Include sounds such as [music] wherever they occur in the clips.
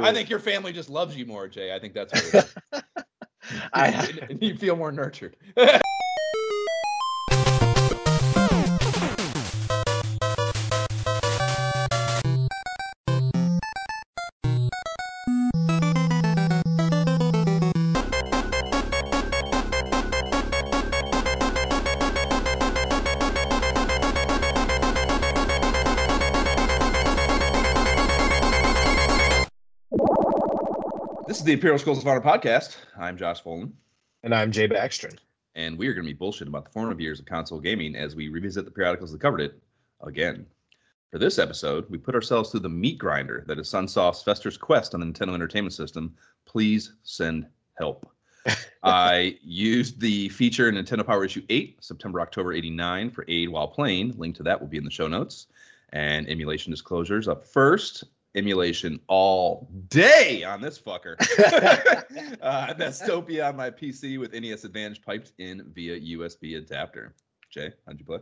I think your family just loves you more, Jay. I think that's what it is. [laughs] I [laughs] you feel more nurtured. [laughs] the Imperial Schools of Honor podcast. I'm Josh Folan, and I'm Jay Backstrom. and we are going to be bullshit about the formative years of console gaming as we revisit the periodicals that covered it again. For this episode, we put ourselves through the meat grinder that is Sunsoft's Fester's Quest on the Nintendo Entertainment System. Please send help. [laughs] I used the feature in Nintendo Power Issue 8, September October 89 for aid while playing. Link to that will be in the show notes. And emulation disclosures up first. Emulation all day on this fucker. [laughs] [laughs] uh, Nestopia on my PC with NES Advantage piped in via USB adapter. Jay, how'd you play?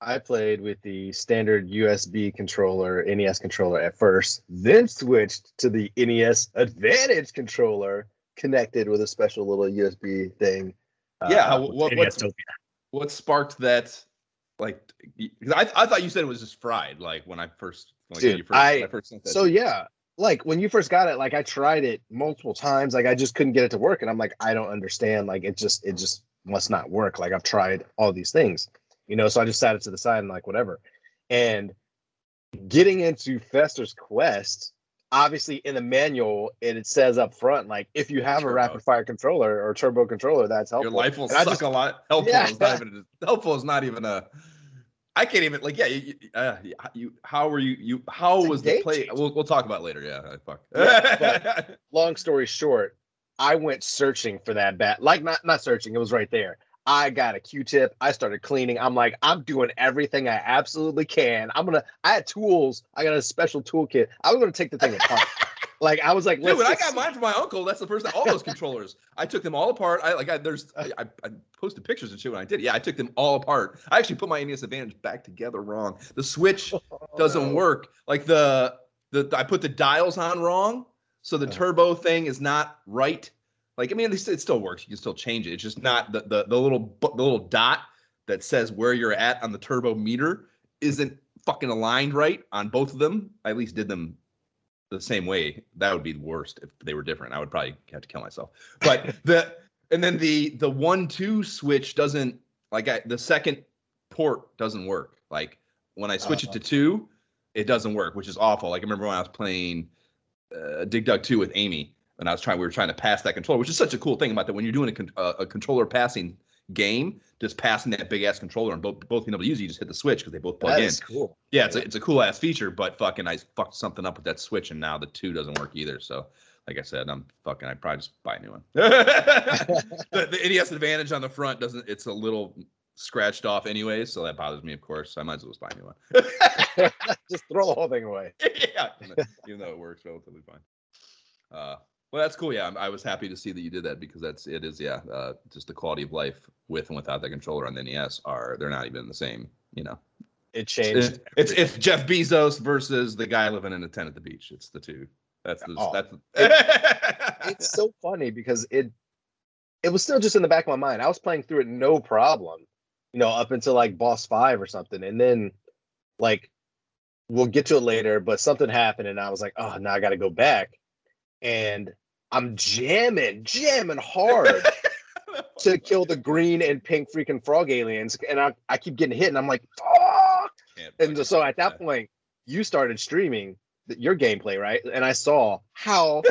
I played with the standard USB controller, NES controller at first, then switched to the NES Advantage controller connected with a special little USB thing. Yeah, uh, what- what- what- sparked that? Like, I, I thought you said it was just fried. Like when I first, like, Dude, first, I- that So yeah, like when you first got it, like I tried it multiple times, like I just couldn't get it to work, and I'm like, I don't understand. Like it just, it just must not work. Like I've tried all these things, you know. So I just sat it to the side and like whatever. And getting into Fester's Quest, obviously in the manual, it, it says up front, like if you have a rapid fire controller or turbo controller, that's helpful. your life will And suck just- a lot. [laughs] Helpful Yeah. is not even. Helpful is not even a. I can't even like yeah. You, uh, you how were you you how It's was the play? We'll we'll talk about later. Yeah, fuck. Yeah, [laughs] long story short, I went searching for that bat. Like not not searching, it was right there. I got a Q-tip. I started cleaning. I'm like, I'm doing everything I absolutely can. I'm gonna. I had tools. I got a special toolkit. I was gonna take the thing apart. Like I was like, Dude, I got mine from my uncle, that's the first all those controllers. I took them all apart. I like I there's I, I, I posted pictures and shit when I did. Yeah, I took them all apart. I actually put my NES Advantage back together wrong. The switch doesn't no. work. Like the the I put the dials on wrong, so the Uh-huh. turbo thing is not right. Like I mean, it it still works. You can still change it. It's just not the the, the little the little dot that says where you're at on the turbo meter isn't fucking aligned right on both of them. I at least did them the same way. That would be the worst if they were different. I would probably have to kill myself. But the and then the the one two switch doesn't like I, the second port doesn't work. Like when I switch Uh-huh. it to two, it doesn't work, which is awful. Like I remember when I was playing uh, Dig Dug 2 with Amy, and I was trying, we were trying to pass that controller, which is such a cool thing about that. When you're doing a, con- uh, a controller passing game, just passing that big ass controller and both both being able to use it, you just hit the switch because they both plug That in. cool. Yeah, it's a, it's a cool ass feature, but fucking I fucked something up with that switch, and now the two doesn't work either. So, like I said, I'm fucking. I probably just buy a new one. [laughs] the, the NES Advantage on the front doesn't. It's a little scratched off anyway, so that bothers me, of course. So I might as well just buy a new one. [laughs] just throw the whole thing away. [laughs] yeah, even though it works relatively fine. Uh, well, that's cool. Yeah, I'm- was happy to see that you did that because that's it is yeah, uh, just the quality of life with and without the controller on the NES are they're not even the same. You know, It changed. it's, it's it's Jeff Bezos versus the guy living in a tent at the beach. It's the two. That's the Oh, that's. [laughs] it's so funny because it it was still just in the back of my mind. I was playing through it no problem, you know, up until like boss five or something, and then like we'll get to it later, but something happened, and I was like, oh, now I got to go back, and I'm jamming, jamming hard [laughs] to kill the green and pink freaking frog aliens, and I I keep getting hit, and I'm like, fuck. And so at that point, you started streaming your gameplay, right? And I saw how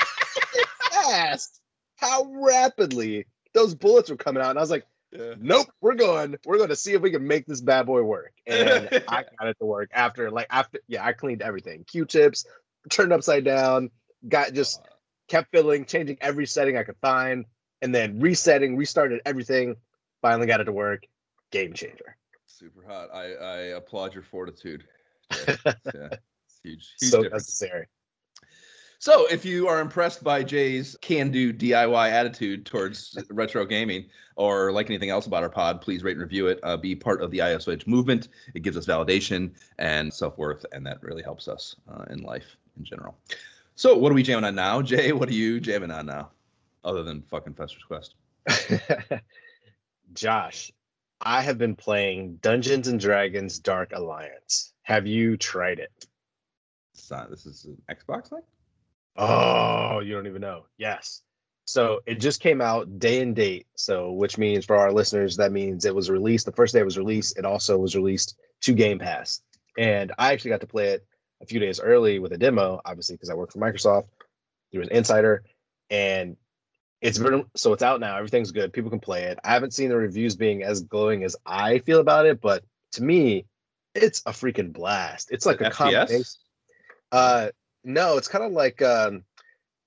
[laughs] fast, how rapidly those bullets were coming out. And I was like, Yeah. nope, we're going. We're going to see if we can make this bad boy work. And [laughs] I got it to work after, like, after, yeah, I cleaned everything Q tips, turned upside down, got just kept filling, changing every setting I could find, and then resetting, restarted everything. Finally got it to work. Game changer. Super hot. I, I applaud your fortitude. [laughs] Yeah, yeah. Huge. huge so difference. necessary. So, if you are impressed by Jay's can-do DIY attitude towards [laughs] retro gaming, or like anything else about our pod, please rate and review it. Uh, be part of the ISO Edge movement. It gives us validation and self-worth, and that really helps us uh, in life in general. So what are we jamming on now, [laughs] Jay? What are you jamming on now, other than fucking Fester's Quest? [laughs] Josh, I have been playing Dungeons and Dragons Dark Alliance. Have you tried it? Not, this is an Xbox thing. Oh, you don't even know. Yes. So it just came out day and date. So which means for our listeners, that means it was released the first day it was released. It also was released to Game Pass. And I actually got to play it a few days early with a demo, obviously, because I work for Microsoft through an insider. And it's been so it's out now. Everything's good. People can play it. I haven't seen the reviews being as glowing as I feel about it, but to me, it's a freaking blast. It's like, a combination. Uh, no, it's kind of like um,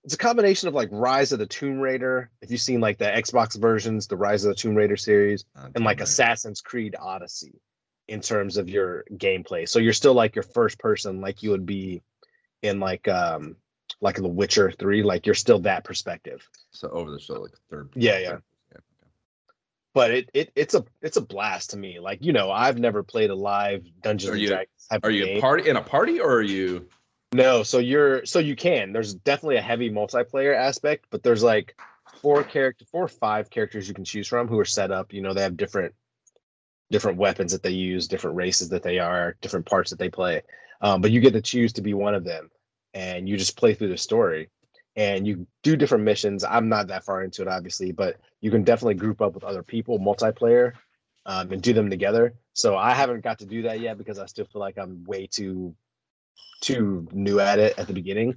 it's a combination of like Rise of the Tomb Raider. If you've seen like the Xbox versions, the Rise of the Tomb Raider series, Uh, and like. Assassin's Creed Odyssey in terms of your gameplay. So you're still like your first person, like you would be in like um like The Witcher Three. Like you're still that perspective. So over the show, like third. Yeah, yeah. But it, it it's a it's a blast to me. Like you know, I've never played a live Dungeons Are and you- Are you game. party in a party or are you? No, so you're so you can. There's definitely a heavy multiplayer aspect, but there's like four character, four or five characters you can choose from who are set up. You know, they have different different weapons that they use, different races that they are, different parts that they play. Um, but you get to choose to be one of them, and you just play through the story, and you do different missions. I'm not that far into it, obviously, but you can definitely group up with other people, multiplayer, um, and do them together. So I haven't got to do that yet because I still feel like I'm way too too new at it at the beginning.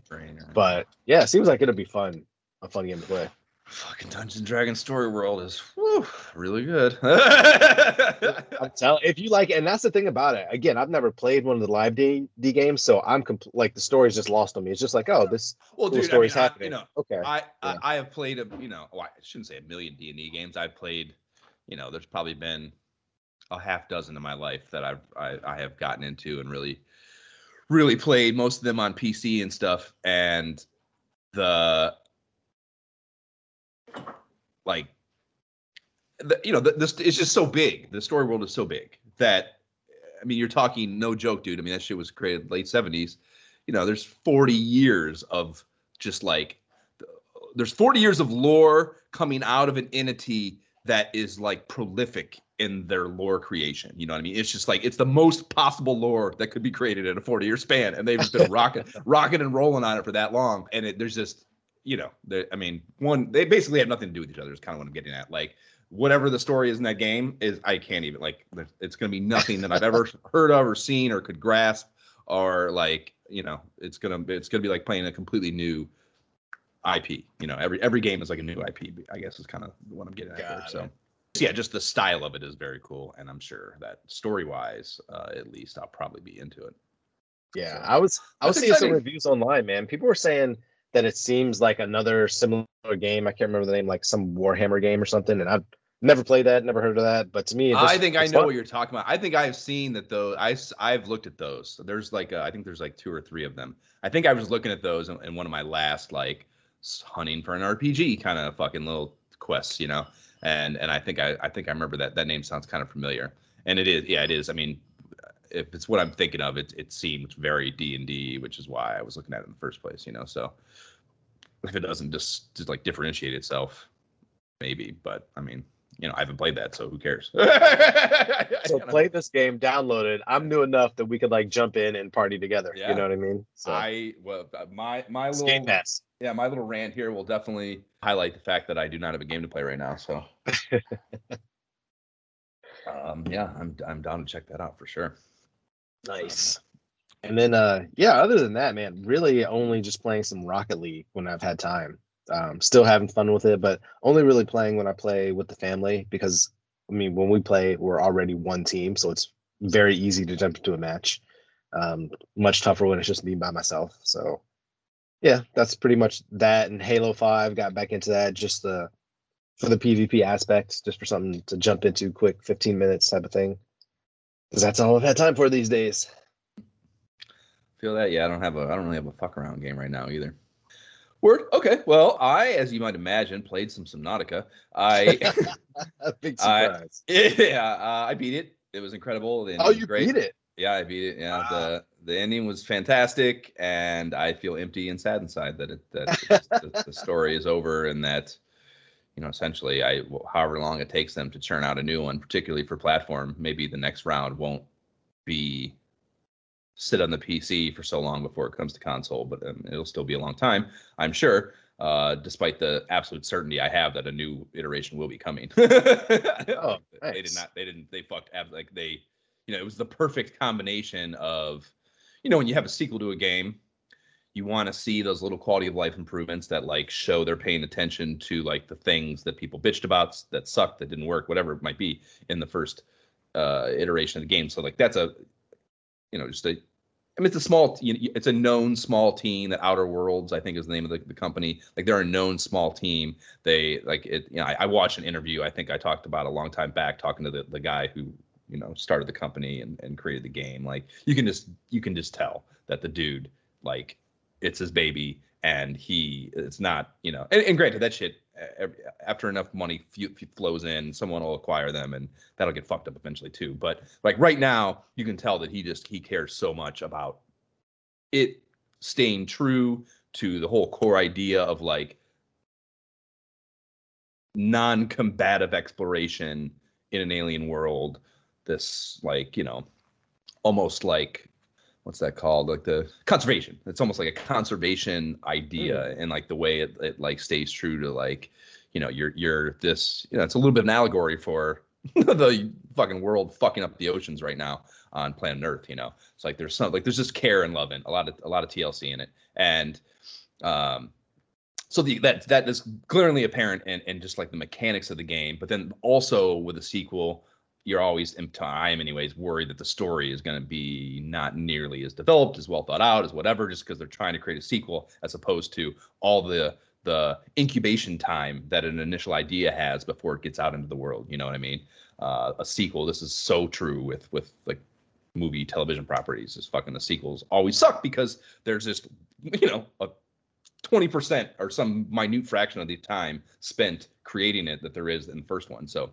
But yeah, it seems like it'll be fun, a fun game to play. Fucking Dungeons and Dragons story world is whew, really good. [laughs] I'm telling if you like and that's the thing about it. Again, I've never played one of the live D, D games, so I'm compl- like the story's just lost on me. It's just like, oh, this well, cool dude, I story's mean, I- happening. you know, okay, I, Yeah. I I have played a you know well, I shouldn't say a million D and D games. I've played, you know, there's probably been a half dozen in my life that I've I, I have gotten into and really really played most of them on PC and stuff. And the like the, you know the, this it's just so big. The story world is so big that I mean you're talking no joke, dude. I mean that shit was created late 70s. You know, there's 40 years of just like there's 40 years of lore coming out of an entity that is like prolific in their lore creation. You know what I mean? It's just like it's the most possible lore that could be created in a 40 year span, and they've been [laughs] rocking, rocking and rolling on it for that long. And it, there's just, you know, I mean, one they basically have nothing to do with each other. Is kind of what I'm getting at. Like whatever the story is in that game is, I can't even like. It's gonna be nothing that I've ever [laughs] heard of or seen or could grasp or like, you know, it's gonna it's gonna be like playing a completely new IP. You know, every every game is like a new IP. I guess is kind of what I'm getting at. there. So, so yeah, just the style of it is very cool, and I'm sure that story wise, uh, at least, I'll probably be into it. yeah. so, I was I was seeing some reviews online, man. People were saying that it seems like another similar game. I can't remember the name, like some Warhammer game or something. And I've never played that, never heard of that. But to me, just, I think I know fun. what you're talking about. I think I've seen that though. I have looked at those. There's like uh, I think there's like two or three of them. I think I was looking at those in, in one of my last like hunting for an RPG kind of fucking little quests, you know. And and I think I I think I remember that that name sounds kind of familiar. And it is yeah it is. I mean, if it's what I'm thinking of, it it seemed very D and D, which is why I was looking at it in the first place, you know. So if it doesn't just just like differentiate itself, maybe. But I mean, you know, I haven't played that, so who cares? [laughs] So play this game, download it. I'm new enough that we could like jump in and party together. Yeah. You know what I mean? So I well, uh, my my little Game Pass. yeah, my little rant here will definitely highlight the fact that I do not have a game to play right now. So, [laughs] um, yeah, I'm I'm down to check that out for sure. Nice. And then uh yeah, other than that, man, really only just playing some Rocket League when I've had time. Um still having fun with it, but only really playing when I play with the family because I mean when we play we're already one team, so it's very easy to jump into a match. Um much tougher when it's just me by myself. So yeah, that's pretty much that and Halo 5 got back into that just the for the PvP aspect, just for something to jump into quick 15 minutes type of thing. Because that's all I've had time for these days. Feel that? Yeah, I don't have a I don't really have a fuck around game right now either. Word. Okay. Well, I, as you might imagine, played some Subnautica. I A [laughs] [laughs] big I- surprise. [laughs] yeah, uh, I beat it. It was incredible. and oh, it you great. beat it. Yeah, I beat it. Yeah, Wow. the the ending was fantastic, and I feel empty and sad inside that it that the, the story is over and that you know essentially I however long it takes them to churn out a new one, particularly for platform, maybe the next round won't be sit on the PC for so long before it comes to console, but um, it'll still be a long time, I'm sure. Uh, despite the absolute certainty I have that a new iteration will be coming. [laughs] oh, nice. They did not. They didn't. They fucked. Like they you know, it was the perfect combination of, you know, when you have a sequel to a game, you want to see those little quality of life improvements that like show they're paying attention to like the things that people bitched about that sucked, that didn't work, whatever it might be in the first uh, iteration of the game. So like that's a, you know, just a, I mean, it's a small, it's a known small team. That Outer Worlds, I think, is the name of the, the company. Like they're a known small team. They like it. You know, I, I watched an interview. I think I talked about a long time back, talking to the the guy who you know started the company and, and created the game like you can just you can just tell that the dude like it's his baby and he it's not you know and, and granted that shit after enough money flows in someone will acquire them and that'll get fucked up eventually too. But like right now you can tell that he just he cares so much about it staying true to the whole core idea of like non-combative exploration in an alien world this like you know almost like what's that called? Like the conservation. It's almost like a conservation idea mm. and like the way it, it like stays true to like you know you're you're this you know it's a little bit of an allegory for [laughs] the fucking world fucking up the oceans right now on planet earth you know? It's like there's some like there's just care and love and a lot of a lot of tlc in it. And um so the that that is clearly apparent in, in just like the mechanics of the game but then also with a sequel you're always, I am anyways, worried that the story is going to be not nearly as developed, as well thought out, as whatever, just because they're trying to create a sequel, as opposed to all the the incubation time that an initial idea has before it gets out into the world. You know what I mean? Uh, a sequel. This is so true with with like movie television properties. Is fucking the sequels always suck because there's just you know a 20% or some minute fraction of the time spent creating it that there is in the first one. So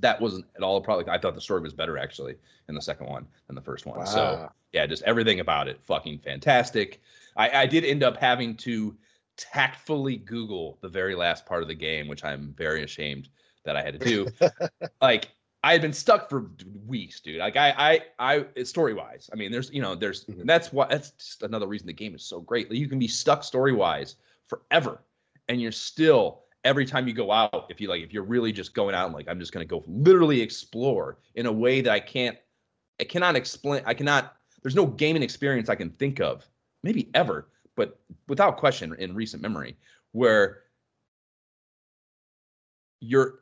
that wasn't at all a problem. I thought the story was better actually in the second one than the first one. Wow. So yeah, just everything about it, fucking fantastic. I, I did end up having to tactfully Google the very last part of the game, which I'm very ashamed that I had to do. [laughs] like I had been stuck for weeks, dude. Like I, I, I, story wise, I mean, there's, you know, there's, mm-hmm. that's why that's just another reason the game is so great. Like, you can be stuck story wise forever, and you're still every time you go out, if you like, if you're really just going out and like, I'm just going to go literally explore in a way that I can't, I cannot explain, I cannot, there's no gaming experience I can think of, maybe ever, but without question in recent memory, where you're,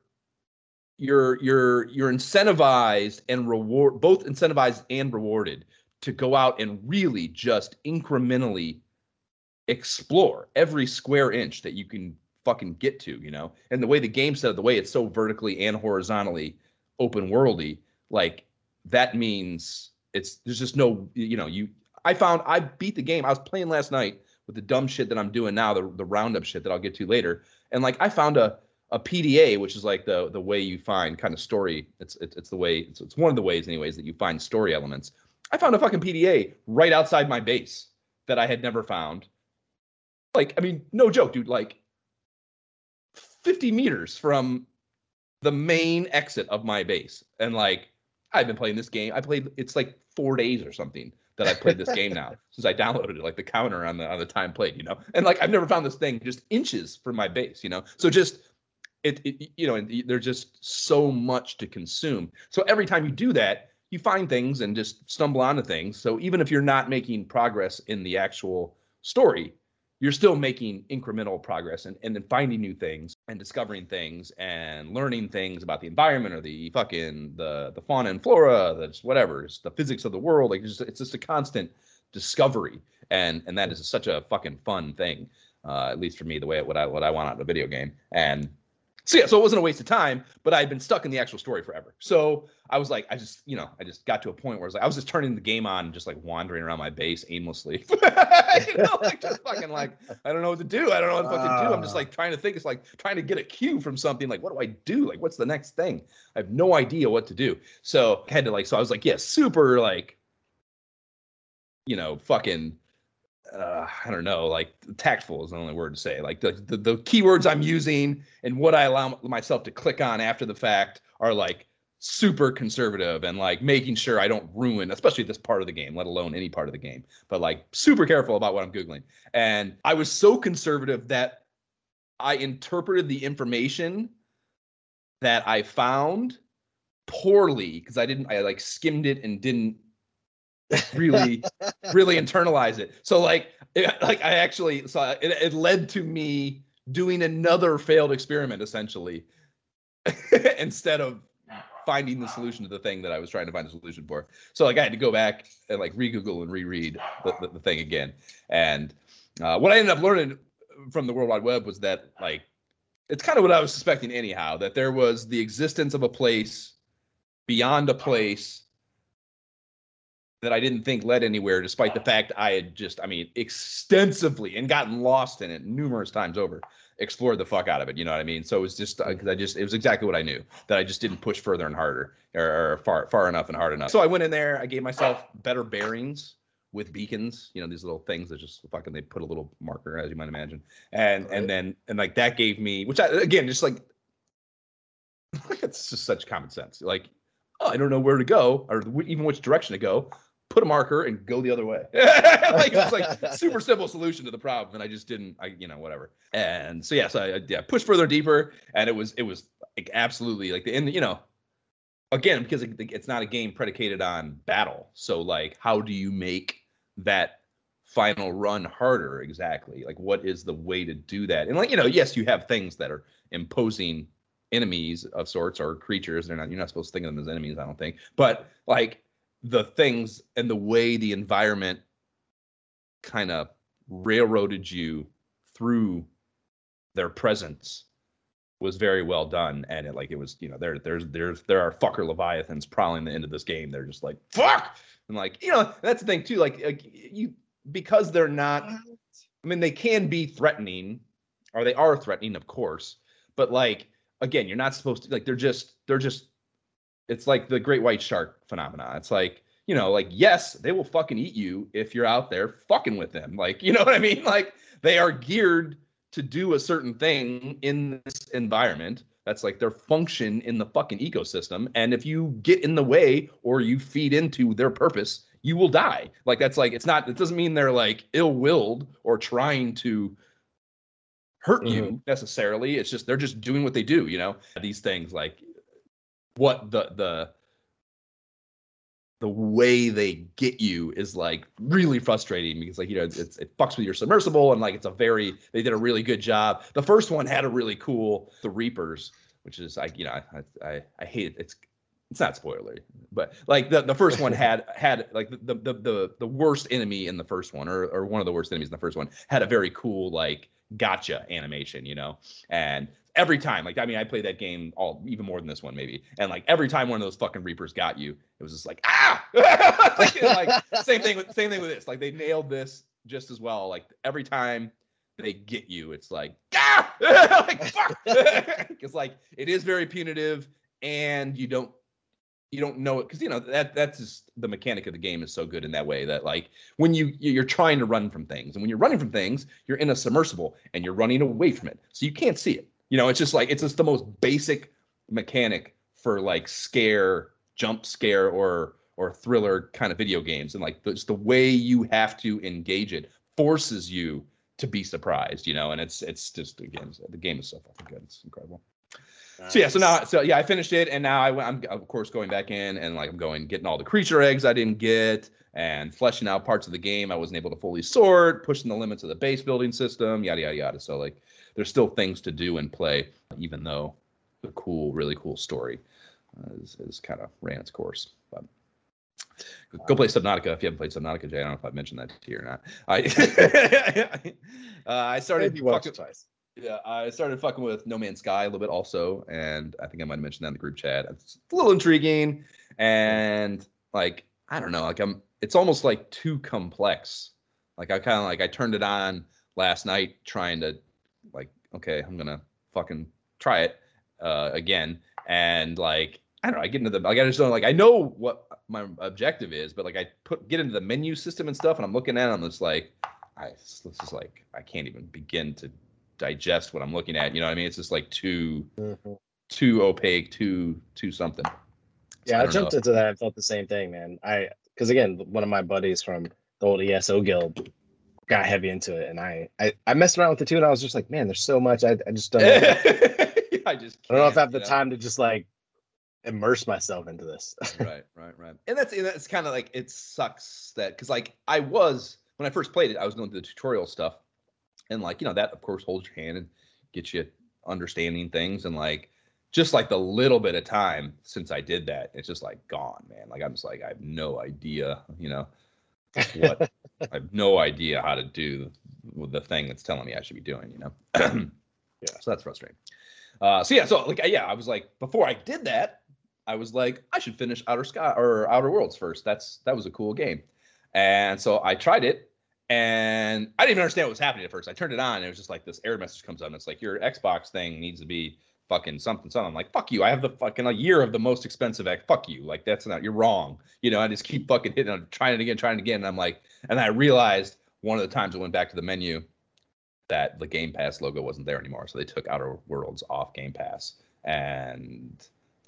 you're you're you're incentivized and reward both incentivized and rewarded to go out and really just incrementally explore every square inch that you can fucking get to, you know? And the way the game set up, the way it's so vertically and horizontally open worldy, like that means it's there's just no, you know, you I found I beat the game. I was playing last night with the dumb shit that I'm doing now, the the roundup shit that I'll get to later. And like I found a a PDA, which is like the the way you find kind of story. It's it's, it's the way it's, it's one of the ways, anyways, that you find story elements. I found a fucking PDA right outside my base that I had never found. Like, I mean, no joke, dude. Like, 50 meters from the main exit of my base. And like, I've been playing this game. I played it's like four days or something that I played this game now [laughs] since I downloaded it, like the counter on the on the time played, you know. And like I've never found this thing just inches from my base, you know. So just it, it you know, and there's just so much to consume. So every time you do that, you find things and just stumble onto things. So even if you're not making progress in the actual story, you're still making incremental progress and, and then finding new things and discovering things and learning things about the environment or the fucking the the fauna and flora that's whatever it's the physics of the world like it's just, it's just a constant discovery and and that is such a fucking fun thing uh, at least for me the way what I what I want out of a video game and so yeah, so it wasn't a waste of time, but I had been stuck in the actual story forever. So I was like, I just, you know, I just got to a point where I was like, I was just turning the game on, and just like wandering around my base aimlessly. [laughs] you know, like just fucking like, I don't know what to do. I don't know what to fucking do. I'm just ah. like trying to think. It's like trying to get a cue from something. Like, what do I do? Like, what's the next thing? I have no idea what to do. So I had to like, so I was like, yeah, super like you know, fucking uh, I don't know, like tactful is the only word to say. Like the, the the keywords I'm using and what I allow myself to click on after the fact are like super conservative and like making sure I don't ruin, especially this part of the game, let alone any part of the game. But like super careful about what I'm googling. And I was so conservative that I interpreted the information that I found poorly because I didn't I like skimmed it and didn't really [laughs] really internalize it. So like it, like I actually so it, it led to me doing another failed experiment essentially [laughs] instead of finding the solution to the thing that I was trying to find a solution for. So like I had to go back and like re-Google and reread the, the, the thing again. And uh, what I ended up learning from the World Wide Web was that like it's kind of what I was suspecting anyhow that there was the existence of a place beyond a place that I didn't think led anywhere, despite the fact I had just, I mean, extensively and gotten lost in it numerous times over, explored the fuck out of it. You know what I mean? So it was just, because uh, I just, it was exactly what I knew that I just didn't push further and harder or, or far, far enough and hard enough. So I went in there, I gave myself better bearings with beacons, you know, these little things that just fucking they put a little marker, as you might imagine, and right. and then and like that gave me, which I again just like, [laughs] it's just such common sense. Like, oh, I don't know where to go or even which direction to go. Put a marker and go the other way. [laughs] like it's like super [laughs] simple solution to the problem, and I just didn't. I you know whatever. And so yeah, so I yeah pushed further deeper, and it was it was like absolutely like the end. you know again because it's not a game predicated on battle so like how do you make that final run harder exactly like what is the way to do that and like you know yes you have things that are imposing enemies of sorts or creatures they're not you're not supposed to think of them as enemies i don't think but like the things and the way the environment kind of railroaded you through their presence was very well done. And it like it was you know there there's there's there are fucker leviathans prowling the end of this game. They're just like fuck! And like you know that's the thing too like, like you because they're not i mean they can be threatening or they are threatening of course but like again you're not supposed to like they're just they're just it's like the great white shark phenomenon it's like you know like yes they will fucking eat you if you're out there fucking with them. Like [laughs] you know what i mean? Like they are geared to do a certain thing in this environment that's like their function in the fucking ecosystem. And if you get in the way or you feed into their purpose you will die. Like that's like it's not it doesn't mean they're like ill-willed or trying to hurt mm-hmm. you necessarily. It's just they're just doing what they do you know? These things like what the the the way they get you is like really frustrating because like you know it's it fucks with your submersible and like it's a very they did a really good job. The first one had a really cool the Reapers, which is like you know I I, I hate it. It's it's not spoilery, but like the, the first one had [laughs] had like the, the the the worst enemy in the first one or or one of the worst enemies in the first one had a very cool like gotcha animation, you know, and every time. Like, I mean, I played that game all even more than this one, maybe. And like every time one of those fucking Reapers got you, it was just like, ah [laughs] like, like same thing with same thing with this. Like they nailed this just as well. Like every time they get you, it's like, ah [laughs] like fuck. [laughs] It's like it is very punitive and you don't you don't know it because you know that that's just the mechanic of the game is so good in that way that like when you you're trying to run from things and when you're running from things you're in a submersible and you're running away from it so you can't see it you know, it's just like it's just the most basic mechanic for like scare, jump scare, or or thriller kind of video games, and like just the way you have to engage it forces you to be surprised, you know. And it's it's just again, the game is so fucking good. It's incredible. Nice. So yeah, so now, so yeah, I finished it, and now I went, I'm of course going back in and like I'm going getting all the creature eggs I didn't get, and fleshing out parts of the game I wasn't able to fully sort, pushing the limits of the base building system, yada yada yada. So like there's still things to do and play, even though the cool, really cool story uh, is, is kind of ran its course. But go play Subnautica if you haven't played Subnautica, Jay. I don't know if I've mentioned that to you or not. I [laughs] [laughs] uh, I started fucking, twice. Yeah, I started fucking with No Man's Sky a little bit also, and I think I might have mentioned that in the group chat. It's a little intriguing, and like I don't know, like I'm. It's almost like too complex. Like I kind of like I turned it on last night trying to like, okay, I'm gonna fucking try it uh, again, and like I don't know. I get into the like I just don't like I know what my objective is, but like I put get into the menu system and stuff, and I'm looking at them. It's like I this is like I can't even begin to digest what I'm looking at. You know what I mean? It's just like too Mm-hmm. too opaque, too too something. So Yeah, I, don't jumped know. into that I felt the same thing, man. I because again, one of my buddies from the old ESO guild got heavy into it, and I I, I messed around with it too, and I was just like, man, there's so much. I, I just don't. Know [laughs] I, I just I don't know if I have the know? time to just like immerse myself into this. [laughs] right, right, right. And that's and that's kind of like it sucks that because like I was when I first played it, I was going through the tutorial stuff, and like you know that of course holds your hand and gets you understanding things and like just like the little bit of time since I did that, it's just like gone, man. Like I'm just like I have no idea, you know, what [laughs] I have no idea how to do the thing that's telling me I should be doing, you know. [clears throat] yeah, so that's frustrating. Uh, so yeah, so like yeah, I was like before I did that, I was like I should finish Outer Sky or Outer Worlds first. That's that was a cool game, and so I tried it, and I didn't even understand what was happening at first. I turned it on, and it was just like this error message comes up, and it's like your Xbox thing needs to be fucking something something. I'm like fuck you. I have the fucking a year of the most expensive X. Fuck you. Like that's not. You're wrong. You know. I just keep fucking hitting, I'm trying it again, trying it again, and I'm like, and I realized one of the times I went back to the menu that the Game Pass logo wasn't there anymore. So they took Outer Worlds off Game Pass. And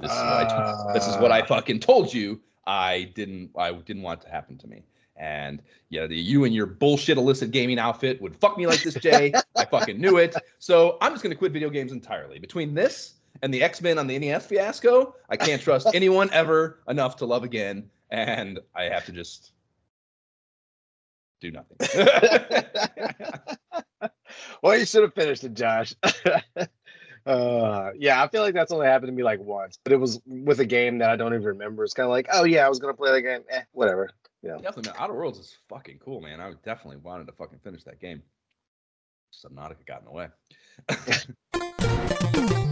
this is what I, this is what I Ah. fucking told you. I didn't I didn't want it to happen to me. And yeah, the, you and your bullshit illicit gaming outfit would fuck me like this, Jay. I fucking knew it. So I'm just gonna quit video games entirely. Between this and the X-Men on the NES fiasco, I can't trust [laughs] anyone ever enough to love again. And I have to just do nothing. [laughs] well, you should have finished it, Josh. [laughs] uh, yeah, I feel like that's only happened to me like once, but it was with a game that I don't even remember. It's kind of like, oh yeah, I was gonna play that game. Eh, whatever. Definitely, man. Outer Worlds is fucking cool, man. I definitely wanted to fucking finish that game. Subnautica got in the way. [laughs]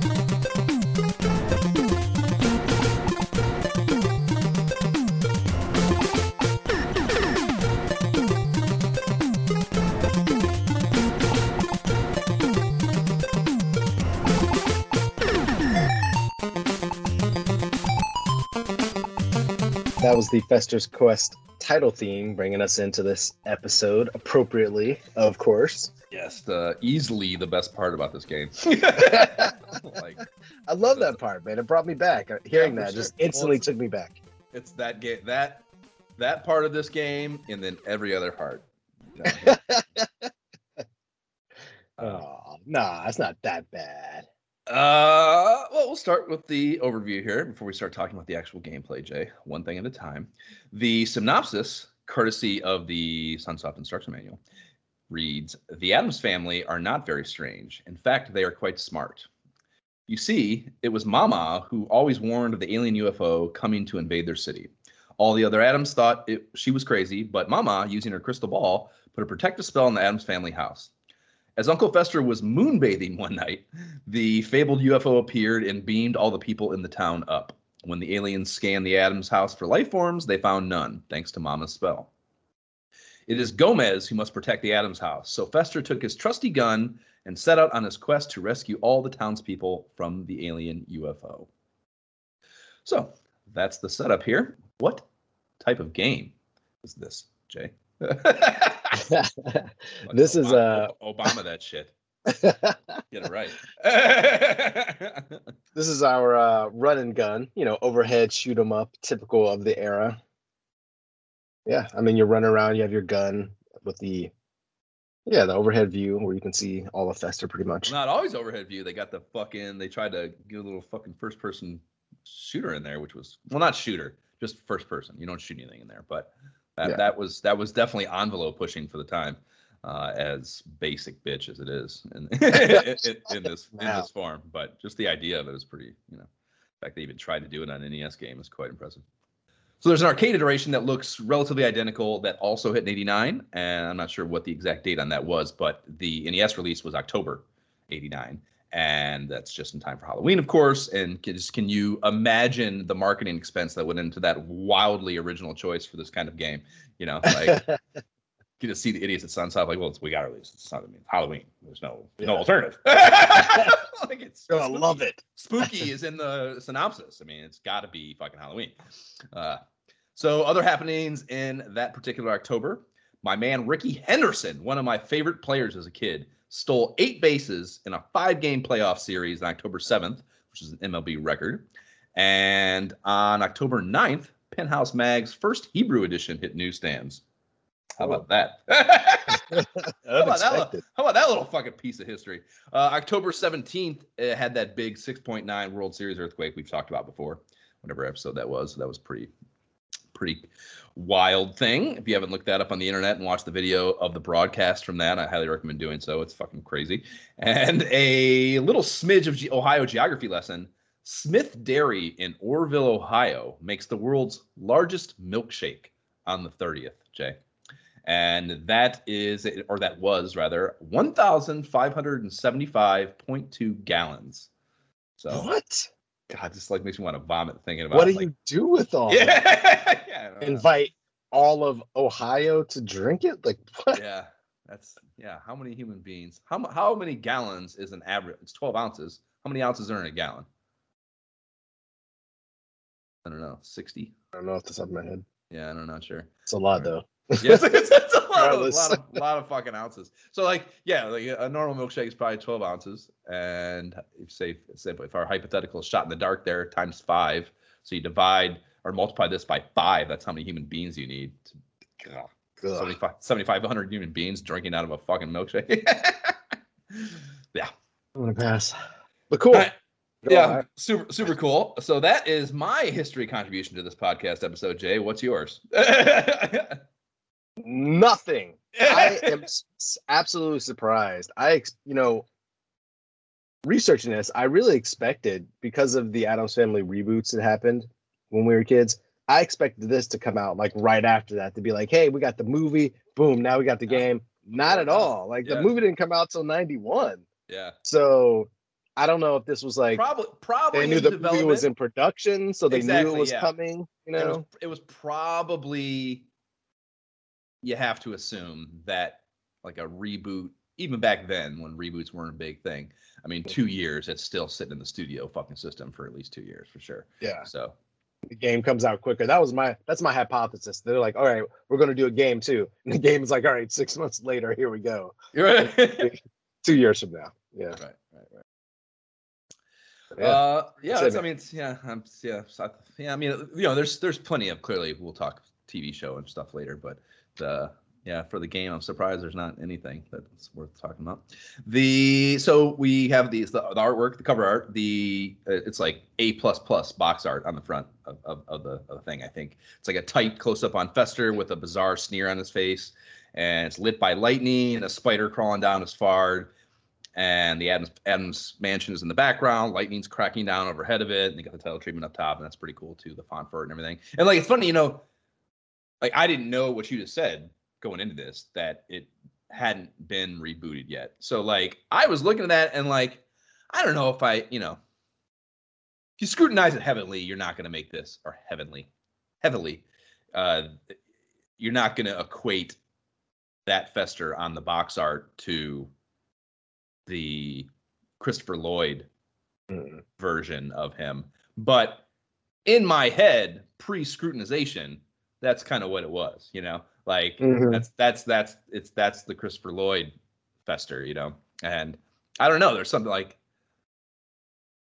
That was the Fester's Quest title theme, bringing us into this episode appropriately, of course. Yes, the easily the best part about this game. [laughs] like I love that part, man. It brought me back. Uh, Hearing for that sure. just instantly it's- took me back. it's that game that that part of this game and then every other part. [laughs] Oh, nah, it's not that bad. Uh, well, we'll start with the overview here before we start talking about the actual gameplay, Jay. One thing at a time. The synopsis, courtesy of the Sunsoft instruction manual, reads The Addams family are not very strange. In fact, they are quite smart. You see, it was Mama who always warned of the alien UFO coming to invade their city. All the other Addams thought it, she was crazy, but Mama, using her crystal ball, put a protective spell on the Addams family house. As Uncle Fester was moonbathing one night, the fabled UFO appeared and beamed all the people in the town up. When the aliens scanned the Addams house for life forms, they found none, thanks to Mama's spell. It is Gomez who must protect the Addams house, so Fester took his trusty gun and set out on his quest to rescue all the townspeople from the alien UFO. So that's the setup here. What type of game is this, Jay? [laughs] this is uh Obama, Obama that shit. [laughs] Get it right. [laughs] this is our uh, run and gun, you know, overhead shoot 'em up, typical of the era. Yeah, I mean, you run around, you have your gun with the, yeah, the overhead view where you can see all of Fester pretty much. Not always overhead view. They got the fucking. They tried to get a little fucking first person shooter in there, which was well, not shooter, just first person. You don't shoot anything in there, but that, Yeah. that was that was definitely envelope pushing for the time, uh, as basic bitch as it is in, [laughs] in, in this in this form. But just the idea of it is pretty. You know, the fact they even tried to do it on an NES game is quite impressive. So there's an arcade iteration that looks relatively identical that also hit in 89, and I'm not sure what the exact date on that was, but the NES release was October 89, and that's just in time for Halloween, of course. And can, just, can you imagine the marketing expense that went into that wildly original choice for this kind of game? You know, like [laughs] get to see the idiots at Sunsoft. Like, well, we got to release. It's not I mean, Halloween. There's no Yeah. no alternative. [laughs] like it's Oh, I love it. spooky is in the synopsis. I mean, it's got to be fucking Halloween. Uh, so, other happenings in that particular October, my man Rickey Henderson, one of my favorite players as a kid, stole eight bases in a five game playoff series on October 7th, which is an MLB record. And on October 9th, Penthouse Mag's first Hebrew edition hit newsstands. How about that? [laughs] [laughs] How about, that, Unexpected. how about that little fucking piece of history? Uh, October 17th, it had that big 6.9 World Series earthquake we've talked about before, whatever episode that was. That was pretty, pretty wild thing. If you haven't looked that up on the internet and watched the video of the broadcast from that, I highly recommend doing so. It's fucking crazy. And a little smidge of Ge- Ohio geography lesson. Smith Dairy in Orrville, Ohio makes the world's largest milkshake on the 30th, Jay and that is or that was rather 1575.2 gallons so What? God this like makes me want to vomit thinking about What do like, you do with all [laughs] that? yeah, yeah, I don't know. Invite all of Ohio to drink it? Like [laughs] what? yeah that's yeah how many human beings how, how many gallons is an average it's 12 ounces how many ounces are in a gallon i don't know 60 I don't know off the top of my head. yeah i'm not sure It's a lot though. Yes, it's, it's a lot, of, Regardless. lot of lot of fucking ounces. So like, yeah, like a normal milkshake is probably 12 ounces, and if say, say if our hypothetical shot in the dark there times five, so you divide or multiply this by five, that's how many human beings you need. To, God, Ugh. 7,500 human beings drinking out of a fucking milkshake. [laughs] yeah, I'm gonna pass. But cool. Alright. Go yeah, Ohio. super super cool. So that is my history contribution to this podcast episode. Jay, what's yours? [laughs] Nothing. I [laughs] am absolutely surprised. I, you know, researching this, I really expected because of the Addams Family reboots that happened when we were kids. I expected this to come out like right after that to be like, hey, we got the movie, boom, now we got the game. Not at all. Like Yeah. the movie didn't come out till '91, yeah, so I don't know if this was like probably probably they knew the movie was in production, so they knew it was yeah. coming. You it was know, it was probably you have to assume that like a reboot even back then when reboots weren't a big thing i mean two years it's still sitting in the studio fucking system for at least two years for sure yeah. so the game comes out quicker. That was my that's my hypothesis. They're like, all right, we're gonna do a game too. And the game is like, all right, six months later, here we go. [laughs] right Two years from now. Yeah. right, right. right. Yeah. uh yeah That's i mean it's, yeah i'm yeah yeah i mean you know there's there's plenty of clearly we'll talk tv show and stuff later but uh yeah for the game i'm surprised there's not anything that's worth talking about the so we have these the, the artwork the cover art the uh, it's like a plus plus box art on the front of, of, of the of the thing i think it's like a tight close up on fester with a bizarre sneer on his face and it's lit by lightning and a spider crawling down his fard and the Addams Addams mansion is in the background. Lightning's cracking down overhead of it, and they got the title treatment up top, and that's pretty cool too. The font for it and everything. And like it's funny, you know, like I didn't know what you just said going into this that it hadn't been rebooted yet. So like I was looking at that and like I don't know if I, you know, if you scrutinize it heavily, you're not going to make this or heavenly, heavily. Uh, you're not going to equate that fester on the box art to the Christopher Lloyd Mm. version of him. But in my head, pre-scrutinization, that's kind of what it was, you know? Like Mhm. that's that's that's it's that's the Christopher Lloyd fester, you know? And I don't know, there's something like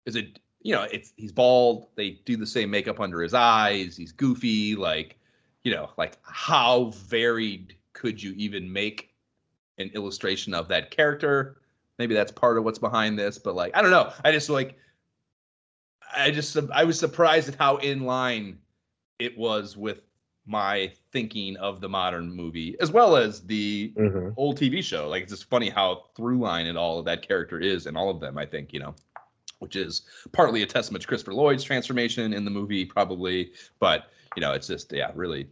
is it you know, it's he's bald, they do the same makeup under his eyes, he's goofy, like, you know, like how varied could you even make an illustration of that character? maybe that's part of what's behind this but like i don't know i just like i just i was surprised at how in line it was with my thinking of the modern movie as well as the Mhm. old tv show like it's just funny how through line and all of that character is in all of them i think you know which is partly a testament to christopher lloyd's transformation in the movie probably but you know it's just yeah really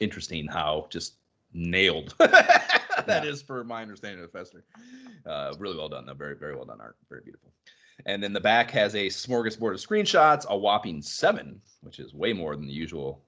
interesting how just nailed [laughs] that is for my understanding of Fester. Uh, really well done, though. Very, very well done art. Very beautiful. And then the back has a smorgasbord of screenshots, a whopping seven, which is way more than the usual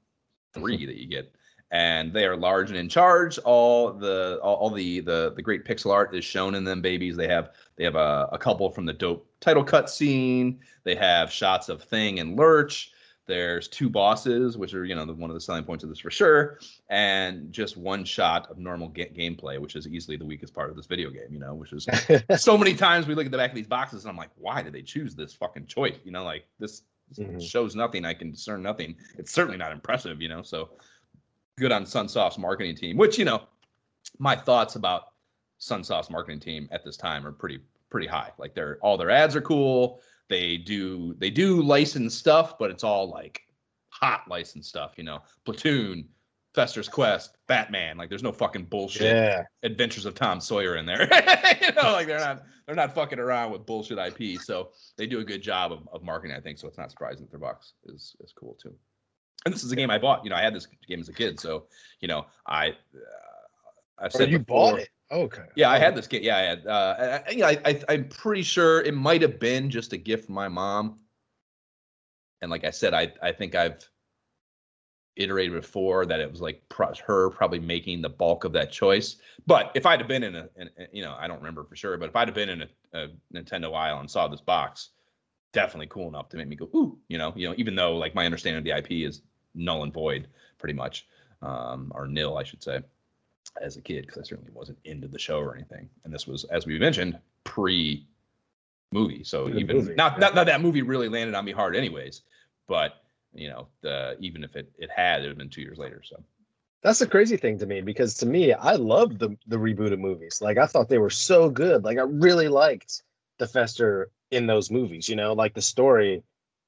three that you get. and they are large and in charge. All the all, all the, the the great pixel art is shown in them babies. They have they have a, a couple from the dope title cut scene. They have shots of Thing and Lurch. There's two bosses, which are you know the, one of the selling points of this for sure, and just one shot of normal ga- gameplay, which is easily the weakest part of this video game. You know, which is [laughs] so many times we look at the back of these boxes and I'm like, why did they choose this fucking choice? You know, like this mm-hmm. shows nothing. I can discern nothing. It's certainly not impressive. You know, so good on Sunsoft's marketing team. Which you know, my thoughts about Sunsoft's marketing team at this time are pretty pretty high. Like they're all their ads are cool. They do they do licensed stuff, but it's all like hot licensed stuff, you know. Platoon, Fester's Quest, Batman. Like there's no fucking bullshit yeah. Adventures of Tom Sawyer in there. [laughs] you know, like they're not they're not fucking around with bullshit IP. So they do a good job of, of marketing, I think. So it's not surprising that their box is is cool too. And this is a game I bought. You know, I had this game as a kid, so you know, I uh, I've said oh, you before, bought it. Okay. Yeah, I had this game. Yeah, I had. Uh, I, I, I, I'm pretty sure it might have been just a gift from my mom. And like I said, I, I think I've iterated before that it was like her probably making the bulk of that choice. But if I'd have been in a, in, you know, I don't remember for sure, but if I'd have been in a, a Nintendo aisle and saw this box, definitely cool enough to make me go, ooh, you know, you know, even though like my understanding of the IP is null and void, pretty much, um, or nil, I should say as a kid because I certainly wasn't into the show or anything. And this was, as we mentioned, pre movie. So even movie, not, yeah. not not that movie really landed on me hard, anyways. But you know, the even if it it had, it would have been two years later. So that's the crazy thing to me because to me, I loved the the rebooted movies. Like I thought they were so good. Like I really liked the Fester in those movies. You know, like the story.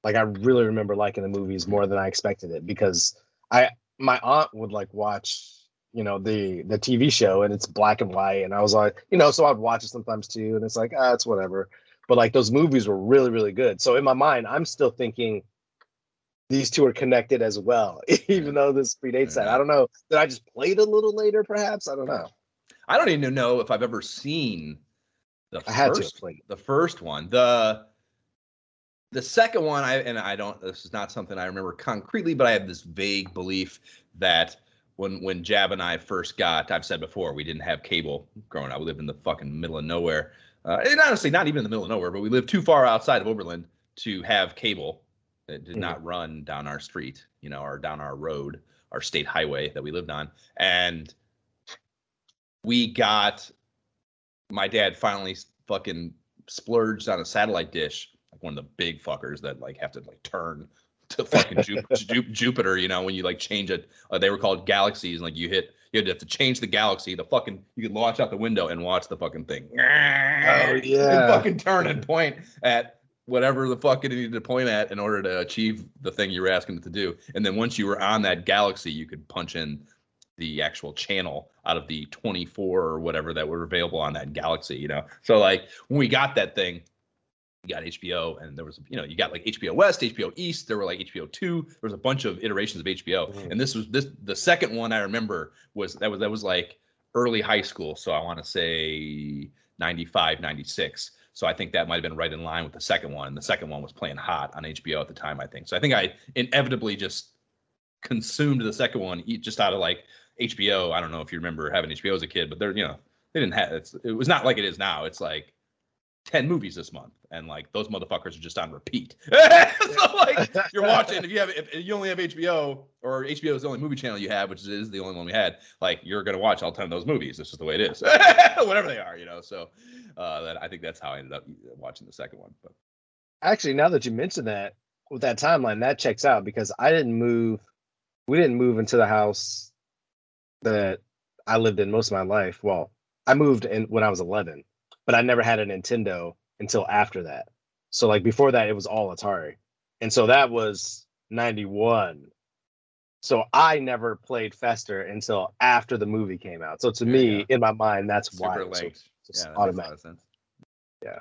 Like I really remember liking the movies more than I expected it because I my aunt would like watch you know the the TV show and it's black and white and I was like you know so I'd watch it sometimes too and it's like ah it's whatever but like those movies were really really good so in my mind I'm still thinking these two are connected as well [laughs] even though this predates that. I don't know that I just played a little later perhaps? I don't know. I don't even know if I've ever seen the I first the first one. The the second one I and I don't this is not something I remember concretely but I have this vague belief that when when Jab and I first got, I've said before, we didn't have cable growing up. We lived in the fucking middle of nowhere. Uh, and honestly, not even in the middle of nowhere, but we lived too far outside of Oberlin to have cable. It did mm-hmm. not run down our street, you know, or down our road, our state highway that we lived on. And we got my dad finally fucking splurged on a satellite dish, like one of the big fuckers that like have to like turn [laughs] to fucking [laughs] Jupiter, you know, when you like change it, uh, they were called galaxies, and like you hit, you had to change the galaxy. The fucking you could launch out the window and watch the fucking thing. Oh [laughs] yeah, and fucking turn and point at whatever the fuck it needed to point at in order to achieve the thing you were asking it to do. And then once you were on that galaxy, you could punch in the actual channel out of the 24 or whatever that were available on that galaxy, you know. So like when we got that thing, you got HBO, and there was you know you got like HBO West, HBO East. There were like HBO Two. There was a bunch of iterations of HBO, mm-hmm. and this was this the second one I remember was that was that was like early high school. So I want to say 95, 96. So I think that might have been right in line with the second one. The second one was playing hot on HBO at the time, I think. So I think I inevitably just consumed the second one just out of like HBO. I don't know if you remember having HBO as a kid, but they're you know they didn't have it was not like it is now. It's like 10 movies this month and like those motherfuckers are just on repeat. [laughs] So like you're [laughs] watching if you have if you only have hbo or hbo is the only movie channel you have which is the only one we had like you're gonna watch all 10 of those movies. This is the way it is. [laughs] Whatever they are you know so uh that i think that's how i ended up watching the second one but. Actually now that you mentioned that with that timeline that checks out because i didn't move we didn't move into the house that i lived in most of my life. Well i moved in when i was 11 but I never had a Nintendo until after that. So like before that, it was all Atari, and so that was '91. So I never played Fester until after the movie came out. So to yeah, me, yeah. in my mind, that's Super why. So yeah, automatic. Yeah.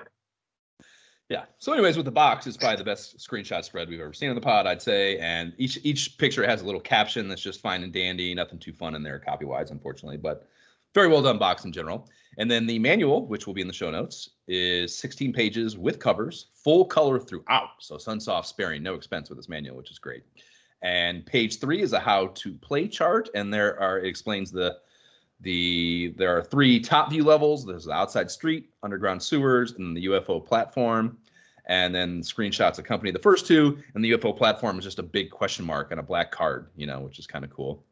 Yeah. So, anyways, with the box, it's probably the best screenshot spread we've ever seen on the pod, I'd say. And each each picture has a little caption that's just fine and dandy. Nothing too fun in there, copy wise, unfortunately. But very well done box in general. And then the manual, which will be in the show notes, is 16 pages with covers, full color throughout. So Sunsoft sparing no expense with this manual, which is great. And page three is a how to play chart, and there are it explains the the there are three top view levels. There's the outside street, underground sewers, and the UFO platform. And then screenshots accompany the first two, and the UFO platform is just a big question mark and a black card, you know, which is kind of cool.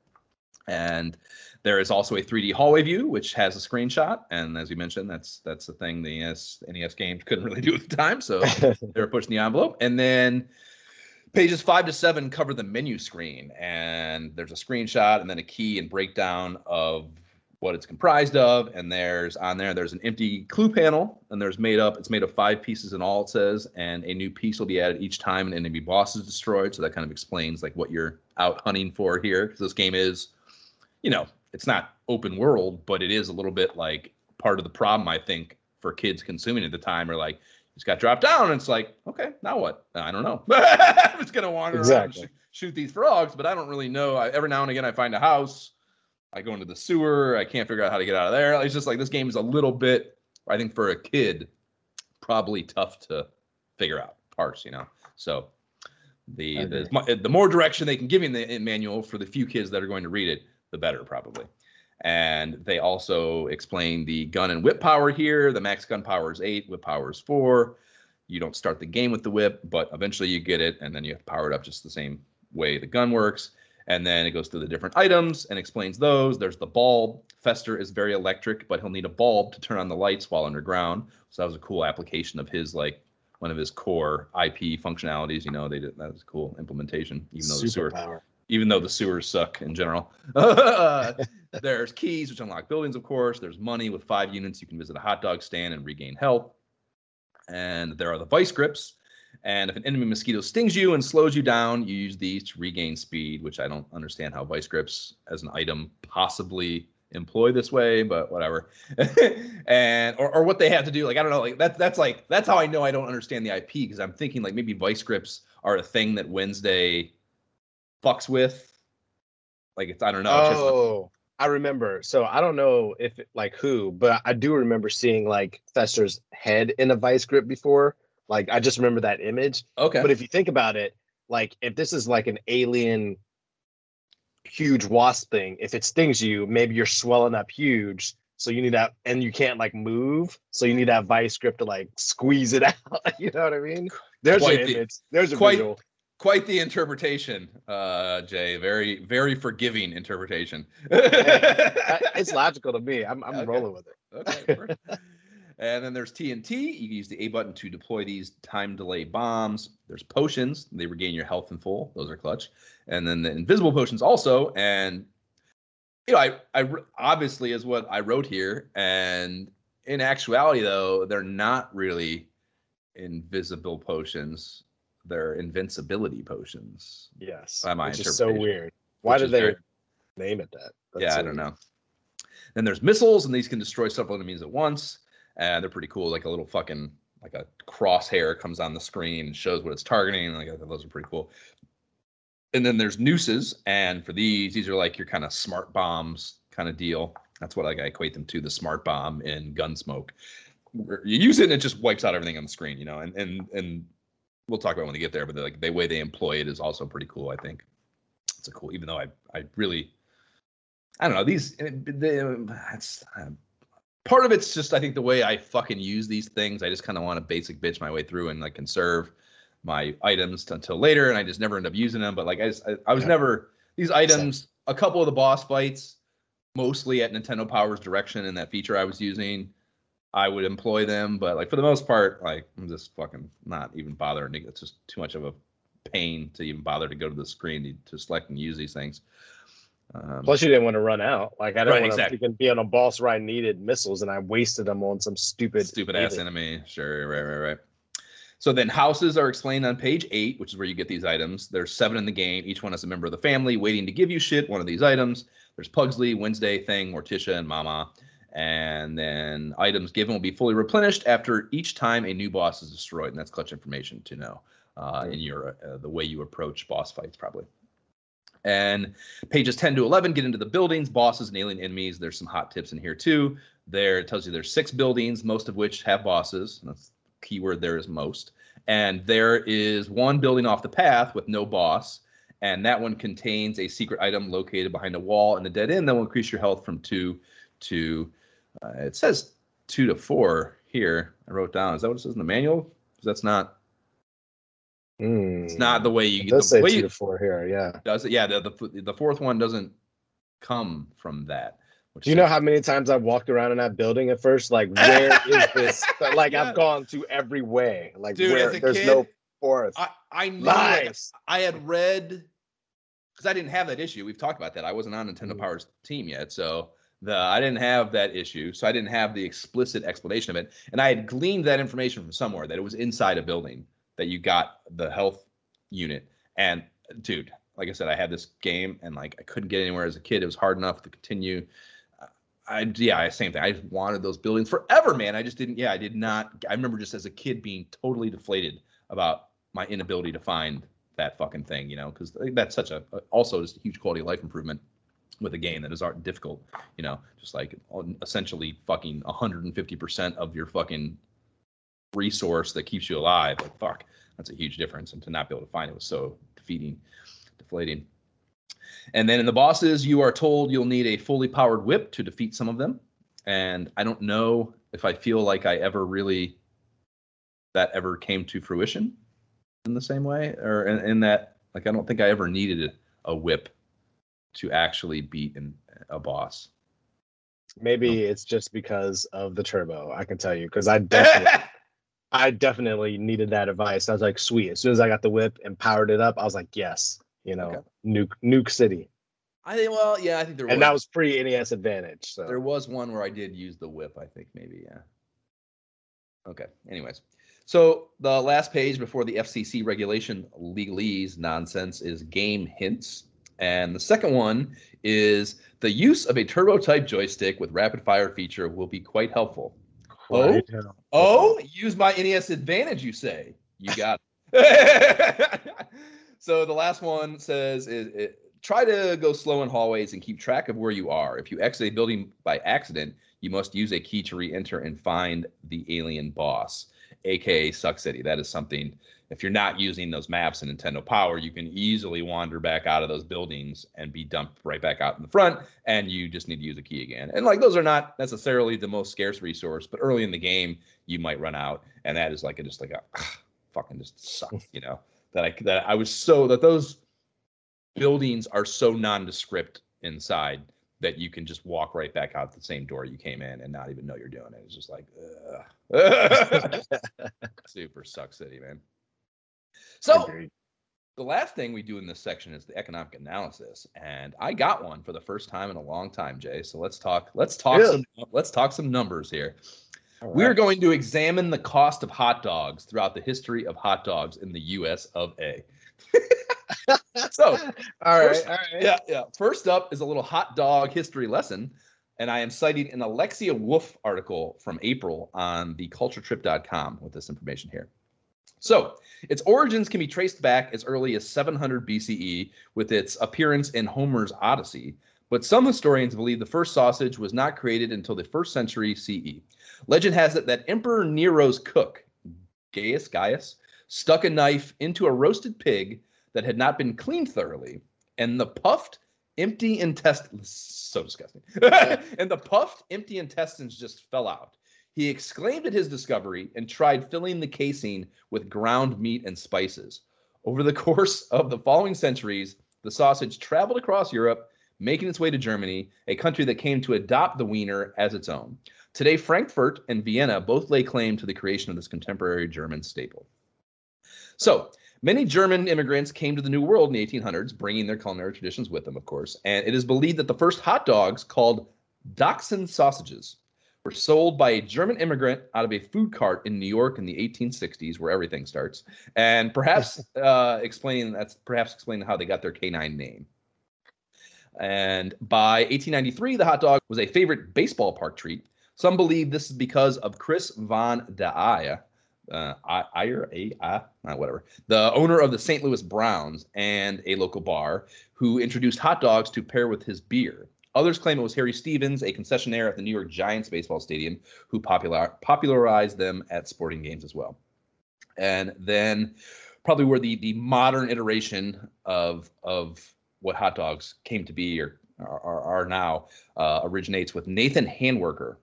And there is also a 3D hallway view, which has a screenshot. And as you mentioned, that's that's the thing the NES, NES games [laughs] couldn't really do at the time, so they were pushing the envelope. And then pages five to seven cover the menu screen, and there's a screenshot and then a key and breakdown of what it's comprised of. And there's on there, there's an empty clue panel, and there's made up. It's made of five pieces in all. It says, and a new piece will be added each time an enemy boss is destroyed. So that kind of explains like what you're out hunting for here, because this game is, you know, it's not open world, but it is a little bit like part of the problem I think for kids consuming at the time are like just got dropped down and it's like okay now what? I don't know. [laughs] I'm just gonna wander Exactly. around and shoot, shoot these frogs but i don't really know. I, every now and again i find a house i go into the sewer i can't figure out how to get out of there. It's just like this game is a little bit i think for a kid probably tough to figure out parts you know? So the the, the more direction they can give in the manual for the few kids that are going to read it the better probably and they also explain the gun and whip power here. The max gun power is eight, whip power is four. You don't start the game with the whip, but eventually you get it, and then you have to power it up just the same way the gun works. And then it goes through the different items and explains those. There's the bulb. Fester is very electric, but he'll need a bulb to turn on the lights while underground. So that was a cool application of his like one of his core IP functionalities. You know, they did that was cool implementation, even though the sewer Superpower. Even though the sewers suck in general. [laughs] [laughs] There's keys, which unlock buildings, of course. There's money with five units. You can visit a hot dog stand and regain health. And there are the vice grips. And if an enemy mosquito stings you and slows you down, you use these to regain speed, which I don't understand how vice grips as an item possibly employ this way, but whatever. [laughs] and or, or what they have to do, like I don't know, like that's that's like that's how I know I don't understand the IP because I'm thinking like maybe vice grips are a thing that Wednesday fucks with. Like it's I don't know. Oh, I remember. So I don't know if like who, but I do remember seeing like Fester's head in a vice grip before. Like I just remember that image. okay. But if you think about it, like if this is like an alien huge wasp thing, if it stings you, maybe you're swelling up huge. So you need that, and you can't like move. So you need that vice grip to like squeeze it [laughs] out. you know what I mean? There's Quite an the- image. There's a quite- visual. Quite the interpretation, uh, Jay. Very, very forgiving interpretation. [laughs] I- It's logical to me. I'm, I'm Okay. rolling with it. Okay. and then there's TNT. You can use the A button to deploy these time delay bombs. There's potions. They regain your health in full. Those are clutch. And then the invisible potions also. And you know, I, I obviously is what I wrote here. And in actuality, though, they're not really invisible potions. They're invincibility potions. Yes. By my which is so weird. Why did they very- name it that? That's yeah, I don't know. Then there's missiles, and these can destroy several enemies at once, and they're pretty cool. Like a little fucking like a crosshair comes on the screen and shows what it's targeting. Like I those are pretty cool. And then there's nooses, and for these, these are like your kind of smart bombs kind of deal. That's what like I equate them to the smart bomb in Gunsmoke. You use it and it just wipes out everything on the screen, you know. And and and we'll talk about when we get there, but like the way they employ it is also pretty cool. I think it's a cool. Even though I I really I don't know these. eh, They, that's uh, part of it's just I think the way I fucking use these things. I just kind of want to basic bitch my way through and like conserve my items t- until later, and I just never end up using them. But like I, just, I, I was Yeah. never these items. A couple of the boss fights, mostly at Nintendo Power's direction and that feature I was using. I would employ them, but like for the most part, like I'm just fucking not even bothering. It's just too much of a pain to even bother to go to the screen to, to select and use these things. Um, Plus, you didn't want to run out. Like I Right, didn't want exactly. to be on a boss where I needed missiles, and I wasted them on some stupid, stupid ass enemy. Sure, right, right, right. So then houses are explained on page eight, which is where you get these items. There's seven in the game. Each one has a member of the family waiting to give you shit. One of these items. There's Pugsley, Wednesday, Thing, Morticia, and Mama. And then items given will be fully replenished after each time a new boss is destroyed. And that's clutch information to know uh, in your uh, the way you approach boss fights, probably. And pages 10 to 11 get into the buildings, bosses, and alien enemies. There's some hot tips in here too. There it tells you there's six buildings, most of which have bosses. And that's keyword there is most. And there is one building off the path with no boss. and that one contains a secret item located behind a wall in a dead end that will increase your health from two to uh, it says two to four here. I wrote down. Is that what it says in the manual? 'Cause that's not. It's not the way you Hmm. It the does say way two you, to four here. Yeah. does it. Yeah, the, the the fourth one doesn't come from that. Which Do you know how many times I've walked around in that building at first? Like, [laughs] where is this? But, like, Yeah. I've gone to every way. Like, Dude, where there's kid, no forest. I I knew Lies. I had read because I didn't have that issue. We've talked about that. I wasn't on Nintendo Mhm. Power's team yet, so the I didn't have that issue. So I didn't have the explicit explanation of it, and I had gleaned that information from somewhere that it was inside a building that you got the health unit. And dude, like I said, I had this game and like I couldn't get anywhere as a kid. It was hard enough to continue. I yeah, same thing. I just wanted those buildings forever, man. I just didn't. Yeah, I did not. I remember just as a kid being totally deflated about my inability to find that fucking thing. You know, because that's such a also just a huge quality of life improvement with a game that is art difficult. You know, just like essentially fucking 150 percent of your fucking resource that keeps you alive. Like fuck, that's a huge difference. And to not be able to find it was so defeating, deflating. And then in the bosses, you are told you'll need a fully powered whip to defeat some of them. And I don't know if I feel like I ever really that ever came to fruition in the same way, or in, in that like I don't think I ever needed a whip to actually beat an, a boss. Maybe it's just because of the turbo. I can tell you because I definitely, [laughs] I definitely needed that advice. I was like, sweet. As soon as I got the whip and powered it up, I was like, yes. You know, Okay. nuke nuke city, I think well, yeah, I think there and was that was pre NES Advantage. So There was one where I did use the whip, I think maybe, yeah. Okay. Anyways. So the last page before the FCC regulation legalese nonsense is game hints. And the second one is the use of a turbo type joystick with rapid fire feature will be quite helpful. Oh? Oh, use my NES advantage, you say. You got it. [laughs] so the last one says is it, try to go slow in hallways and keep track of where you are. If you exit a building by accident, you must use a key to re-enter and find the alien boss, aka Suck City. That is something. If you're not using those maps in Nintendo Power, you can easily wander back out of those buildings and be dumped right back out in the front, and you just need to use a key again. And like those are not necessarily the most scarce resource, but early in the game you might run out, and that is like a, just like a fucking just sucks, you know. That I that I was so that those buildings are so nondescript inside that you can just walk right back out the same door you came in and not even know you're doing it. It's just like [laughs] super suck city, man. So agreed. the last thing we do in this section is the economic analysis, and I got one for the first time in a long time, Jay. So let's talk. Let's talk Really? some. Let's talk some numbers here. All We are going to examine the cost of hot dogs throughout the history of hot dogs in the U.S. of A. [laughs] [laughs] so all right, first- all right. yeah, yeah. First up is a little hot dog history lesson, and I am citing an Alexia Wolf article from April on theculturetrip.com with this information here. So, its origins can be traced back as early as 700 BCE with its appearance in Homer's Odyssey, but some historians believe the first sausage was not created until the first century CE. Legend has it that Emperor Nero's cook, Gaius Gaius, stuck a knife into a roasted pig that had not been cleaned thoroughly, and the puffed, empty intestines so disgusting. [laughs] and the puffed, empty intestines just fell out. He exclaimed at his discovery and tried filling the casing with ground meat and spices. Over the [laughs] course of the following centuries, the sausage traveled across Europe, making its way to Germany, a country that came to adopt the wiener as its own. Today, Frankfurt and Vienna both lay claim to the creation of this contemporary German staple. So, many German immigrants came to the New World in the 1800s, bringing their culinary traditions with them, of course. And it is believed that the first hot dogs, called Dachshund sausages, were sold by a German immigrant out of a food cart in New York in the 1860s, where everything starts, and perhaps [laughs] uh, explaining that's perhaps explaining how they got their canine name. And by 1893, the hot dog was a favorite baseball park treat. Some believe this is because of Chris von der Eye, uh, Iyer, uh, whatever, the owner of the St. Louis Browns and a local bar, who introduced hot dogs to pair with his beer. Others claim it was Harry Stevens, a concessionaire at the New York Giants baseball stadium, who popular, popularized them at sporting games as well. And then probably where the the modern iteration of of what hot dogs came to be or are, are now uh, originates with Nathan Handwerker,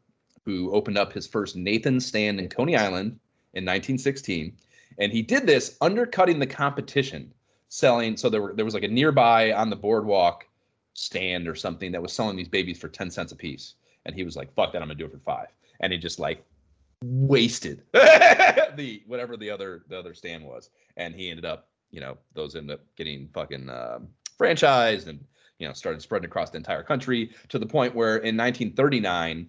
who opened up his first Nathan stand in Coney Island in 1916, and he did this undercutting the competition, selling. So there were there was like a nearby on the boardwalk stand or something that was selling these babies for 10 cents a piece, and he was like, "Fuck that, I'm gonna do it for five. and he just like wasted [laughs] the whatever the other the other stand was, and he ended up, you know, those ended up getting fucking um, franchised and you know started spreading across the entire country to the point where in 1939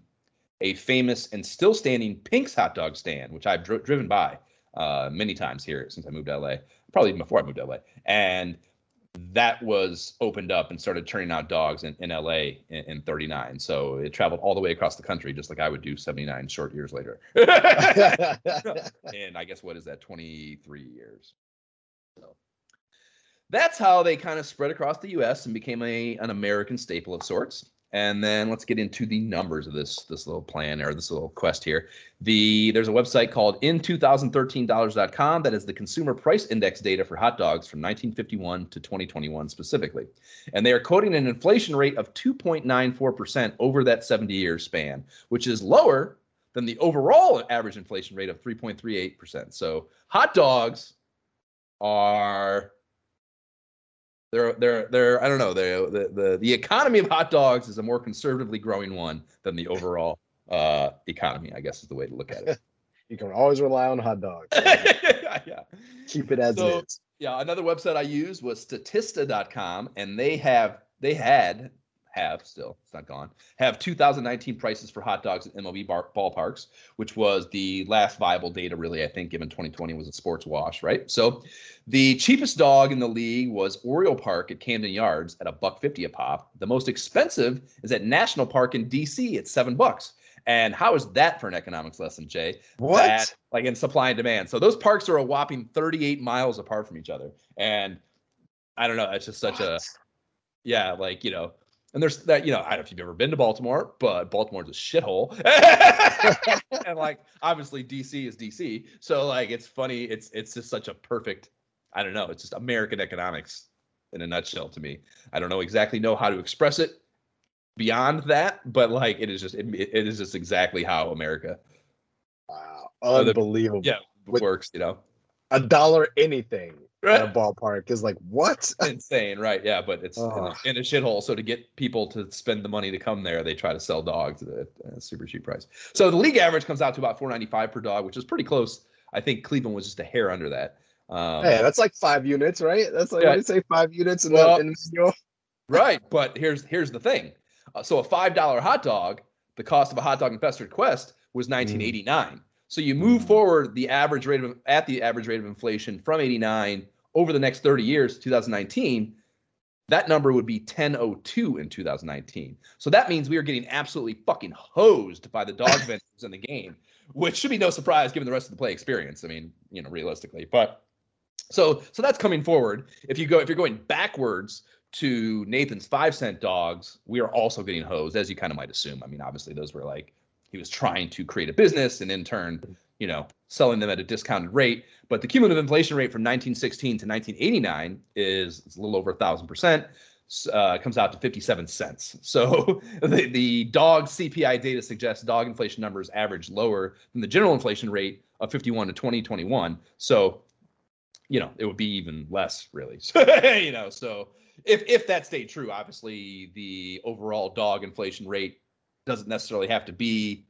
a famous and still standing Pink's hot dog stand, which I've dri- driven by uh, many times here since I moved to LA, probably even before I moved to LA, and that was opened up and started turning out dogs in, in LA in, in 39. So it traveled all the way across the country, just like I would do 79 short years later. [laughs] and I guess what is that, 23 years? So that's how they kind of spread across the US and became a an American staple of sorts. And then let's get into the numbers of this this little plan or this little quest here. The there's a website called in2013dollars.com that is the consumer price index data for hot dogs from 1951 to 2021 specifically. And they are quoting an inflation rate of 2.94% over that 70 year span, which is lower than the overall average inflation rate of 3.38%. So hot dogs are they're they're they're I don't know the, the the economy of hot dogs is a more conservatively growing one than the overall uh, economy. I guess is the way to look at it. [laughs] you can always rely on hot dogs. [laughs] yeah. Keep it as So- is. Yeah, another website I used was Statista.com, and they have they had have still it's not gone have 2019 prices for hot dogs at MLB bar, ballparks, which was the last viable data really I think given 2020 was a sports wash, right? So the cheapest dog in the league was Oriole Park at Camden Yards at a buck fifty a pop. The most expensive is at National Park in DC at seven bucks. And how is that for an economics lesson, Jay? What? that, like in supply and demand. So those parks are a whopping 38 miles apart from each other. And I don't know, it's just such a yeah, like, you know, and there's that, you know, I don't know if you've ever been to Baltimore, but Baltimore's a shithole. [laughs] and like obviously DC is DC. So like it's funny, it's it's just such a perfect, I don't know, it's just American economics in a nutshell to me. I don't know exactly know how to express it beyond that, but like it is just it, it is just exactly how America Wow. So the- Unbelievable. yeah With- works, you know. A dollar anything at a ballpark is like, what? insane, right? Yeah, but it's in, a, a shithole. So to get people to spend the money to come there, they try to sell dogs at a super cheap price. So the league average comes out to about four ninety five per dog, which is pretty close. I think Cleveland was just a hair under that. Um, Hey, that's like five units, right? That's like Yeah. say five units in, Well- the, in the manual? right, but here's here's the thing. Uh, so a five dollar hot dog, the cost of a hot dog in Fester Quest was nineteen eighty nine. So you move forward the average rate of at the average rate of inflation from eighty nine over the next thirty years, two thousand nineteen. That number would be 1002 in 2019. So that means we are getting absolutely fucking hosed by the dog [laughs] vendors in the game, which should be no surprise given the rest of the play experience. I mean, you know, realistically. But so so that's coming forward. If you go if you're going backwards to Nathan's five cent dogs, we are also getting hosed, as you kind of might assume. I mean, obviously those were like he was trying to create a business and in turn, you know, selling them at a discounted rate. But the cumulative inflation rate from 1916 to 1989 is, a little over a thousand percent. Uh, comes out to 57 cents. [laughs] So the, the dog CPI data suggests dog inflation numbers average lower than the general inflation rate of 51 to 2021. So, you know, it would be even less really. [laughs] So, you know, so if if that stayed true, obviously the overall dog inflation rate doesn't necessarily have to be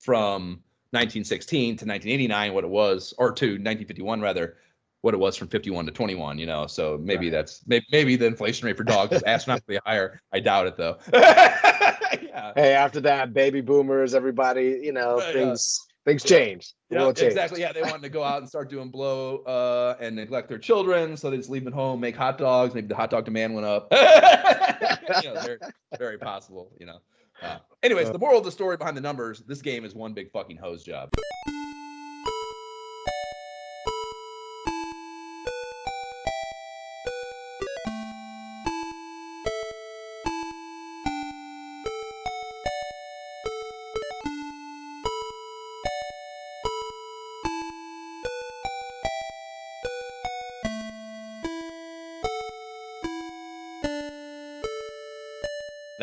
from 1916 to 1989 what it was, or to 1951 rather, what it was from 51 to 21. You know, so maybe Right. that's maybe, maybe the inflation rate for dogs is astronomically [laughs] higher. I doubt it though. [laughs] yeah. Hey, after that, baby boomers, everybody, you know, Yeah, yeah. things things Yeah. change. Yeah, world changed. exactly. Yeah, they wanted to go out and start doing blow uh, and neglect their children, so they just leave them at home, make hot dogs. Maybe the hot dog demand went up. [laughs] you know, very, very possible. You know. Uh, anyways, uh, the moral of the story behind the numbers: this game is one big fucking hose job.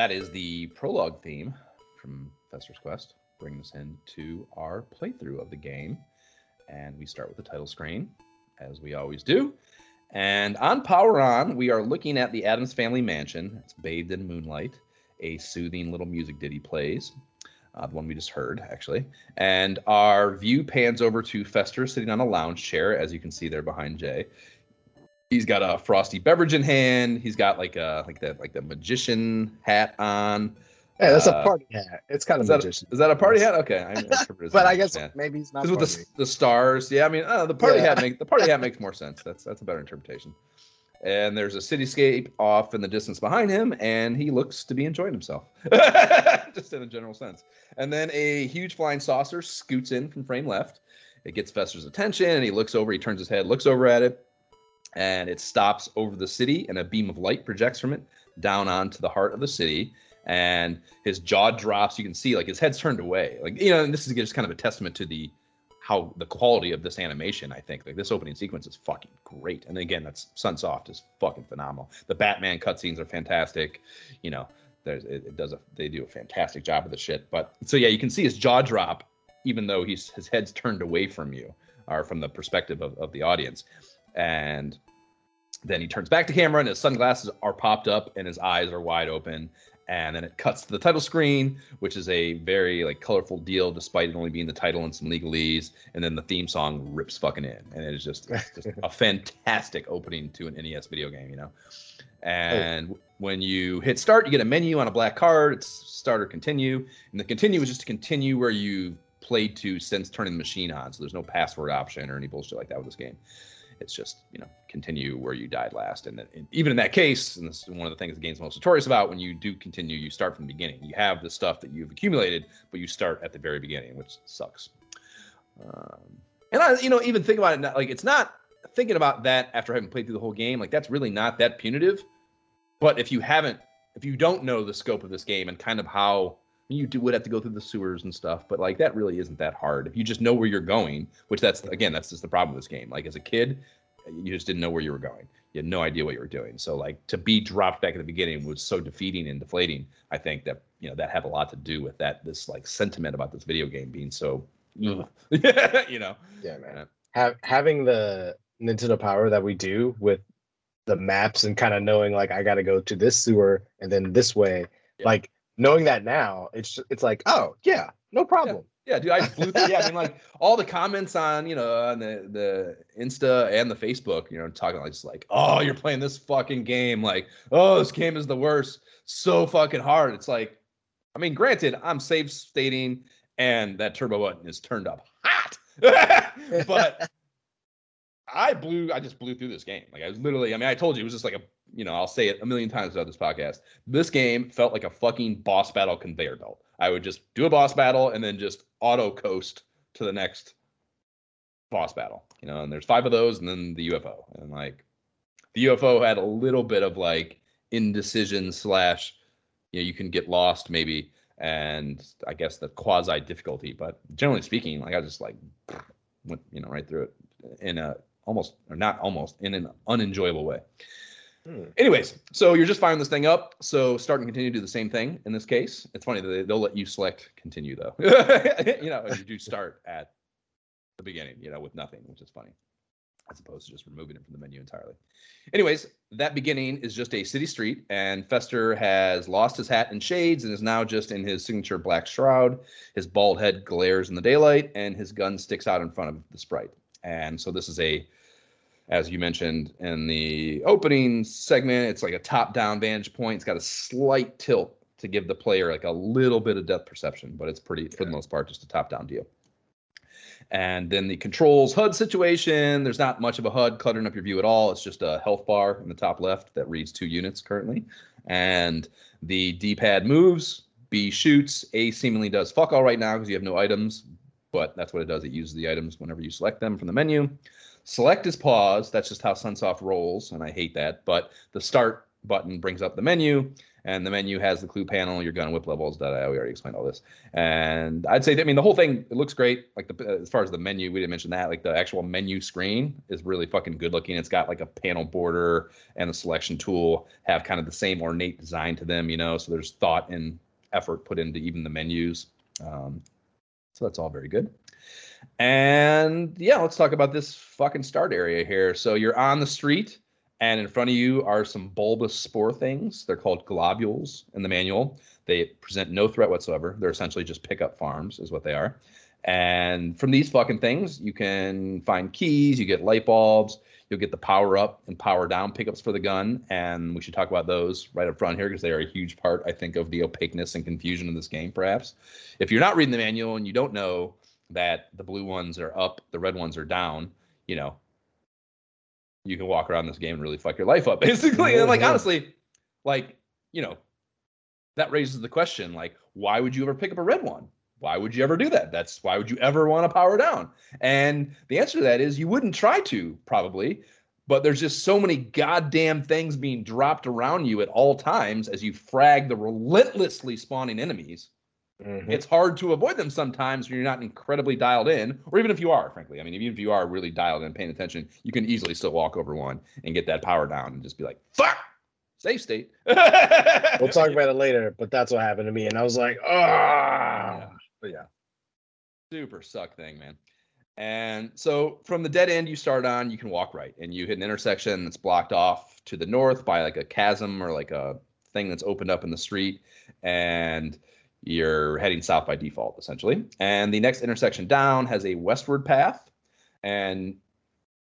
that is the prologue theme from Fester's Quest, bringing us into our playthrough of the game. And we start with the title screen, as we always do. And on Power On, we are looking at the Addams Family Mansion. It's bathed in moonlight. A soothing little music ditty plays, uh, the one we just heard, actually. And our view pans over to Fester sitting on a lounge chair, as you can see there behind Jay. He's got a frosty beverage in hand. He's got like a like that like the magician hat on. Yeah, that's Uh, a party hat. It's kind of Is that, magician. is that a party hat? Okay, I [laughs] as but I guess hat. maybe he's not. With the, the stars, yeah, I mean, uh, the party Yeah. hat make the party hat [laughs] makes more sense. That's that's a better interpretation. And there's a cityscape off in the distance behind him, and he looks to be enjoying himself, [laughs] just in a general sense. And then a huge flying saucer scoots in from frame left. It gets Fester's attention, and he looks over. He turns his head, looks over at it, and it stops over the city, and a beam of light projects from it down onto the heart of the city. And his jaw drops. You can see like his head's turned away. Like you know, and this is just kind of a testament to the how the quality of this animation. I think like this opening sequence is fucking great. And again, that's Sunsoft is fucking phenomenal. The Batman cutscenes are fantastic. You know, there's it, it does a they do a fantastic job of the shit. But so yeah, you can see his jaw drop, even though he's his head's turned away from you or from the perspective of, of the audience. And then he turns back to camera and his sunglasses are popped up and his eyes are wide open and then it cuts to the title screen which is a very like colorful deal despite it only being the title and some legalese and then the theme song rips fucking in and it is just, it's just a [laughs] fantastic opening to an nes video game you know? And when you hit start you get a menu on a black card it's start or continue and the continue is just to continue where you played to since turning the machine on so there's no password option or any bullshit like that with this game it's just you know continue where you died last. And, then, and even in that case and this is one of the things the game's most notorious about when you do continue you start from the beginning. You have the stuff that you've accumulated but you start at the very beginning which sucks. Um, and i you know even think about it not- like it's not thinking about that after having played through the whole game. Like that's really not that punitive. But if you haven't if you don't know the scope of this game and kind of how you do would have to go through the sewers and stuff, but like that really isn't that hard. If you just know where you're going, which that's again, that's just the problem with this game. Like as a kid, you just didn't know where you were going. You had no idea what you were doing. So like to be dropped back at the beginning was so defeating and deflating. I think that you know that had a lot to do with that this like sentiment about this video game being so [laughs] you know. yeah, man. Have, having the Nintendo Power that we do with the maps and kind of knowing like I got to go to this sewer and then this way, Yeah. like knowing that now, it's it's like oh yeah, no problem. Yeah, dude, I blew through. Yeah, I mean, like all the comments on you know on the the Insta and the Facebook, you know, talking like just like, oh, you're playing this fucking game, like, oh, this game is the worst, so fucking hard. It's like, I mean, granted, I'm safe stating, and that turbo button is turned up hot, [laughs] but I blew, I just blew through this game. Like I was literally, I mean, I told you it was just like a, you know, I'll say it a million times throughout this podcast. This game felt like a fucking boss battle conveyor belt. I would just do a boss battle and then just auto coast to the next boss battle, you know, and there's five of those and then the UFO. And like the UFO had a little bit of like indecision slash, you know, you can get lost maybe. And I guess the quasi difficulty, but generally speaking, like I just like [sniffs] went, you know, right through it in a almost or not almost in an unenjoyable way. Hmm. Anyways, so you're just firing this thing up. So start and continue to do the same thing in this case. It's funny that they, they'll let you select continue though. [laughs] you know, you do start at the beginning, you know, with nothing, which is funny, as opposed to just removing it from the menu entirely. Anyways, that beginning is just a city street, and Fester has lost his hat and shades and is now just in his signature black shroud. His bald head glares in the daylight, and his gun sticks out in front of the sprite. And so this is a as you mentioned in the opening segment, it's like a top-down vantage point. It's got a slight tilt to give the player like a little bit of depth perception, but it's pretty for the most part just a top-down deal. And then the controls HUD situation, there's not much of a HUD cluttering up your view at all. It's just a health bar in the top left that reads two units currently. And the D-pad moves, B shoots, A seemingly does fuck all right now because you have no items, but that's what it does. It uses the items whenever you select them from the menu. Select is pause. That's just how Sunsoft rolls, and I hate that. But the start button brings up the menu, And the menu has the clue panel, your gun whip levels. That I we already explained all this. And I'd say, I mean, the whole thing it looks great. Like the as far as the menu, we didn't mention that. Like the actual menu screen is really fucking good looking. It's got like a panel border and the selection tool have kind of the same ornate design to them, you know. So there's thought and effort put into even the menus. Um, so that's all very good. And yeah, let's talk about this fucking start area here. So you're on the street, and in front of you are some bulbous spore things. They're called globules in the manual. They present no threat whatsoever. They're essentially just pickup farms, is what they are. And from these fucking things, you can find keys, you get light bulbs, you'll get the power up and power down pickups for the gun. And we should talk about those right up front here because they are a huge part, I think, of the opaqueness and confusion of this game, perhaps. If you're not reading the manual and you don't know that the blue ones are up, the red ones are down, you know, you can walk around this game and really fuck your life up, [laughs] basically. And like, mm-hmm. honestly, like, you know, that raises the question like, why would you ever pick up a red one? Why would you ever do that? That's why would you ever want to power down? And the answer to that is you wouldn't try to, probably, but there's just so many goddamn things being dropped around you at all times as you frag the relentlessly spawning enemies. Mhm. It's hard to avoid them sometimes when you're not incredibly dialed in, or even if you are, frankly. I mean, even if you are really dialed in, paying attention, you can easily still walk over one and get that power down and just be like, fuck, safe state. [laughs] We'll talk about it later, but that's what happened to me, and I was like, oh, Yeah. But yeah. super suck thing, man. And so from the dead end you start on, you can walk right and you hit an intersection that's blocked off to the north by like a chasm or like a thing that's opened up in the street. And you're heading south by default, essentially. And the next intersection down has a westward path. And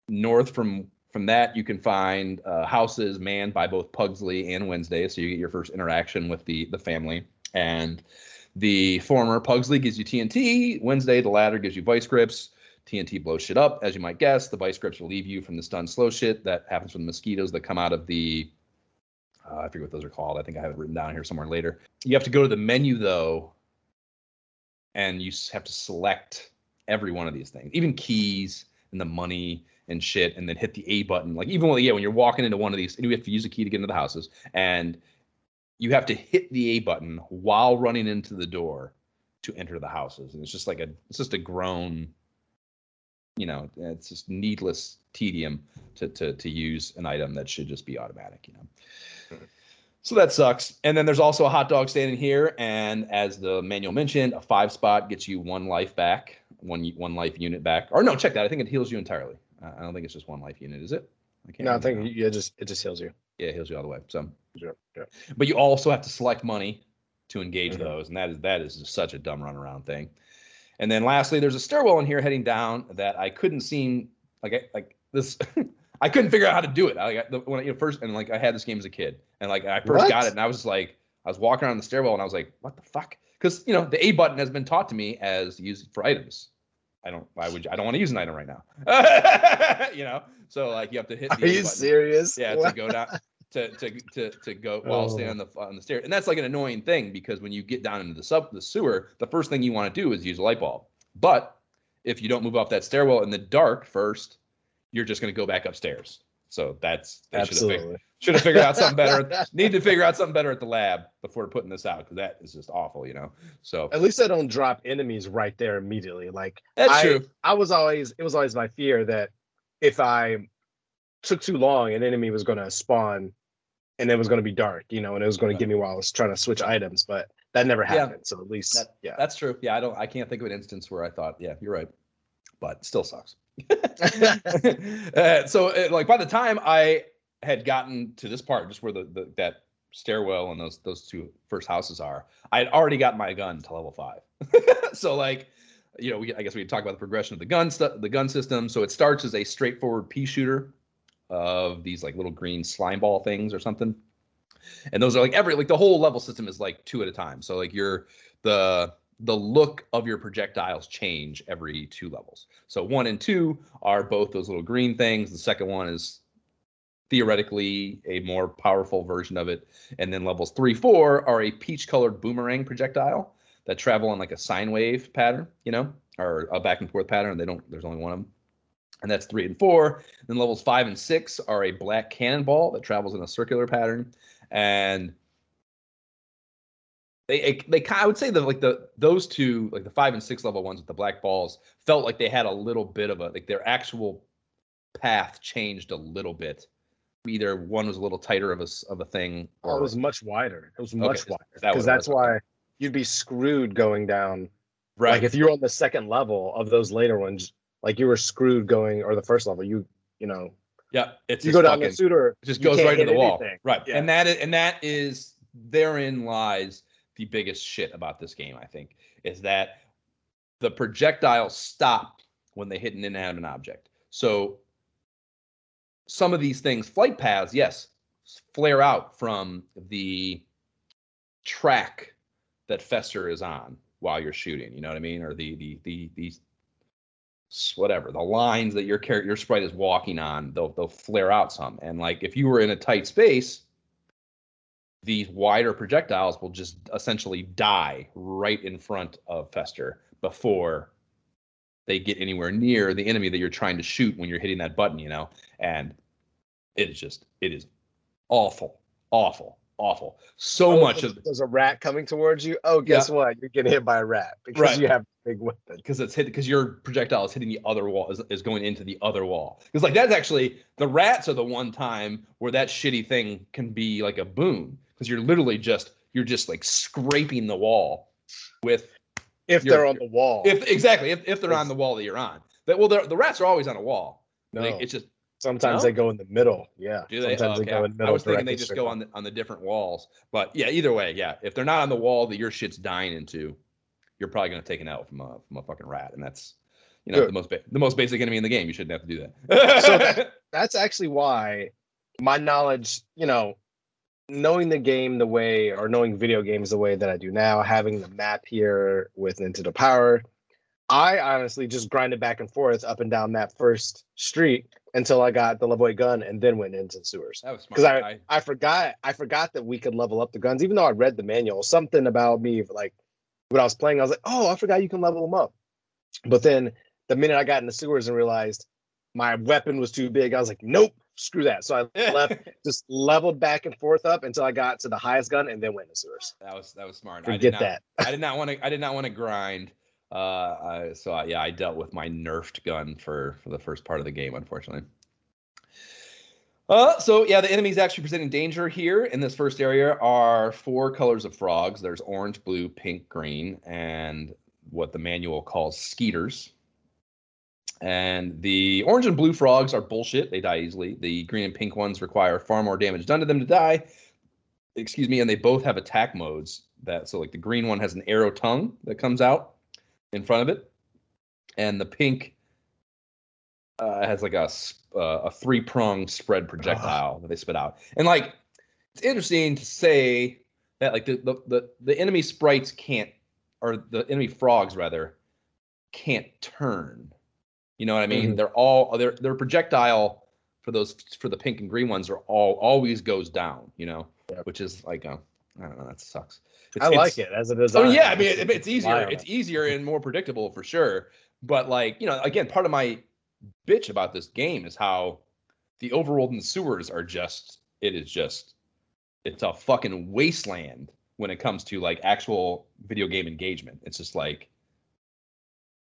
north from from that, you can find uh, houses manned by both Pugsley and Wednesday. So you get your first interaction with the the family. And the former Pugsley gives you TNT. Wednesday, the latter gives you vice grips. TNT blows shit up, as you might guess. The vice grips relieve you from the stun slow shit that happens from the mosquitoes that come out of the. Uh, I forget what those are called. I think I have it written down here somewhere later. You have to go to the menu though, and you have to select every one of these things, even keys and the money and shit, and then hit the A button. Like even when yeah, when you're walking into one of these, and you have to use a key to get into the houses, and you have to hit the A button while running into the door to enter the houses. And it's just like a it's just a groan, you know, it's just needless tedium to to to use an item that should just be automatic, you know. So that sucks. And then there's also a hot dog stand in here, and as the manual mentioned, a five spot gets you one life back, one one life unit back. Or no, check that. I think it heals you entirely. Uh, I don't think it's just one life unit, is it? I No, I think you just it just heals you. yeah, it heals you all the way. So Yeah. yeah. but you also have to select money to engage Mhm. those, and that is that is just such a dumb runaround thing. And then lastly, there's a stairwell in here heading down that I couldn't seem like I, like this. [laughs] I couldn't figure out how to do it. I got the, when I you know, first and like I had this game as a kid, and like I first got it, and I was like, I was walking around the stairwell, and I was like, what the fuck? Because you know the A button has been taught to me as used for items. I don't. Why would you? I don't want to use an item right now. [laughs] you know, so like you have to hit. Are the A you button. serious? Yeah, to go down to to to to go while standing oh. on the on the stairs. and that's like an annoying thing because when you get down into the sub the sewer, the first thing you want to do is use a light bulb. But if you don't move off that stairwell in the dark first, you're just going to go back upstairs. So that's they should have figured, Absolutely. should have figured out something better. [laughs] Need to figure out something better at the lab before putting this out because that is just awful, you know. So At least I don't drop enemies right there immediately. Like that's I, true. I was always it was always my fear that if I took too long, an enemy was going to spawn, and it was going to be dark, you know, and it was going to get me while I was trying to switch items. But that never Yeah. happened. So at least, That- yeah. That's true. Yeah, I don't. I can't think of an instance where I thought, yeah, you're right, but still sucks. [laughs] [laughs] uh, so uh, like by the time I had gotten to this part, just where the, the that stairwell and those those two first houses are, I had already got my gun to level five. [laughs] so like, you know, we, I guess we talk about the progression of the gun stuff, the gun system. So it starts as a straightforward pea shooter of these like little green slime ball things or something. And those are like every like the whole level system is like two at a time. So like you're the the look of your projectiles change every two levels. So one and two are both those little green things. The second one is theoretically a more powerful version of it. And then levels three, four are a peach colored boomerang projectile that travel on like a sine wave pattern, you know, or a back and forth pattern. They don't, there's only one of them. And that's three and four. Then levels five and six are a black cannonball that travels in a circular pattern. And they they kind I would say that like the those two like the five and six level ones with the black balls felt like they had a little bit of a like their actual path changed a little bit. Either one was a little tighter of a of a thing, Oh, or it was much wider. It was much is wider that because that's why you'd be screwed going down. right. Like if you're on the second level of those later ones, like you were screwed going or the first level. You you know yeah, it's you go down fucking, the suitor, it just goes right into hit the wall. anything. Right. Yeah. And that is and that is therein lies the biggest shit about this game, I think, is that the projectiles stop when they hit an inanimate object. So some of these things, flight paths, yes, flare out from the track that Fester is on while you're shooting. You know what I mean? Or the the the these whatever the lines that your character your sprite is walking on they'll they'll flare out some and like if you were in a tight space these wider projectiles will just essentially die right in front of Fester before they get anywhere near the enemy that you're trying to shoot when you're hitting that button, you know? And it is just, it is awful, awful, awful. So Oh, much of there's a rat coming towards you. Oh, guess what? You're getting hit by a rat because Right. you have a big weapon. because it's hit because your projectile is hitting the other wall is, is going into the other wall because like that's actually the rats are the one time where that shitty thing can be like a boon because you're literally just you're just like scraping the wall with If You're- they're on the wall. if exactly if, if they're on the wall that you're on that well the rats are always on a wall no, like, it's just sometimes No? they go in the middle. Yeah. do they Sometimes Oh, they go in the middle. i was thinking they just straight go on the on the different walls but yeah either way yeah if they're not on the wall that your shit's dying into you're probably going to take an out from a from a fucking rat and that's you know Good. the most ba- the most basic enemy in the game you shouldn't have to do that So that- [laughs] that's actually why my knowledge, you know, knowing the game the way or knowing video games the way that I do now, having the map here with Nintendo Power, I honestly just grinded back and forth up and down that first street until I got the level eight gun and then went into the sewers. That was smart. Because I, I forgot I forgot that we could level up the guns, even though I read the manual. Something about me like when I was playing, I was like, oh, I forgot you can level them up. But then the minute I got in the sewers and realized my weapon was too big, I was like, nope, screw that. So I [laughs] left, just leveled back and forth up until I got to the highest gun and then went into the sewers. that was that was smart. I did Forget not, that. I did not want to. I did not want to grind. Uh, I, so I, yeah, I dealt with my nerfed gun for for the first part of the game, unfortunately. Uh, so yeah, the enemies actually presenting danger here in this first area are four colors of frogs. There's orange, blue, pink, green, and what the manual calls skeeters. And the orange and blue frogs are bullshit. They die easily. The green and pink ones require far more damage done to them to die. Excuse me, and they both have attack modes. That so like the green one has an arrow tongue that comes out in front of it, and the pink uh, has like a uh, a three prong spread projectile that they spit out. And like it's interesting to say that like the the the, the enemy sprites can't or the enemy frogs rather can't turn. You know what I mean? Mhm. They're all their their projectile for those for the pink and green ones are all always goes down. You know, Yep. which is like uh, I don't know that sucks. I It's- like it as a Oh yeah, I mean it, it's easier. It's easier [laughs] and more predictable for sure. But like you know, again, part of my bitch about this game is how the overworld and sewers are just. It is just. It's a fucking wasteland when it comes to like actual video game engagement. It's just like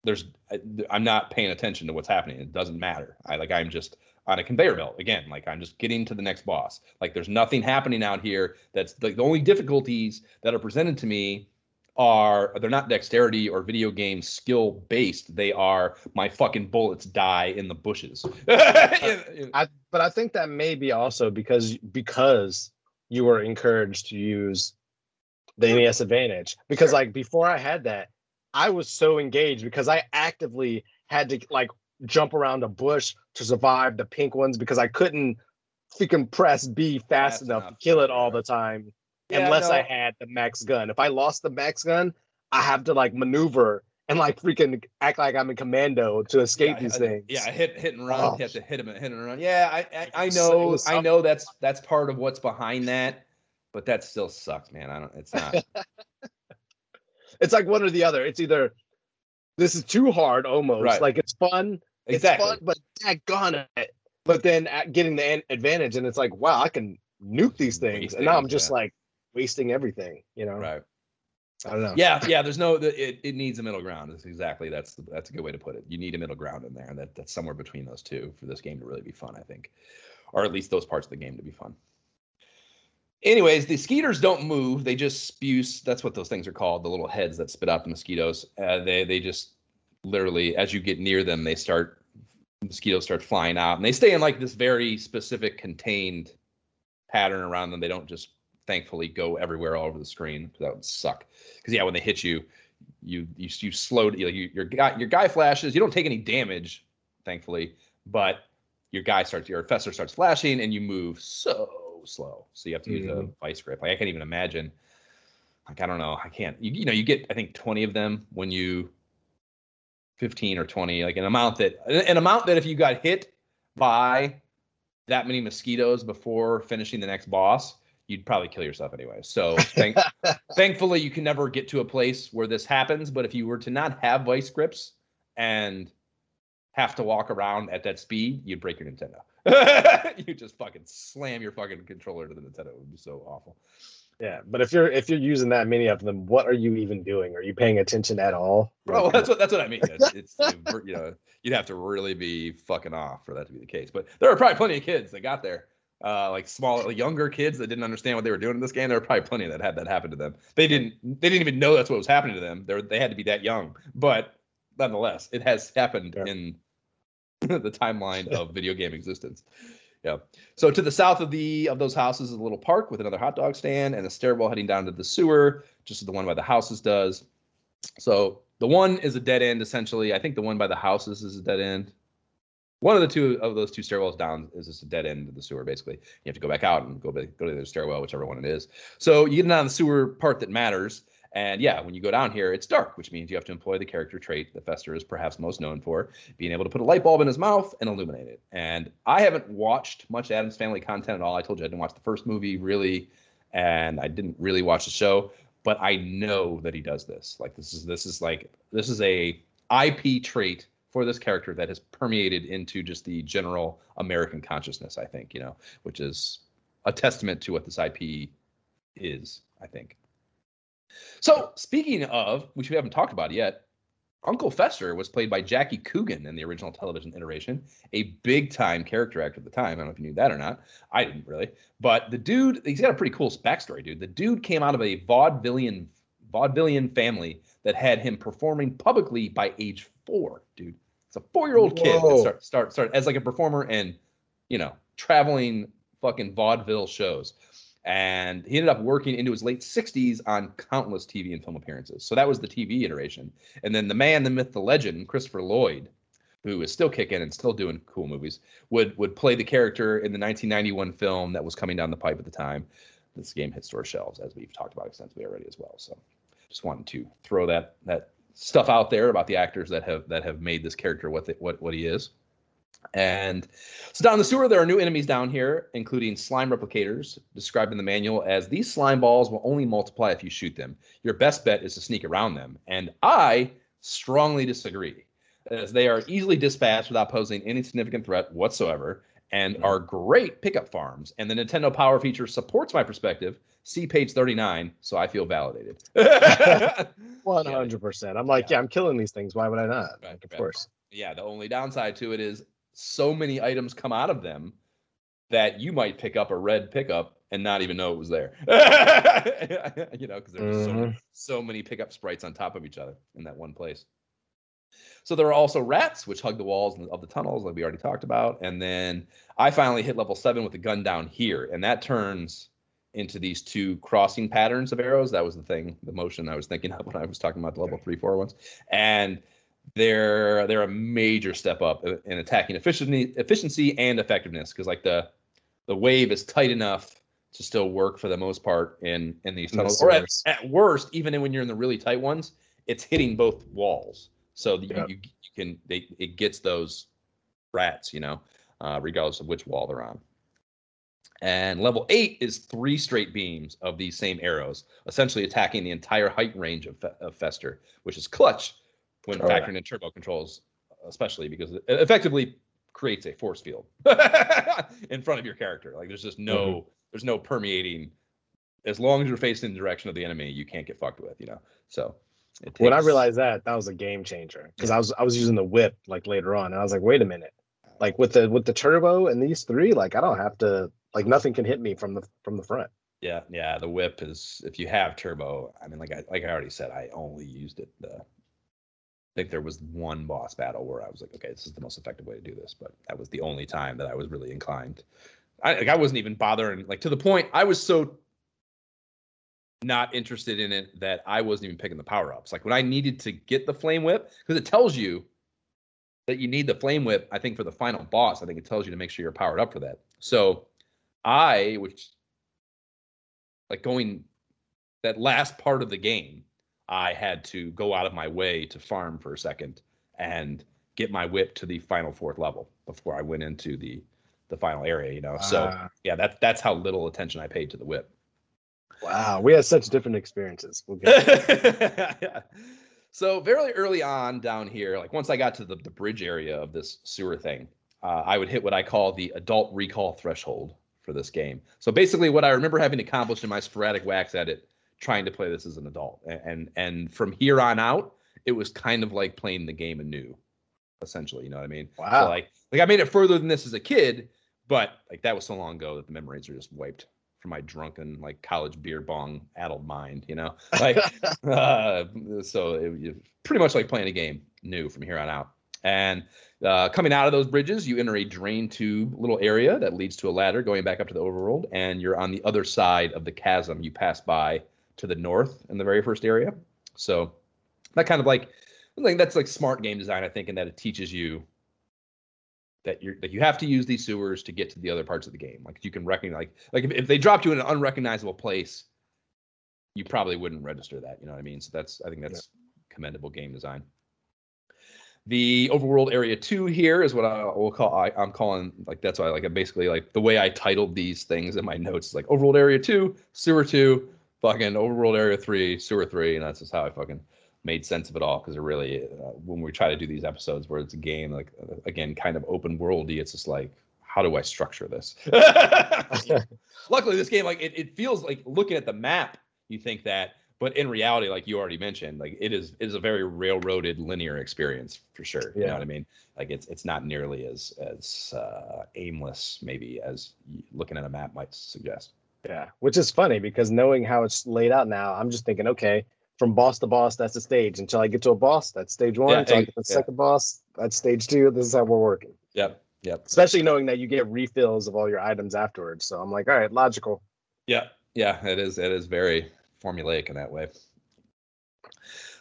there's I- I'm not paying attention to what's happening. It doesn't matter. I like I'm just on a conveyor belt again. Like I'm just getting to the next boss. Like there's nothing happening out here. That's like the only difficulties that are presented to me are they're not dexterity or video game skill based. They are my fucking bullets die in the bushes. [laughs] I, but I think that may be also because because you were encouraged to use the NES Advantage. Because like before I had that, I was so engaged because I actively had to like jump around a bush to survive the pink ones because I couldn't freaking press B fast, enough, to kill it all the time Yeah, unless I had the max gun. If I lost the max gun, I have to like maneuver and like freaking act like I'm in commando to escape yeah, these I- things. Yeah, hit hit and run. Oh. You have to oh. hit him and hit and run. Yeah, I I, I know I know that's that's part of what's behind that, but that still sucks, man. I don't. It's not. [laughs] it's like one or the other. It's either this is too hard almost, Right. like it's fun, exactly. it's fun, but daggone it. But then getting the advantage, and it's like, wow, I can nuke these things, and now I'm just yeah. like wasting everything, you know. Right. I don't know. Yeah, yeah. There's no. It, it needs a middle ground. That's exactly. That's that's a good way to put it. You need a middle ground in there, and that that's somewhere between those two for this game to really be fun. I think, or at least those parts of the game to be fun. Anyways, the skeeters don't move; they just spew. That's what those things are called. The little heads that spit out the mosquitoes. Uh, they they just literally, as you get near them, they start mosquitoes start flying out, and they stay in like this very specific contained pattern around them. They don't just thankfully go everywhere all over the screen. That would suck. Because yeah, when they hit you, you you you slowed you, you your guy your guy flashes. You don't take any damage, thankfully, but your guy starts your fester starts flashing and you move so slow. So you have to use mm-hmm. a vice grip. Like I can't even imagine. Like I don't know. I can't. You, you know you get I think 20 of them when you 15 or 20 like an amount that an amount that if you got hit by that many mosquitoes before finishing the next boss you'd probably kill yourself anyway. So thank, [laughs] thankfully, you can never get to a place where this happens. But if you were to not have vice grips and have to walk around at that speed, you'd break your Nintendo. [laughs] you just fucking slam your fucking controller to the Nintendo. It would be so awful. Yeah, but if you're if you're using that many of them, what are you even doing? Are you paying attention at all? Bro, that's what that's what I mean. [laughs] It's, it's you know you'd have to really be fucking off for that to be the case. But there are probably plenty of kids that got there uh, like small, younger kids that didn't understand what they were doing in this game. There were probably plenty that had that happen to them. They didn't, they didn't even know that's what was happening to them. They they had to be that young, but nonetheless, it has happened yeah. in [laughs] the timeline [laughs] of video game existence. Yeah. So to the south of the of those houses is a little park with another hot dog stand and a stairwell heading down to the sewer, just as the one by the houses does. So the one is a dead end essentially. I think the one by the houses is a dead end one of the two of those two stairwells down is just a dead end of the sewer. Basically, you have to go back out and go go to the stairwell, whichever one it is. So you get down the sewer part that matters. And yeah, when you go down here, it's dark, which means you have to employ the character trait that Fester is perhaps most known for, being able to put a light bulb in his mouth and illuminate it. And I haven't watched much Addams Family content at all. I told you I didn't watch the first movie really, and I didn't really watch the show, but I know that he does this. Like this is this is like this is a IP trait for this character that has permeated into just the general American consciousness, I think, you know, which is a testament to what this IP is, I think. So, speaking of, which we haven't talked about yet, Uncle Fester was played by Jackie Coogan in the original television iteration, a big time character actor at the time. I don't know if you knew that or not. I didn't really. But the dude, he's got a pretty cool backstory, dude. The dude came out of a vaudevillian vaudevillian family that had him performing publicly by age four, dude. It's a four year old kid that start start start as like a performer and you know traveling fucking vaudeville shows. And he ended up working into his late 60s on countless TV and film appearances. So that was the TV iteration. And then the man, the myth, the legend, Christopher Lloyd, who is still kicking and still doing cool movies, would would play the character in the 1991 film that was coming down the pipe at the time. This game hit store shelves, as we've talked about extensively already as well. So just wanted to throw that that stuff out there about the actors that have that have made this character what the, what what he is. And so down the sewer, there are new enemies down here, including slime replicators, described in the manual as these slime balls will only multiply if you shoot them. Your best bet is to sneak around them. And I strongly disagree, as they are easily dispatched without posing any significant threat whatsoever and mm-hmm. are great pickup farms. And the Nintendo Power feature supports my perspective. See page 39, so I feel validated. [laughs] [laughs] 100%. I'm like, yeah. yeah, I'm killing these things. Why would I not? Right, like, of right. course. Yeah, the only downside to it is so many items come out of them that you might pick up a red pickup and not even know it was there. [laughs] you know, because there's mm-hmm. so, so many pickup sprites on top of each other in that one place. So there are also rats, which hug the walls of the tunnels, like we already talked about. And then I finally hit level seven with the gun down here, and that turns into these two crossing patterns of arrows. That was the thing, the motion I was thinking of when I was talking about the level three, four ones. And they're they're a major step up in attacking efficiency, efficiency and effectiveness because like the the wave is tight enough to still work for the most part in in these tunnels. Or at, at worst, even when you're in the really tight ones, it's hitting both walls. So you, you, you can they it gets those rats, you know, uh, regardless of which wall they're on. And level eight is three straight beams of these same arrows, essentially attacking the entire height range of, of Fester, which is clutch when oh, factoring yeah. in turbo controls, especially because it effectively creates a force field [laughs] in front of your character. Like there's just no mm-hmm. there's no permeating as long as you're facing the direction of the enemy, you can't get fucked with, you know. So takes... when I realized that, that was a game changer because I was I was using the whip like later on, and I was like, wait a minute, like with the with the turbo and these three, like I don't have to like nothing can hit me from the from the front. Yeah, yeah. The whip is if you have turbo. I mean, like I like I already said, I only used it. Uh, I think there was one boss battle where I was like, okay, this is the most effective way to do this, but that was the only time that I was really inclined. I like I wasn't even bothering like to the point I was so not interested in it that I wasn't even picking the power ups. Like when I needed to get the flame whip, because it tells you that you need the flame whip, I think for the final boss, I think it tells you to make sure you're powered up for that. So I, which like going that last part of the game, I had to go out of my way to farm for a second and get my whip to the final fourth level before I went into the the final area, you know. So uh, yeah, that's that's how little attention I paid to the whip. Wow, we had such different experiences. We'll [laughs] yeah. So very early on down here, like once I got to the, the bridge area of this sewer thing, uh, I would hit what I call the adult recall threshold for this game. So basically, what I remember having accomplished in my sporadic wax at it, trying to play this as an adult, and and, from here on out, it was kind of like playing the game anew, essentially. You know what I mean? Wow. So like, like I made it further than this as a kid, but like that was so long ago that the memories are just wiped from my drunken like college beer bong addled mind, you know. [laughs] Like, uh, so it, it, pretty much like playing a game new from here on out. And uh, coming out of those bridges, you enter a drain tube little area that leads to a ladder going back up to the overworld, and you're on the other side of the chasm you pass by to the north in the very first area. So that kind of like, like that's like smart game design, I think, in that it teaches you that you're that you have to use these sewers to get to the other parts of the game. Like you can recognize like like if, if they dropped you in an unrecognizable place, you probably wouldn't register that. You know what I mean? So that's I think that's yeah. commendable game design. The overworld area two here is what I will call I, am calling like that's why like it basically like the way I titled these things in my notes like overworld area two, sewer two, fucking overworld area three, sewer three, and that's just how I fucking made sense of it all because it really uh, when we try to do these episodes where it's a game like uh, again kind of open worldy it's just like how do i structure this? [laughs] Luckily this game like it, it feels like looking at the map you think that but in reality like you already mentioned like it is it is a very railroaded linear experience for sure yeah. you know what i mean? Like it's it's not nearly as as uh, aimless maybe as looking at a map might suggest yeah which is funny because knowing how it's laid out now i'm just thinking okay from boss to boss, that's the stage. Until I get to a boss, that's stage one. Yeah, Until I get to the yeah. second boss, that's stage two. This is how we're working. Yep. Yep. Especially knowing that you get refills of all your items afterwards. So I'm like, all right, logical. Yeah. Yeah. It is. It is very formulaic in that way.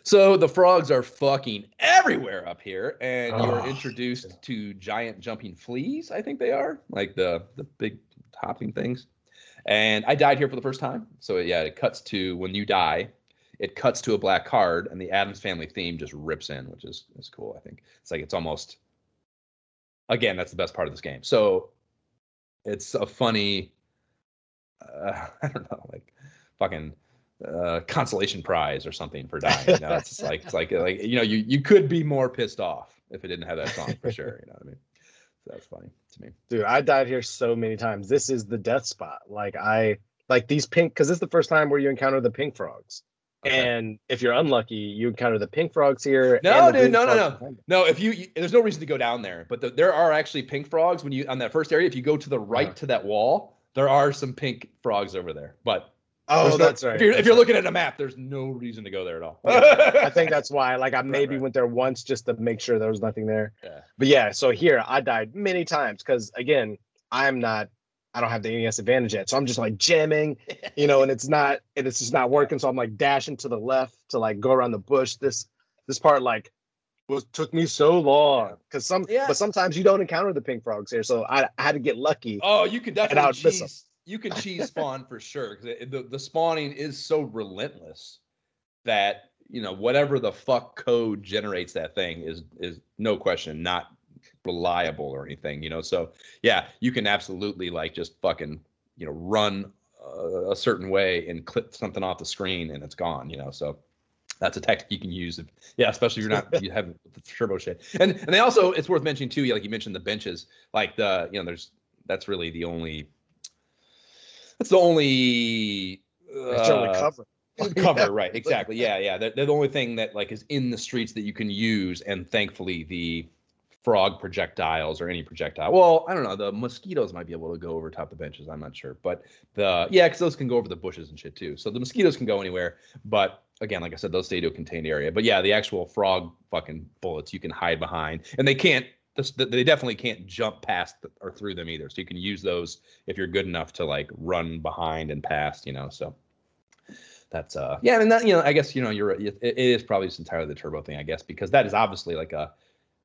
So the frogs are fucking everywhere up here, and oh, you're ah, introduced yeah. to giant jumping fleas. I think they are like the the big hopping things. And I died here for the first time. So yeah, it cuts to when you die it cuts to a black card and the Addams family theme just rips in, which is is cool. I think it's like it's almost again that's the best part of this game. So it's a funny, uh, [laughs] I don't know, like fucking uh, consolation prize or something for dying. You know, it's like it's like like you know you you could be more pissed off if it didn't have that song for [laughs] sure. You know what I mean? That's funny to me. Dude, I died here so many times. This is the death spot. Like I like these pink because this is the first time where you encounter the pink frogs. Okay. And if you're unlucky, you encounter the pink frogs here. No, dude, no, no, no, no. If you, you, there's no reason to go down there, but the, there are actually pink frogs when you on that first area. If you go to the right uh-huh. to that wall, there are some pink frogs over there. But oh, that's right. If you're, if you're looking at a map, there's no reason to go there at all. [laughs] I think that's why. Like I maybe right, right. went there once just to make sure there was nothing there. Yeah. But yeah, so here I died many times because again, I'm not I don't have the NES advantage yet. So I'm just like jamming, you know, and it's not and it's just not working. So I'm like dashing to the left to like go around the bush. This this part like was took me so long because some yeah. but sometimes you don't encounter the pink frogs here. So I, I had to get lucky. Oh, you could definitely cheese. You can [laughs] cheese spawn for sure because the, the spawning is so relentless that you know whatever the fuck code generates that thing is is no question not reliable or anything, you know. So yeah, you can absolutely like just fucking you know run a, a certain way and clip something off the screen and it's gone, you know. So that's a tactic you can use if yeah especially if you're not you have the turbo shit and and they also it's worth mentioning too like you mentioned the benches like the you know there's that's really the only that's the only It's generally uh, cover. [laughs] [laughs] cover right exactly. Yeah yeah. They're, they're the only thing that like is in the streets that you can use and thankfully the frog projectiles or any projectile well i don't know the mosquitoes might be able to go over top the benches i'm not sure but the yeah because those can go over the bushes and shit too so the mosquitoes can go anywhere but again like i said those stay to a contained area but yeah the actual frog fucking bullets you can hide behind and they can't this- they definitely can't jump past the- or through them either. So you can use those if you're good enough to like run behind and past you know so that's uh yeah and that you know i guess you know you're it, it is probably just entirely the turbo thing i guess because that is obviously like a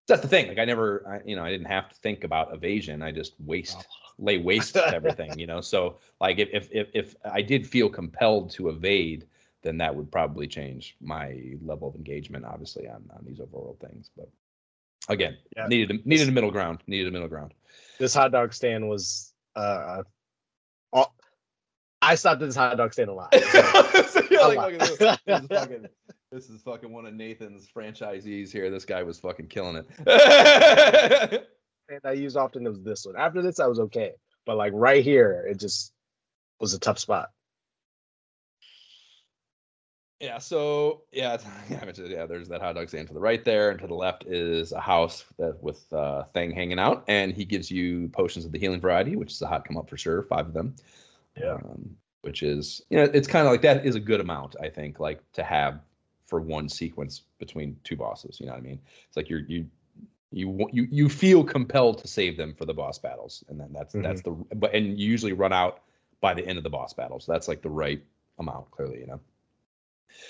that's the thing. Like i never I, you know i didn't have to think about evasion. I just waste lay waste to [laughs] everything you know? So like if, if if if i did feel compelled to evade then that would probably change my level of engagement obviously on on these overworld things but again Yeah. needed a, needed a middle ground needed a middle ground This hot dog stand was. uh uh, I stopped at this hot dog stand a lot. [laughs] So, a like, lot. this. This is fucking- [laughs] This is fucking one of Nathan's franchisees here. This guy was fucking killing it. and I used often it was this one. After this, I was okay, but like right here, it just was a tough spot. Yeah, so yeah, yeah, [laughs] I mentioned, yeah, there's that hot dog stand to the right there, and to the left is a house that with uh thing hanging out, and he gives you potions of the healing variety, which is a hot come up for sure, five of them. Yeah. Um, which is you know, it's kind of like that is a good amount, I think, like to have for one sequence between two bosses. You know what I mean? It's like you're you you you you feel compelled to save them for the boss battles, and then that's that's the but and you usually run out by the end of the boss battle, so that's like the right amount, clearly, you know.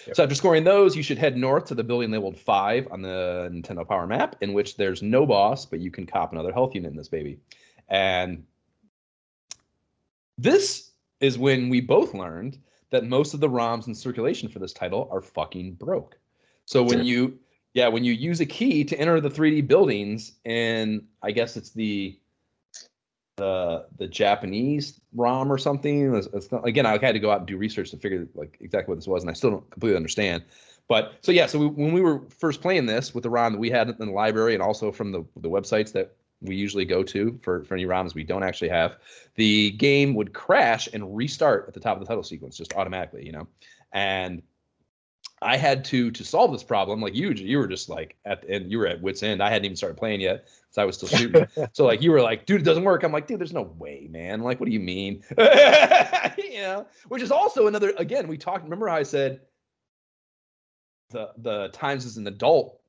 Yep. So after scoring those, you should head north to the building labeled five on the Nintendo Power map, in which there's no boss, but you can cop another health unit in this baby. And this is when we both learned that most of the ROMs in circulation for this title are fucking broke. So when you yeah, when you use a key to enter the 3D buildings, and I guess it's the the the Japanese ROM or something. It's, it's not, again, I had to go out and do research to figure like exactly what this was, and I still don't completely understand. But so yeah, so we, when we were first playing this with the ROM that we had in the library, and also from the the websites that we usually go to for for any ROMs we don't actually have, the game would crash and restart at the top of the title sequence just automatically, you know, and I had to to solve this problem. Like you, you were just like at the end, you were at wits end. I hadn't even started playing yet, so I was still shooting. [laughs] so like you were like, dude, it doesn't work. I'm like, dude, there's no way, man. Like, what do you mean? [laughs] you know, which is also another. Again, we talked. Remember how I said the the times as an adult,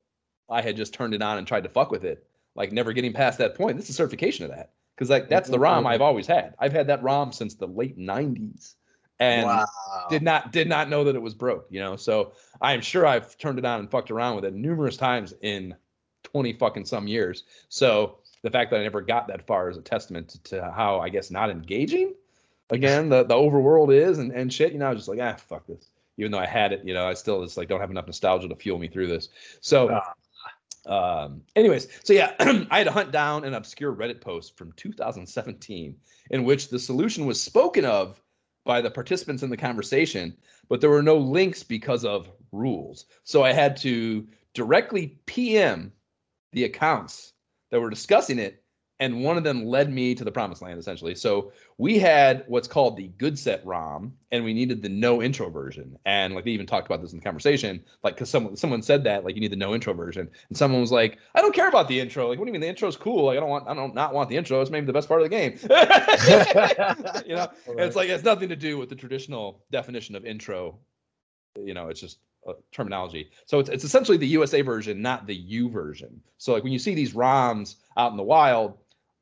I had just turned it on and tried to fuck with it, like never getting past that point. This is certification of that, because like that's the mm-hmm, ROM mm-hmm. I've always had. I've had that ROM since the late '90s, and wow. did not did not know that it was broke you know? So i'm sure i've turned it on and fucked around with it numerous times in 20 fucking some years. So the fact that i never got that far is a testament to, to how i guess not engaging again the, the overworld is and, and shit you know? I was just like ah fuck this. Even though i had it you know i still just like don't have enough nostalgia to fuel me through this. So Ah. um anyways so yeah [clears throat] i had to hunt down an obscure reddit post from 2017 in which the solution was spoken of by the participants in the conversation, but there were no links because of rules. So I had to directly PM the accounts that were discussing it, and one of them led me to the promised land essentially. So we had what's called the good set ROM, and we needed the no intro version. And like they even talked about this in the conversation, like because someone someone said that like you need the no intro version, and someone was like, I don't care about the intro. Like what do you mean the intro's cool? Like I don't want I don't not want the intro. It's maybe the best part of the game. [laughs] you know, and it's like it's nothing to do with the traditional definition of intro. You know, it's just terminology. So it's it's essentially the USA version, not the U version. So like when you see these ROMs out in the wild,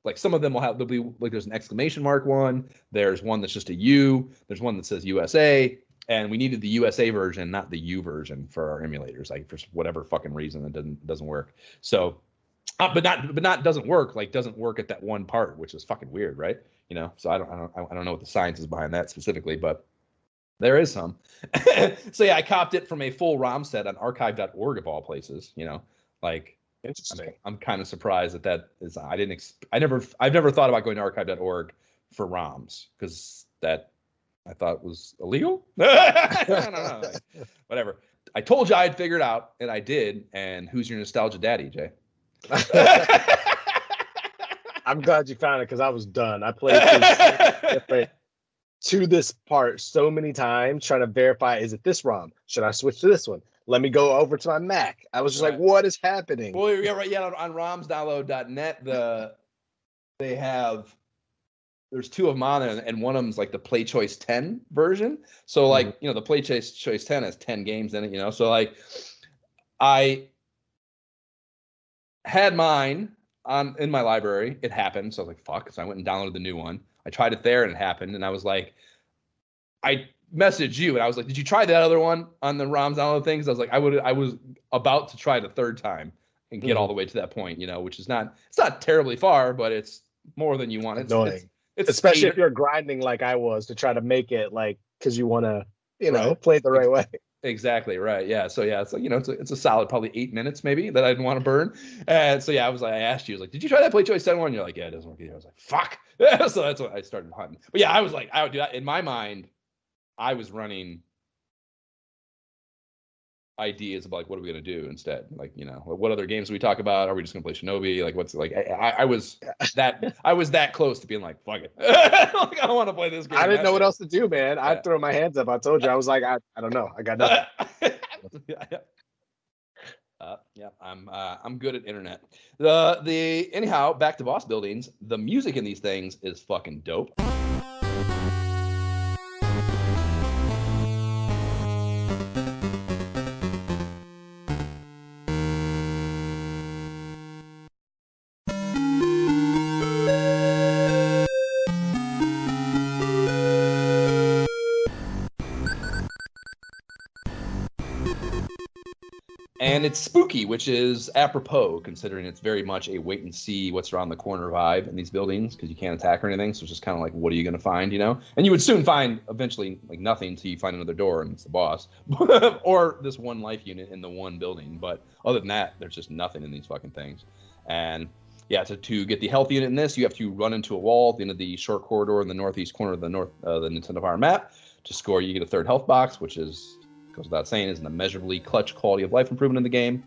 like some of them will have there'll be like there's an exclamation mark one, there's one that's just a U, there's one that says USA, and we needed the USA version, not the U version for our emulators. Like for whatever fucking reason, it doesn't doesn't work. So. Uh, but not, but not doesn't work. Like doesn't work at that one part, which is fucking weird, right? You know. So I don't, I don't, I don't know what the science is behind that specifically, but there is some. [laughs] so yeah, I copped it from a full ROM set on archive.org of all places. You know, like Interesting. I'm kind of surprised that that is. I didn't. Ex- I never. I've never thought about going to archive.org for ROMs because that I thought was illegal. [laughs] I don't know. like, whatever. I told you I'd figured out, and I did. And who's your nostalgia daddy, Jay? [laughs] [laughs] I'm glad you found it because I was done. I played to this part so many times trying to verify is it this ROM? Should I switch to this one? Let me go over to my Mac. I was just Right. like, what is happening? Well, yeah, right. Yeah, on, on romsdownload.net, the they have there's two of them on there, and one of them's like the Play Choice 10 version. So mm-hmm. like, you know, the Play Choice Choice 10 has 10 games in it, you know. So like I had mine on in my library. It happened. So I was like, fuck. So I went and downloaded the new one. I tried it there and it happened. And I was like, I messaged you and I was like, did you try that other one on the ROMs and all the things? I was like, I would I was about to try the third time and get all mm-hmm. the way to that point, you know, which is not it's not terribly far, but it's more than you want. It's, Annoying. it's, it's Especially eight- if you're grinding like I was to try to make it like because you want to, you know, Right. play it the right way. Exactly right. Yeah. So yeah, it's like you know, it's a, it's a solid probably eight minutes maybe that I didn't want to burn. And so yeah, I was like, I asked you, I was like, did you try that play choice seven one? You're like, yeah, it doesn't work either. I was like, fuck. [laughs] so that's what I started hunting. But yeah, I was like, I would do that in my mind. I was running ideas about like what are we gonna do instead? Like you know, what other games do we talk about? Are we just gonna play Shinobi? Like what's like? I, I, I was that I was that close to being like, fuck it. [laughs] like I don't want to play this game. I didn't know what else to do, man. Yeah. I'd throw my hands up. I told you. I was like, I, I don't know. I got nothing. [laughs] yeah, yeah. Uh, yeah, I'm uh, I'm good at internet. The the anyhow, back to boss buildings. The music in these things is fucking dope. It's spooky, which is apropos considering it's very much a wait and see what's around the corner vibe in these buildings because you can't attack or anything. So it's just kind of like, what are you going to find, you know? And you would soon find eventually like nothing until you find another door and it's the boss [laughs] or this one life unit in the one building. But other than that, there's just nothing in these fucking things. And yeah, to, to get the health unit in this, you have to run into a wall at the end of the short corridor in the northeast corner of the north uh, the Nintendo Power map. To score, you get a third health box, which is goes without saying is an immeasurably clutch quality of life improvement in the game.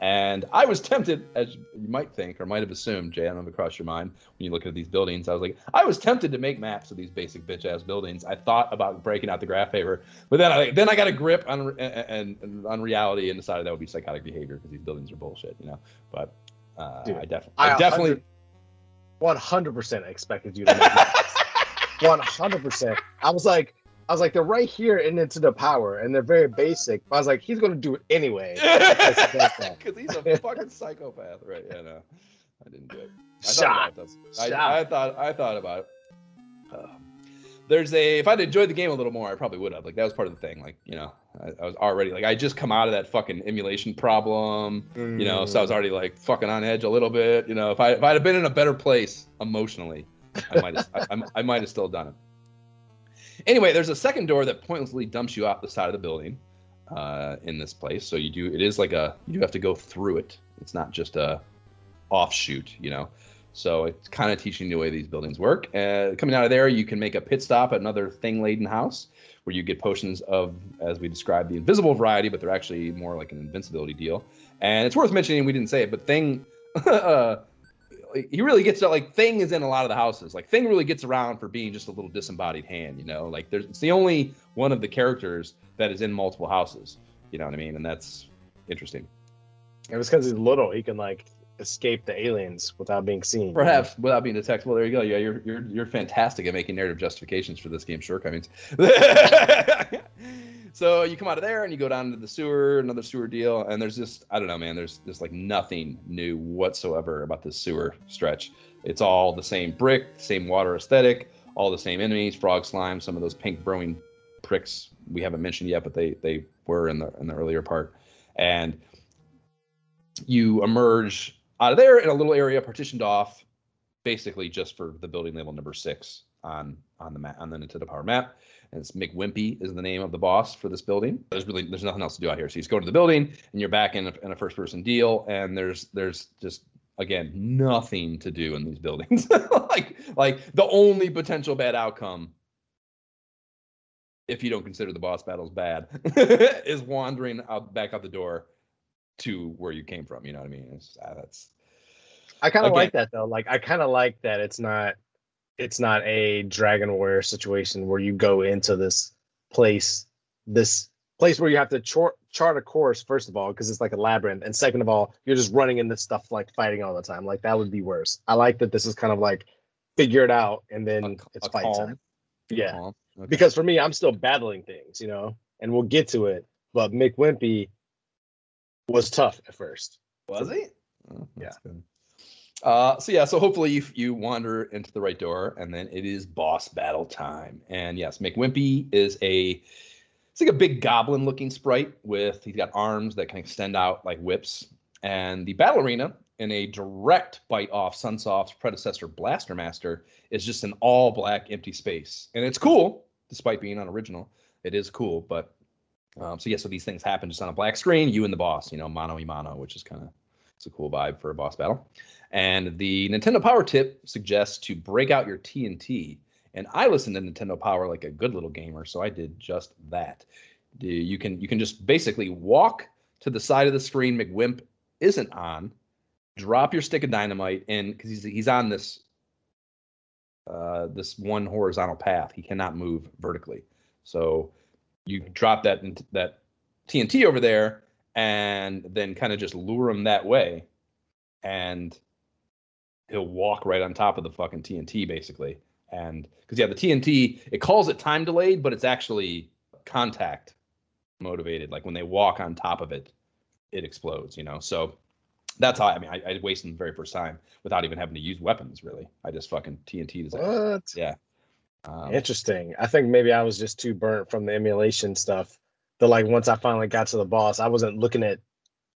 And I was tempted, as you might think or might have assumed, Jay, I don't know if it crossed your mind when you look at these buildings. I was like, I was tempted to make maps of these basic bitch ass buildings. I thought about breaking out the graph paper, but then I then I got a grip on and, and on reality and decided that would be psychotic behavior because these buildings are bullshit, you know. But uh, Dude, I definitely, I, I definitely, One hundred percent expected you to. make [laughs] One hundred percent. I was like, I was like, they're right here and Nintendo Power, and they're very basic. But I was like, he's gonna do it anyway. [laughs] because he's a [laughs] fucking psychopath, right? Yeah, no, I didn't do it. I thought Shot. about. I, Shot. I thought I thought about it. Um, there's a if I'd enjoyed the game a little more, I probably would have. Like that was part of the thing. Like you know, I, I was already like I just come out of that fucking emulation problem. You know, so I was Mm. already like fucking on edge a little bit. You know, if I if I'd have been in a better place emotionally, I might have I, I, I might have still done it. Anyway, there's a second door that pointlessly dumps you out the side of the building uh, in this place. So you do it is like a you do have to go through it. It's not just a offshoot, you know. So it's kind of teaching you the way these buildings work. Uh, coming out of there, you can make a pit stop at another thing-laden house where you get potions of, as we described, the invisible variety, but they're actually more like an invincibility deal. And it's worth mentioning, we didn't say it, but Thing, [laughs] uh, he really gets like Thing is in a lot of the houses. Like Thing really gets around for being just a little disembodied hand, you know. Like there's it's the only one of the characters that is in multiple houses. You know what I mean? And that's interesting. It was because he's little. He can like escape the aliens without being seen. Perhaps without being detectable. There you go. Yeah, you're you're you're fantastic at making narrative justifications for this game's shortcomings. [laughs] so you come out of there and you go down to the sewer, another sewer deal, and there's just I don't know, man. There's just like nothing new whatsoever about this sewer stretch. It's all the same brick, same water aesthetic, all the same enemies, frog slime, some of those pink brewing pricks we haven't mentioned yet, but they they were in the in the earlier part, and you emerge out of there in a little area partitioned off, basically just for the building label number six on on the map on the Nintendo Power map. And it's McWimpy is the name of the boss for this building. There's really there's nothing else to do out here. So you just go to the building and you're back in a, in a first person deal, and there's there's just again nothing to do in these buildings. [laughs] like like the only potential bad outcome if you don't consider the boss battles bad, [laughs] is wandering out back out the door to where you came from. You know what I mean? It's, uh, that's I kind of like that though. Like I kind of like that it's not it's not a Dragon Warrior situation where you go into this place, this place where you have to chart, chart a course first of all because it's like a labyrinth, and second of all, you're just running into stuff like fighting all the time. Like that would be worse. I like that this is kind of like figure it out and then A- it's a fight calm. time. Yeah, Okay. because for me, I'm still battling things, you know, and we'll get to it. But McWimpy was tough at first. Was he? Oh, that's good. Uh, so yeah, so hopefully you, you wander into the right door, and then it is boss battle time. And yes, McWimpy is a it's like a big goblin looking sprite with he's got arms that can extend out like whips. And the battle arena, in a direct bite off Sunsoft's predecessor Blaster Master, is just an all black empty space, and it's cool despite being unoriginal. It is cool, but um, so yeah, so these things happen just on a black screen. You and the boss, you know, mano y mano, which is kind of it's a cool vibe for a boss battle. And the Nintendo Power tip suggests to break out your TNT. And I listen to Nintendo Power like a good little gamer, so I did just that. You can you can just basically walk to the side of the screen McWimp isn't on, drop your stick of dynamite, and because he's he's on this uh, this one horizontal path, he cannot move vertically. So you drop that that TNT over there, and then kind of just lure him that way, and he'll walk right on top of the fucking TNT basically. And because yeah, the TNT it calls it time delayed, but it's actually contact motivated. Like when they walk on top of it, it explodes. You know, so that's how I mean I, I wasted the very first time without even having to use weapons. Really, I just fucking TNT What? yeah. Um, Interesting. I think maybe I was just too burnt from the emulation stuff. That like once I finally got to the boss, I wasn't looking at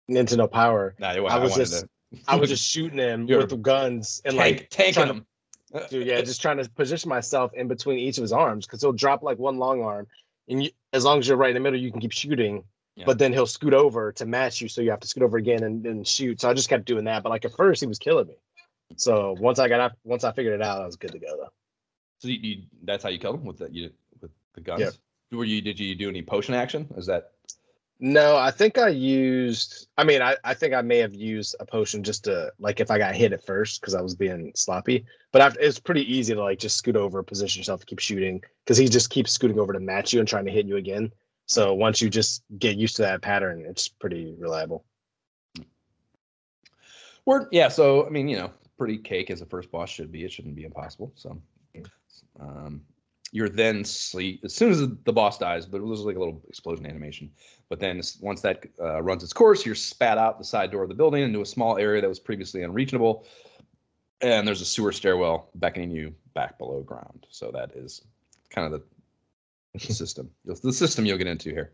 Nintendo Power. nah, I, I was wanted just- to I was [laughs] just shooting him You're with the guns and tank, like tanking him. to- dude, yeah, just [laughs] trying to position myself in between each of his arms because he'll drop like one long arm, and you, as long as you're right in the middle, you can keep shooting. Yeah. But then he'll scoot over to match you, so you have to scoot over again and then shoot. So I just kept doing that. But like at first, he was killing me. So once I got out, once I figured it out, I was good to go though. So you, you that's how you killed him with the you with the guns. Yep. Were you did you do any potion action? Is that No, I think I used. I mean, I, I think I may have used a potion just to like if I got hit at first because I was being sloppy. But it's pretty easy to like just scoot over, position yourself to keep shooting because he just keeps scooting over to match you and trying to hit you again. So once you just get used to that pattern, it's pretty reliable. word? Yeah. So I mean, you know, pretty cake as a first boss should be. It shouldn't be impossible. So um, you're then sleep as soon as the boss dies. But there's like a little explosion animation. But then once that uh, runs its course, you're spat out the side door of the building into a small area that was previously unreachable. And there's a sewer stairwell beckoning you back below ground. So that is kind of the [laughs] system. The system you'll get into here.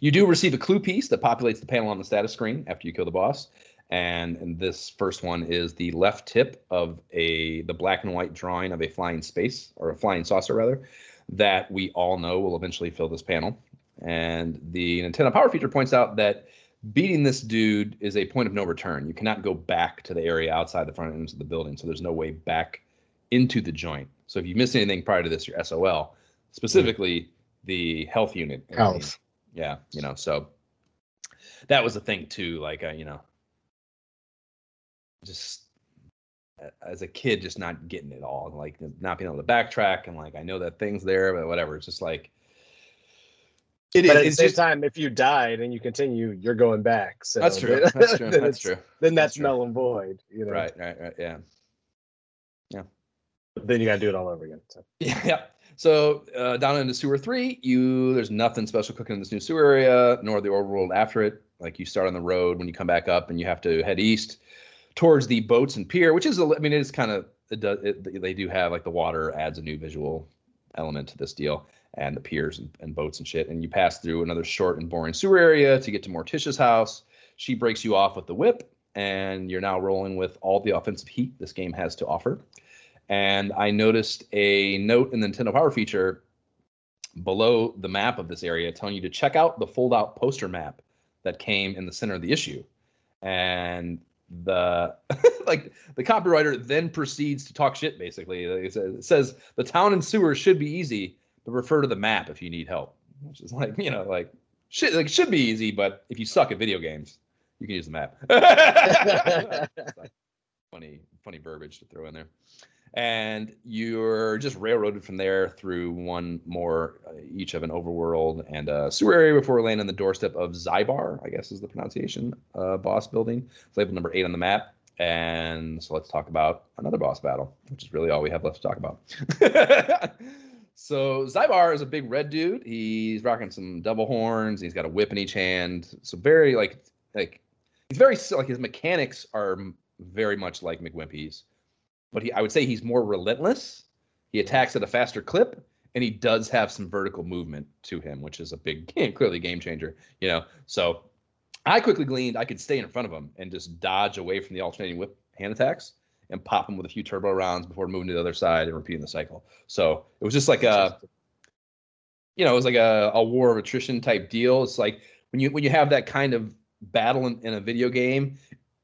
You do receive a clue piece that populates the panel on the status screen after you kill the boss. And, and this first one is the left tip of a the black and white drawing of a flying space or a flying saucer rather that we all know will eventually fill this panel. And the Nintendo Power feature points out that beating this dude is a point of no return. You cannot go back to the area outside the front ends of the building, so there's no way back into the joint. So if you miss anything prior to this, you're SOL. Specifically, the health unit. Health. Yeah, you know, so that was the thing too. Like, uh, you know, just as a kid, just not getting it all, and like not being able to backtrack, and like I know that thing's there, but whatever. It's just like it is. But at the same just time, if you died and you continue, you're going back. So that's true. [laughs] [laughs] That's true. then That's true. Then That's that's, null and void. You know. Right. Right. Right. Yeah. Yeah then you gotta do it all over again. So. [laughs] Yeah, yeah. So uh, down into sewer three, you there's nothing special cooking in this new sewer area, nor the overworld after it. Like you start on the road when you come back up, and you have to head east towards the boats and pier, which is I mean, it is kind of it does it, they do have like the water adds a new visual element to this deal, and the piers and, and boats and shit. And you pass through another short and boring sewer area to get to Morticia's house. She breaks you off with the whip, and you're now rolling with all the offensive heat this game has to offer and I noticed a note in the Nintendo Power feature below the map of this area telling you to check out the fold out poster map that came in the center of the issue. And the [laughs] like the copywriter then proceeds to talk shit basically. It says, it says the town and sewer should be easy, but refer to the map if you need help. Which is like, you know, like shit like should be easy, but if you suck at video games, you can use the map. [laughs] Funny, funny verbiage to throw in there. And you're just railroaded from there through one more uh, each of an overworld and a sewer area before landing on the doorstep of Zybar, I guess is the pronunciation, uh, boss building. It's number eight on the map. And so let's talk about another boss battle, which is really all we have left to talk about. [laughs] so Zybar is a big red dude. He's rocking some double horns. He's got a whip in each hand. So very like like he's very like his mechanics are very much like McWimpy's but he I would say he's more relentless. He attacks at a faster clip, and he does have some vertical movement to him, which is a big [laughs] game, clearly game changer. You know, so I quickly gleaned I could stay in front of him and just dodge away from the alternating whip hand attacks and pop him with a few turbo rounds before moving to the other side and repeating the cycle. So it was just like a, you know, it was like a, a war of attrition type deal. It's like when you when you have that kind of battle in, in a video game,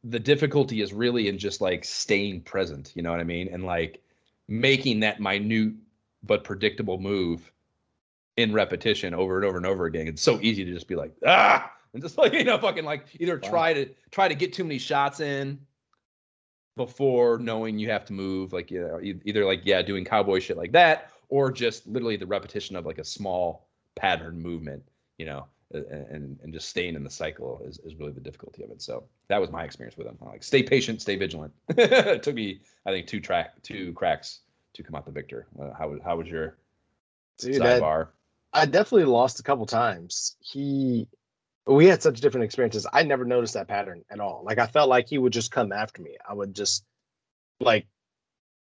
the difficulty is really in just like staying present, you know what I mean? And like making that minute but predictable move in repetition over and over and over again. It's so easy to just be like, ah, and just [laughs] like, you know, fucking like either try to try to get too many shots in before knowing you have to move, like you know, either like, yeah, doing cowboy shit like that, or just literally the repetition of like a small pattern movement, you know and and just staying in the cycle is, is really the difficulty of it. So that was my experience with them. Like stay patient, stay vigilant. [laughs] it took me, I think, two track two cracks to come out the victor. Uh, how was how was your Dude, sidebar? I, I definitely lost a couple times. He we had such different experiences. I never noticed that pattern at all. Like I felt like he would just come after me. I would just like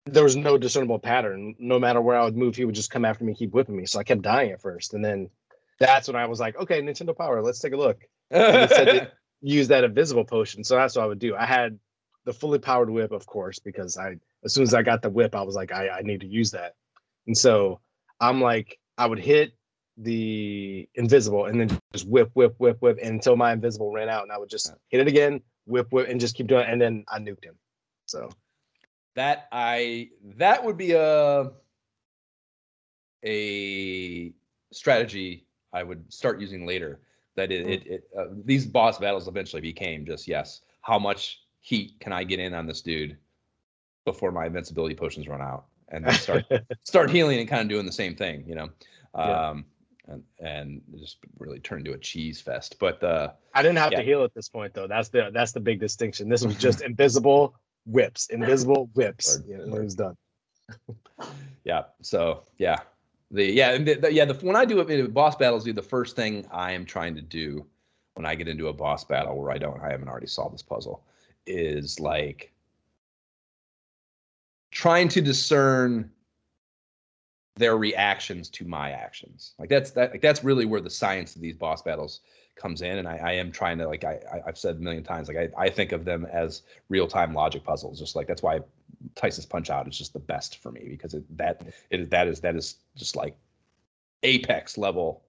there was no discernible pattern. No matter where I would move, he would just come after me, keep whipping me. So I kept dying at first, and then that's when I was like, okay, Nintendo Power, let's take a look. [laughs] use that invisible potion. So that's what I would do. I had the fully powered whip, of course, because I as soon as I got the whip, I was like, I, I need to use that. And so I'm like, I would hit the invisible and then just whip, whip, whip, whip until my invisible ran out. And I would just hit it again, whip, whip, and just keep doing it. And then I nuked him. So that I that would be a a strategy I would start using later. That it, mm. it, it uh, these boss battles eventually became just yes, how much heat can I get in on this dude before my invincibility potions run out, and then start [laughs] start healing and kind of doing the same thing, you know. Yeah. Um, and, and just really turn into a cheese fest. But uh, I didn't have yeah. to heal at this point though. That's the that's the big distinction. This was just [laughs] invisible whips, invisible whips. Yeah, it was done. [laughs] yeah. So yeah, the yeah, the, the, yeah. The when I do it, boss battles, do the first thing I am trying to do when I get into a boss battle where I don't, I haven't already solved this puzzle, is like trying to discern their reactions to my actions. Like that's that like that's really where the science of these boss battles comes in. And I, I am trying to like I, I have said a million times, like I, I think of them as real time logic puzzles. Just like that's why Tyson's Punch Out is just the best for me because it that it that is that is just like apex level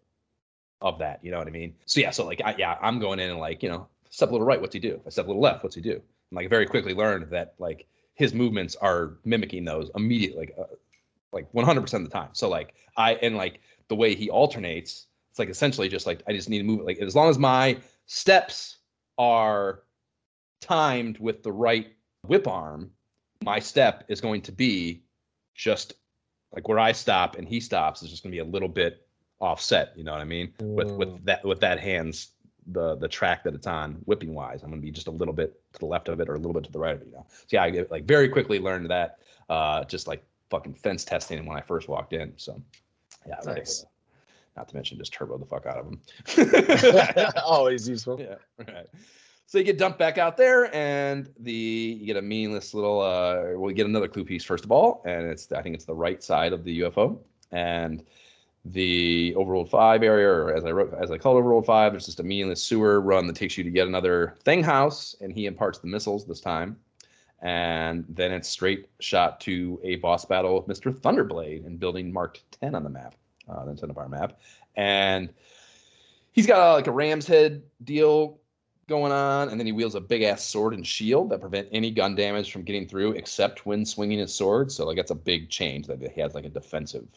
of that. You know what I mean? So yeah, so like I, yeah, I'm going in and like you know step a little right, what's he do? I step a little left, what's he do? And like very quickly learned that like his movements are mimicking those immediately, like uh, like 100% of the time. So like I and like the way he alternates, it's like essentially just like I just need to move it. Like as long as my steps are timed with the right whip arm, my step is going to be just like where I stop and he stops is just going to be a little bit offset. You know what I mean? Mm. With with mm. that with that hands the the track that it's on whipping wise, I'm going to be just a little bit to the left of it or a little bit to the right of it. You know? So yeah, I like very quickly learned that uh, just like fucking fence testing when I first walked in. So yeah, nice. not to mention just turbo the fuck out of them. [laughs] Always useful. [laughs] Yeah, right. So you get dumped back out there, and the you get a meaningless little. Uh, well, you get another clue piece first of all, and it's I think it's the right side of the UFO, and the Overworld Five area, or as I wrote, as I call it, Overworld Five. There's just a meaningless sewer run that takes you to yet another thing house, and he imparts the missiles this time, and then it's straight shot to a boss battle with Mr. Thunderblade in building marked ten on the map, uh, the Nintendo Power map, and he's got a, like a ram's head deal going on, and then he wields a big ass sword and shield that prevent any gun damage from getting through, except when swinging his sword. So like that's a big change that he has like a defensive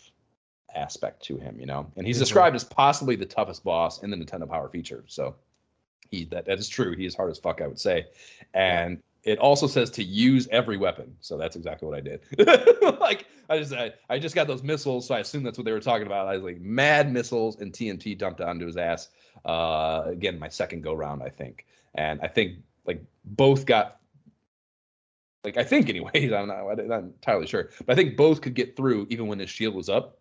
aspect to him, you know. And he's mm-hmm. described as possibly the toughest boss in the Nintendo Power feature. So he that that is true. He is hard as fuck, I would say. And it also says to use every weapon. So that's exactly what I did. [laughs] like I just I, I just got those missiles, so I assume that's what they were talking about. I was like mad missiles and TNT dumped onto his ass. Uh, again, my second go round, I think, and I think like both got like I think anyways. [laughs] I'm not, I'm not entirely sure, but I think both could get through even when his shield was up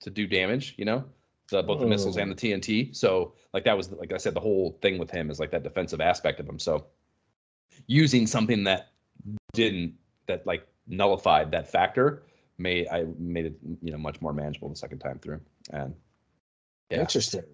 to do damage. You know, the, both the missiles and the TNT. So like that was like I said, the whole thing with him is like that defensive aspect of him. So using something that didn't that like nullified that factor made I made it you know much more manageable the second time through. And yeah, Interesting.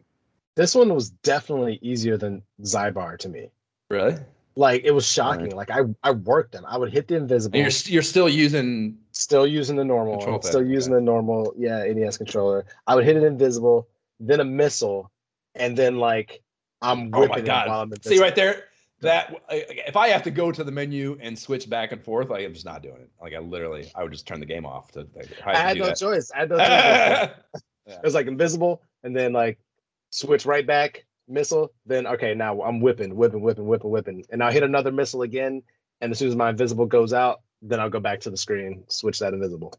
This one was definitely easier than Zybar to me. really. Like it was shocking. Like I I worked them. I would hit the invisible. And you're st- you're still using still using the normal still using the normal yeah NES controller. I would hit an invisible, then a missile, and then like I'm whipping Oh my god! while I'm See right there. That if I have to go to the menu and switch back and forth, like I'm just not doing it. Like I literally, I would just turn the game off. To, like, I had no that. choice. I had no choice. [laughs] it was like invisible, and then like switch right back, missile. Then okay, now I'm whipping, whipping, whipping, whipping, whipping, and I'll hit another missile again. And as soon as my invisible goes out, then I'll go back to the screen, switch that invisible.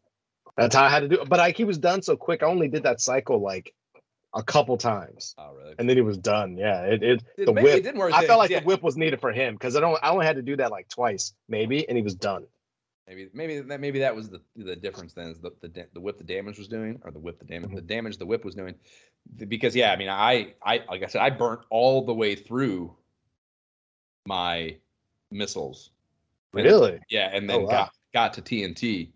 That's how I had to do it. But like he was done so quick. I only did that cycle like a couple times, oh really? and then he was done. Yeah, it, it It, the whip. it didn't work. I there, felt like yeah. the whip was needed for him because I don't. I only had to do that like twice, maybe, and he was done. Maybe maybe that maybe that was the the difference then is the the, the whip the damage was doing or the whip the damage Mhm. the damage the whip was doing because yeah I mean I I like I said I burnt all the way through my missiles And- Really? yeah and Oh, then wow. got got to TNT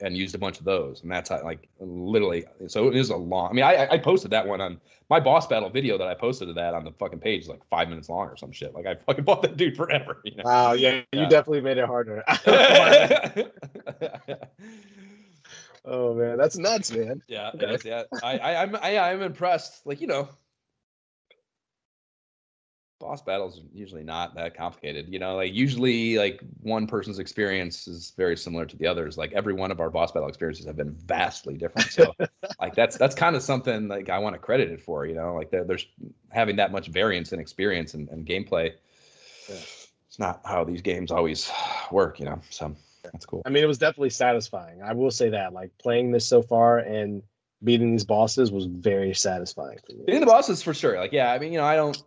and used a bunch of those and that's how like literally so it is a long I mean I I posted that one on my boss battle video that I posted of that on the fucking page is like five minutes long or some shit like I fucking [laughs] bought that dude forever you know Wow. Yeah, you definitely made it harder. [laughs] [laughs] oh man, that's nuts, man. Yeah, it Okay. Yeah, I, I, I'm, I, I'm impressed. Like you know, boss battles are usually not that complicated. You know, like usually, like one person's experience is very similar to the others. Like every one of our boss battle experiences have been vastly different. So, [laughs] like that's that's kind of something like I want to credit it for. You know, like there- there's having that much variance in experience and, and gameplay. Yeah. It's not how these games always work. You know, so that's cool. I mean, it was definitely satisfying. I will say that. Like playing this so far and beating these bosses was very satisfying for me. Beating the bosses for sure. Like, yeah, I mean, you know, I don't,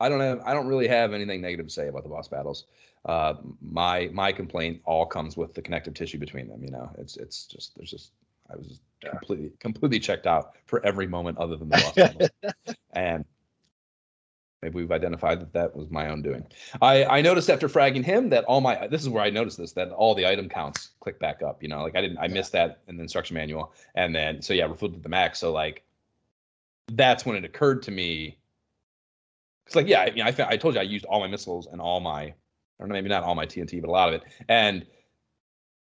I don't have, I don't really have anything negative to say about the boss battles. Uh, my my complaint all comes with the connective tissue between them. You know, it's it's just there's just I was just Yeah. completely completely checked out for every moment other than the boss [laughs] battles, and maybe we've identified that that was my own doing. I I noticed after fragging him that all my this is where I noticed this that all the item counts click back up. You know, like I didn't I Yeah. missed that in the instruction manual, and then so yeah, refilled to the max. So like that's when it occurred to me. It's like, yeah, I, mean, I, I told you I used all my missiles and all my, or maybe not all my TNT, but a lot of it. And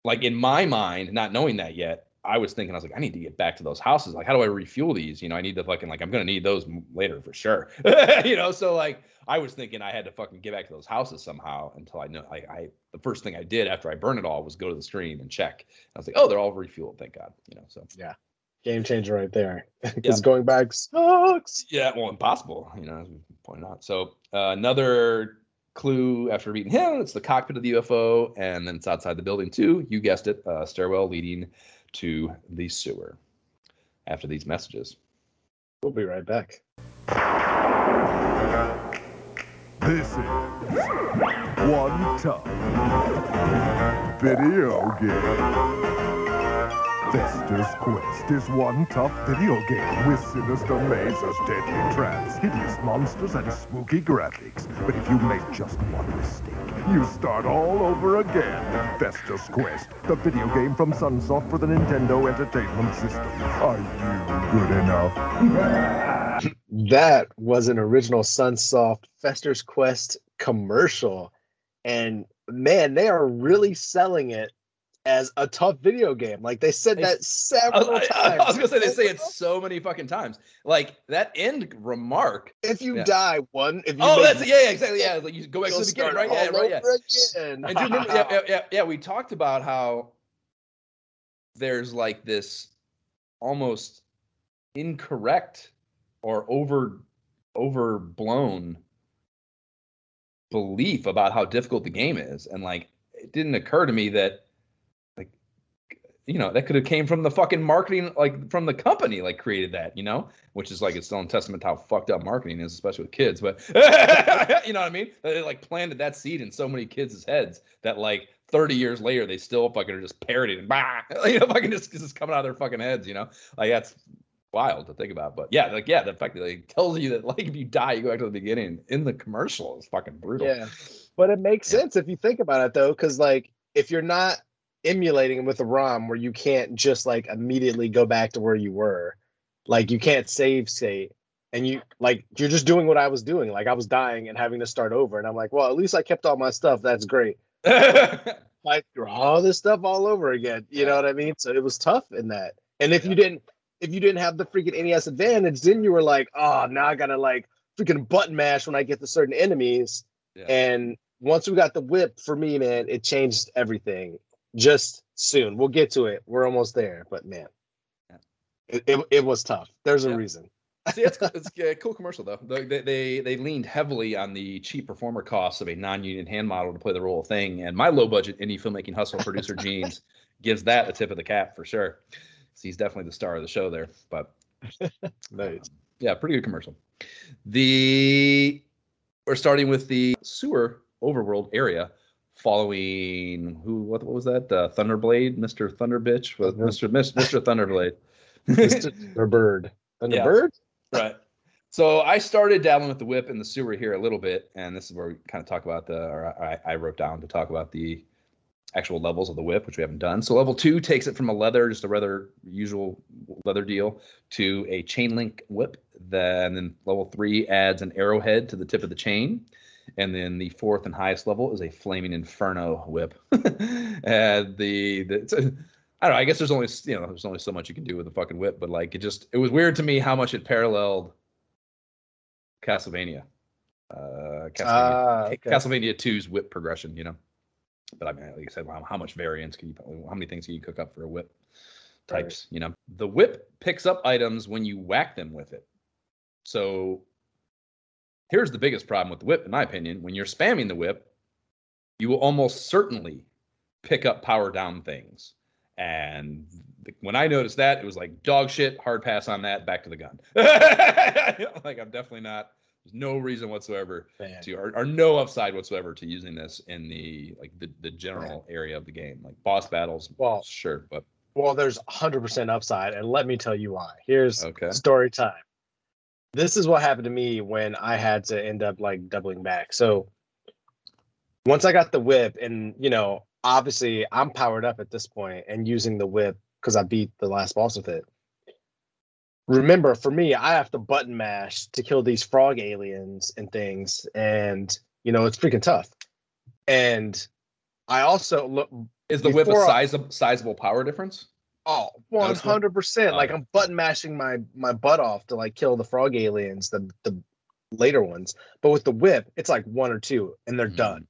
like in my mind, not knowing that yet, I was thinking, I was like, I need to get back to those houses. Like, how do I refuel these? You know, I need to fucking, like, I'm to need those later for sure. [laughs] you know, so like, I was thinking I had to fucking get back to those houses somehow until I know, like, I, the first thing I did after I burned it all was go to the screen and check. I was like, oh, they're all refueled. Thank God. You know, so. Game changer right there. [laughs] Yeah. Because going back sucks. Yeah, well, impossible, you know, as we pointed out. So uh, another clue after beating him, it's the cockpit of the UFO, and then it's outside the building too. You guessed it, uh, stairwell leading to the sewer. After these messages, We'll be right back. This is One Tough Video Game. Fester's Quest is one tough video game with sinister mazes, deadly traps, hideous monsters, and spooky graphics. But if you make just one mistake, you start all over again. Fester's Quest, the video game from Sunsoft for the Nintendo Entertainment System. Are you good enough? [laughs] That was an original Sunsoft Fester's Quest commercial. And man, they are really selling it as a tough video game. Like they said that several I- times. I was gonna say they say it [laughs] so many fucking times. Like that end remark. If you Yeah. die one, if you Oh, that's yeah, yeah, exactly. Yeah, like you go back to the beginning, right? Yeah, right. Yeah. again. And remember? yeah, yeah, [laughs] yeah, yeah. We talked about how there's like this almost incorrect or over overblown belief about how difficult the game is, and like it didn't occur to me that you know that could have came from the fucking marketing like from the company like created that you know which is like it's still in testament to how fucked up marketing is especially with kids but [laughs] you know what i mean they like planted that seed in so many kids' heads that like 30 years later they still fucking are just parroting and [laughs] bah, you know fucking just, just coming out of their fucking heads you know like that's wild to think about but yeah like yeah the fact that it tells you that like if you die you go back to the beginning in the commercial is fucking brutal Yeah. But it makes Yeah. sense if you think about it though, because like if you're not emulating with a ROM where you can't just like immediately go back to where you were, like you can't save state, and you like you're just doing what I was doing. Like I was dying and having to start over, and I'm like, well, at least I kept all my stuff. That's great. [laughs] Fight through all this stuff all over again. You know what I mean? So it was tough in that. And if you didn't, if you didn't have the freaking NES advantage, then you were like, oh, now I gotta like freaking button mash when I get to certain enemies. Yeah. And once we got the whip for me, man, it changed everything. Just soon. We'll get to it. We're almost there. But man, Yeah. it, it, it was tough. There's a Yeah. reason. See, [laughs] it's, it's a cool commercial though. They, they- they leaned heavily on the cheap performer costs of a non-union hand model to play the role of thing, and my low-budget indie filmmaking hustle producer [laughs] Jeans gives that a tip of the cap for sure. So he's definitely the star of the show there. But [laughs] Nice. um, yeah, pretty good commercial. The we're starting with the sewer overworld area, following who? What, what was that? Uh, Thunderblade, Mister Thunderbitch, was Thunder- Mister Mister Thunderblade. Mr. [laughs] Bird. And Yeah. right. So I started dabbling with the whip in the sewer here a little bit, and this is where we kind of talk about the, or I, I wrote down to talk about the actual levels of the whip, which we haven't done. So level two takes it from a leather, just a rather usual leather deal, to a chain link whip. Then, then level three adds an arrowhead to the tip of the chain. And then the fourth and highest level is a flaming inferno whip. [laughs] and the, the I don't know. I guess there's only you know there's only so much you can do with a fucking whip, but like it just it was weird to me how much it paralleled Castlevania. Uh, Castlevania, Ah, okay. Castlevania 2's whip progression, you know. But I mean, like I said, how, how much variance can you, how many things can you cook up for a whip Right. types, you know? The whip picks up items when you whack them with it. So here's the biggest problem with the whip, in my opinion. When you're spamming the whip, you will almost certainly pick up power down things. And when I noticed that, it was like dog shit, hard pass on that, back to the gun. [laughs] like I'm definitely not. There's no reason whatsoever Man. to, or, or no upside whatsoever to using this in the like the, the general area of the game, like boss battles. Well- sure, but Well, there's 100% upside, and let me tell you why. Here's Okay. story time. This is what happened to me when I had to end up like doubling back. So once I got the whip, and you know, obviously I'm powered up at this point and using the whip because I beat the last boss with it. Remember, for me, I have to button mash to kill these frog aliens and things, and you know, it's freaking tough. And I also look is the whip a size sizable power difference? Oh, one Noticeable? hundred percent. Like. I'm button mashing my my butt off to like kill the frog aliens, the the later ones. But with the whip, it's like one or two, and they're Mhm. done.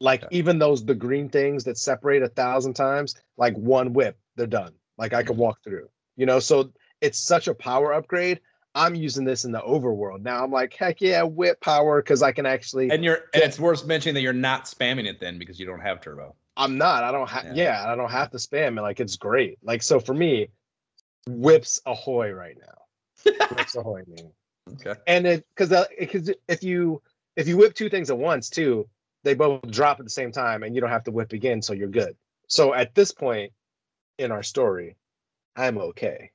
Like Okay. even those the green things that separate a thousand times, like one whip, they're done. Like I could walk through. You know, so it's such a power upgrade. I'm using this in the overworld now. I'm like, heck yeah, whip power because I can actually. And you're and it's worth mentioning that you're not spamming it then because you don't have turbo. I'm not. I don't have. Yeah. Yeah. I don't have to spam it. Like it's great. Like so for me, whips ahoy right now. whips ahoy, man. [laughs] Okay. And it because because uh, if you if you whip two things at once too, they both drop at the same time, and you don't have to whip again, so you're good. So at this point in our story, I'm okay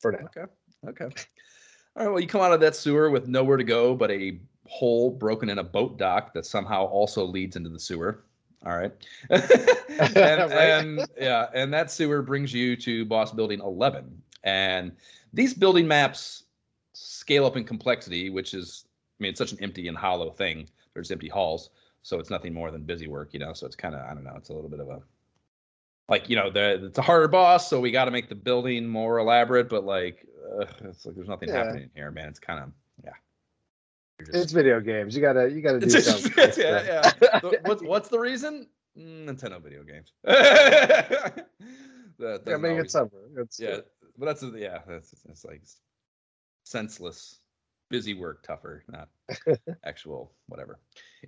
for now. Okay. Okay. All right. Well, you come out of that sewer with nowhere to go but a hole broken in a boat dock that somehow also leads into the sewer. All right. [laughs] [laughs] and, and yeah, and that sewer brings you to boss building 11. And these building maps scale up in complexity, which is, I mean, it's such an empty and hollow thing. There's empty halls. So it's nothing more than busy work, you know? So it's kind of, I don't know, it's a little bit of a, like, you know, the, it's a harder boss. So we got to make the building more elaborate, but like, uh, it's like there's nothing Yeah. happening here, man. It's kind of, yeah. Just- It's video games. You gotta you gotta [laughs] do it's something. yeah, yeah. The- what's what's the reason? Mm, Nintendo video games. [laughs] that Yeah, make it always- something. It's, yeah, but that's yeah, that's it's like senseless busy work tougher, not [laughs] actual whatever.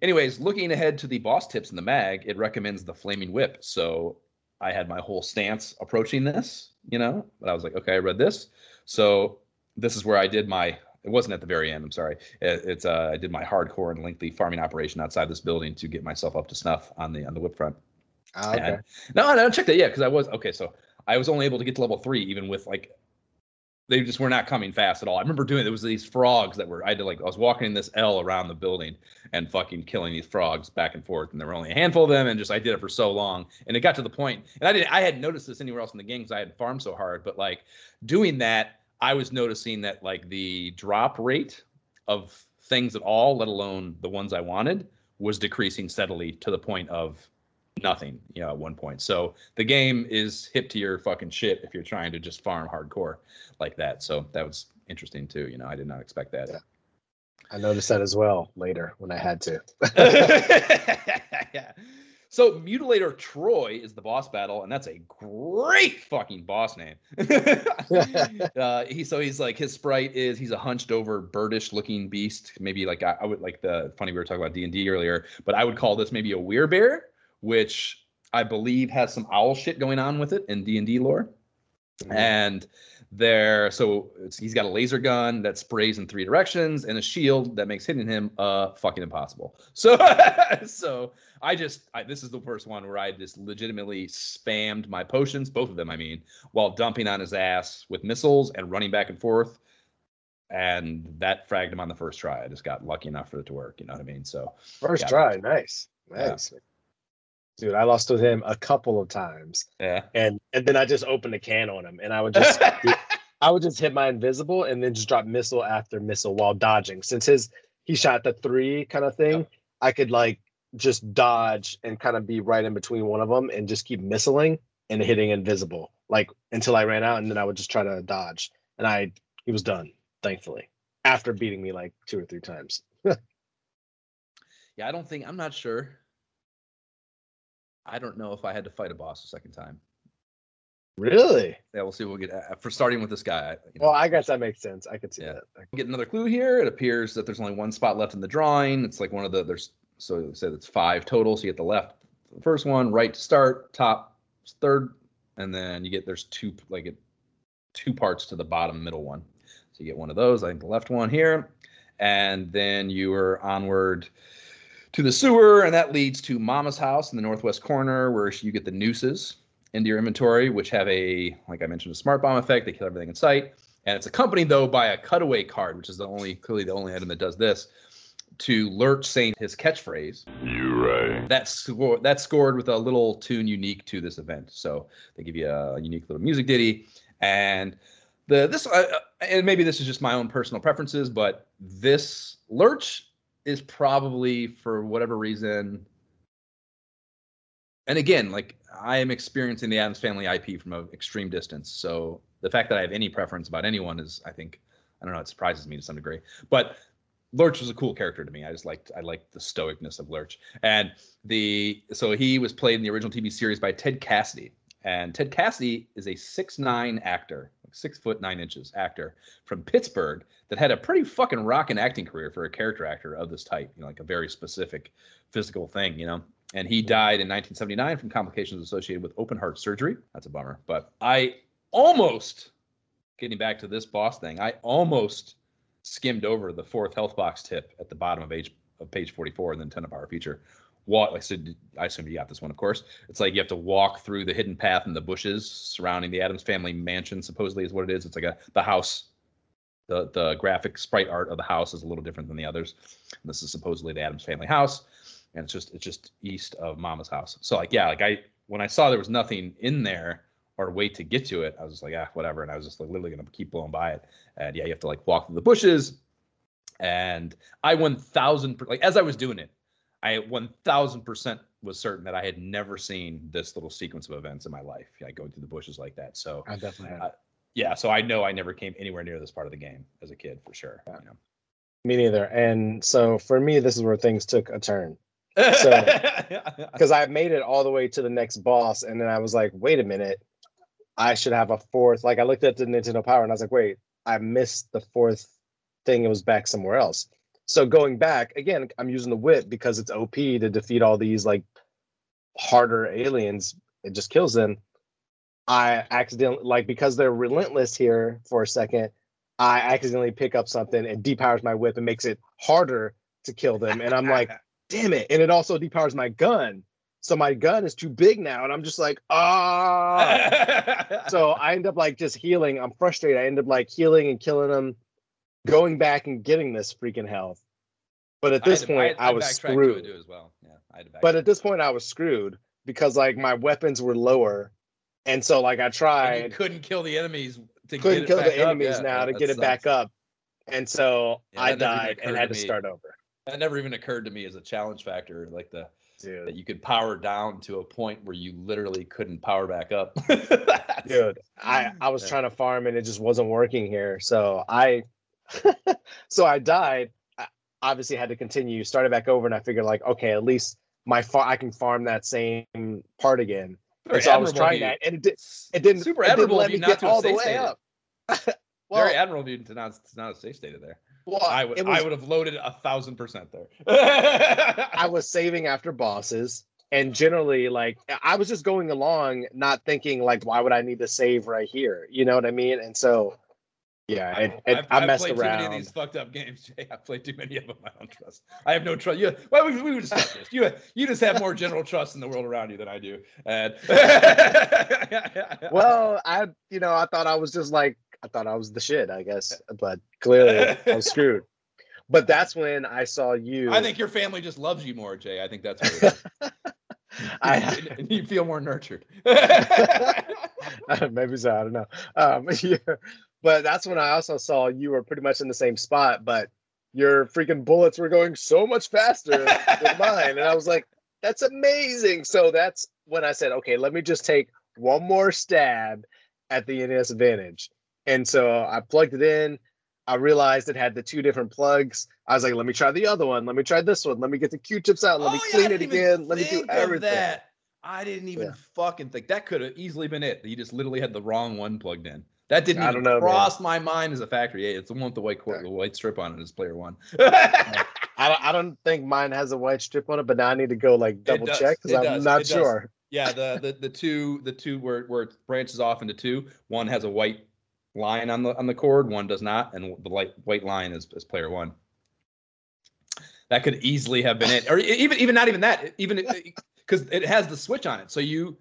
Anyways, looking ahead to the boss tips in the mag, it recommends the flaming whip. So I had my whole stance approaching this, you know, but I was like, okay, I read this. So this is where I did my it wasn't at the very end. I'm sorry. It, it's uh, I did my hardcore and lengthy farming operation outside this building to get myself up to snuff on the on the whip front. Ah, okay. And- no, no, check that. Yeah, because I was okay. So I was only able to get to level three, even with like they just were not coming fast at all. I remember doing there was these frogs that were I did like I was walking in this L around the building and fucking killing these frogs back and forth, and there were only a handful of them, and just I did it for so long, and it got to the point, and I didn't I hadn't noticed this anywhere else in the game because I had farmed so hard, but like doing that, I was noticing that like the drop rate of things at all, let alone the ones I wanted, was decreasing steadily to the point of nothing, you know, at one point. So the game is hip to your fucking shit if you're trying to just farm hardcore like that. So that was interesting too. You know, I did not expect that. Yeah. I noticed that as well later when I had to. yeah. [laughs] [laughs] [laughs] So Mutilator Troy is the boss battle, and that's a great fucking boss name. [laughs] [laughs] uh, he so he's like his sprite is he's a hunched over birdish looking beast. Maybe like I, I would like the funny we were talking about D and D earlier, but I would call this maybe a werebear, which I believe has some owl shit going on with it in D and D lore. And there, so it's, he's got a laser gun that sprays in three directions and a shield that makes hitting him uh fucking impossible. [laughs] So, so I just I, this is the first one where I just legitimately spammed my potions, both of them, I mean, while dumping on his ass with missiles and running back and forth. And that fragged him on the first try. I just got lucky enough for it to work. You know what I mean? So First try, nice, Yeah. Dude, I lost with him a couple of times, yeah. and and then I just opened a can on him, and I would just [laughs] I would just hit my invisible and then just drop missile after missile while dodging. Since his he shot the three kind of thing, I could like just dodge and kind of be right in between one of them and just keep missiling and hitting invisible like until I ran out, and then I would just try to dodge, and I he was done thankfully after beating me like two or three times. [laughs] Yeah, I don't think I'm not sure. I don't know if I had to fight a boss a second time. Really? Yeah, we'll see. What we'll get uh, for starting with this guy. you know. Well, I guess that makes sense. I could see Yeah. that. I- get another clue here. It appears that there's only one spot left in the drawing. It's like one of the there's so say it's five total. So you get the left the first one, right to start, top third, and then you get there's two like it, two parts to the bottom middle one. So you get one of those. I think the left one here, and then you are onward to the sewer, and that leads to Mama's house in the northwest corner, where you get the nooses into your inventory, which have a like I mentioned a smart bomb effect. They kill everything in sight and it's accompanied though by a cutaway card, which is the only clearly the only item that does this. To Lurch saying his catchphrase. You right. That's score that's scored with a little tune unique to this event. So they give you a unique little music ditty, and the this uh, uh, and maybe this is just my own personal preferences, but this Lurch is probably for whatever reason. And again, like I am experiencing the Addams Family IP from an extreme distance, so the fact that I have any preference about anyone is, I think, I don't know, it surprises me to some degree. But Lurch was a cool character to me. I just liked I liked the stoicness of Lurch. And the so he was played in the original TV series by Ted Cassidy. And Ted Cassidy is a six nine actor, like six foot nine inches actor from Pittsburgh that had a pretty fucking rockin' acting career for a character actor of this type, you know, like a very specific physical thing, you know. And he died in 1979 from complications associated with open heart surgery. That's a bummer. But I almost getting back to this boss thing, I almost skimmed over the fourth health box tip at the bottom of page of page 44 in the Nintendo Power feature. Walk, like I said, I assume you got this one, of course. It's like you have to walk through the hidden path in the bushes surrounding the Addams family mansion. Supposedly, is what it is. It's like a the house. The the graphic sprite art of the house is a little different than the others. And this is supposedly the Addams family house, and it's just it's just east of Mama's house. So like yeah, like I when I saw there was nothing in there or way to get to it, I was just like ah whatever, and I was just like literally gonna keep blowing by it. And yeah, you have to like walk through the bushes. And I 1000 like as I was doing it, I 1000% was certain that I had never seen this little sequence of events in my life, like going through the bushes like that. So I definitely have. Uh, yeah, so I know I never came anywhere near this part of the game as a kid for sure. You know. Me neither. And so for me, this is where things took a turn [laughs] because I made it all the way to the next boss, and then I was like, wait a minute, I should have a fourth. Like I looked at the Nintendo Power, and I was like, wait, I missed the fourth thing It was back somewhere else. So going back again, I'm using the whip because it's OP to defeat all these like harder aliens. It just kills them. I accidentally like because they're relentless here for a second. I accidentally pick up something and depowers my whip and makes it harder to kill them. And I'm like, [laughs] damn it! And it also depowers my gun, so my gun is too big now. And I'm just like, ah. [laughs] so I end up like just healing. I'm frustrated. I end up like healing and killing them, going back and getting this freaking health. But at I this to- point, had- I, was backtracked to it screwed. as well. Yeah, I had to But at this point, I was screwed because like my weapons were lower, and so like I And tried, you couldn't kill the enemies to couldn't get it kill back the enemies Yeah, now that- to get it back up, and so Yeah, I that never even died and had to to start over. That never even occurred to me as a challenge factor, like the that you could power down to a point where you literally couldn't power back up. [laughs] Dude, I I was Yeah. trying to farm and it just wasn't working here, so I, [laughs] so I died. I obviously had to continue, started back over, and I figured like, okay, at least my far I can farm that same part again. Very and so I was trying that, and it, did, it didn't. Super it didn't admirable let me not get all the way stated. up. [laughs] well, Very admirable of you to not to not save stated there. well, I would was, I would have loaded a thousand percent there. [laughs] I was saving after bosses, and generally, like I was just going along, not thinking like, why would I need to save right here? You know what I mean? And so, yeah, it, it, I've, I I've messed played too many of these fucked up games, Jay. I've played too many of them. I don't trust. I have no trust. You, well, we, we discuss this. You, you just have more general trust in the world around you than I do. And [laughs] Well, I, you know, I thought I was just like, I thought I was the shit, I guess, but clearly I'm screwed. But that's when I saw you. I think your family just loves you more, Jay. I think that's what it is. [laughs] I, [laughs] and you feel more nurtured. [laughs] maybe so. I don't know. Um, [laughs] yeah. But that's when I also saw you were pretty much in the same spot, but your freaking bullets were going so much faster than mine, and I was like, "That's amazing!" So that's when I said, "Okay, let me just take one more stab at the NES Advantage." And so I plugged it in. I realized it had the two different plugs. I was like, "Let me try the other one. Let me try this one. Let me get the Q-tips out. Let me Oh, yeah, clean it again. Let me do everything." That. I didn't even Yeah. fucking think that could have easily been it. You just literally had the wrong one plugged in. That didn't even know, man. cross my mind as a factory. It's the one with the white cord, the white strip on it is player one. [laughs] I don't, I don't think mine has a white strip on it, but now I need to go like double check because I'm does, not it does. sure. yeah, the, the the two the two where where it branches off into two. One has a white line on the on the cord. One does not, and the light white line is, is player one. That could easily have been it, or even even not even that. Even because it has the switch on it, so you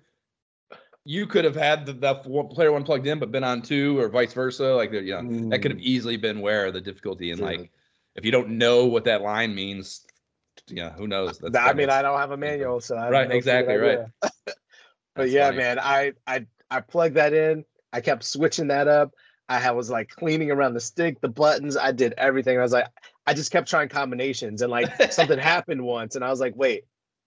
you could have had the, the one- player one plugged in, but been on two, or vice versa. Like you know, that could have hmm. easily been where the difficulty and like if you don't know what that line means, yeah, who knows? That's, I mean, I don't have a manual, so I Right, exactly, right. [laughs] but yeah, funny. man, I I I plugged that in. I kept switching that up. I was like cleaning around the stick, the buttons. I did everything. I was like, I just kept trying combinations, and like something [laughs] happened once, and I was like, wait,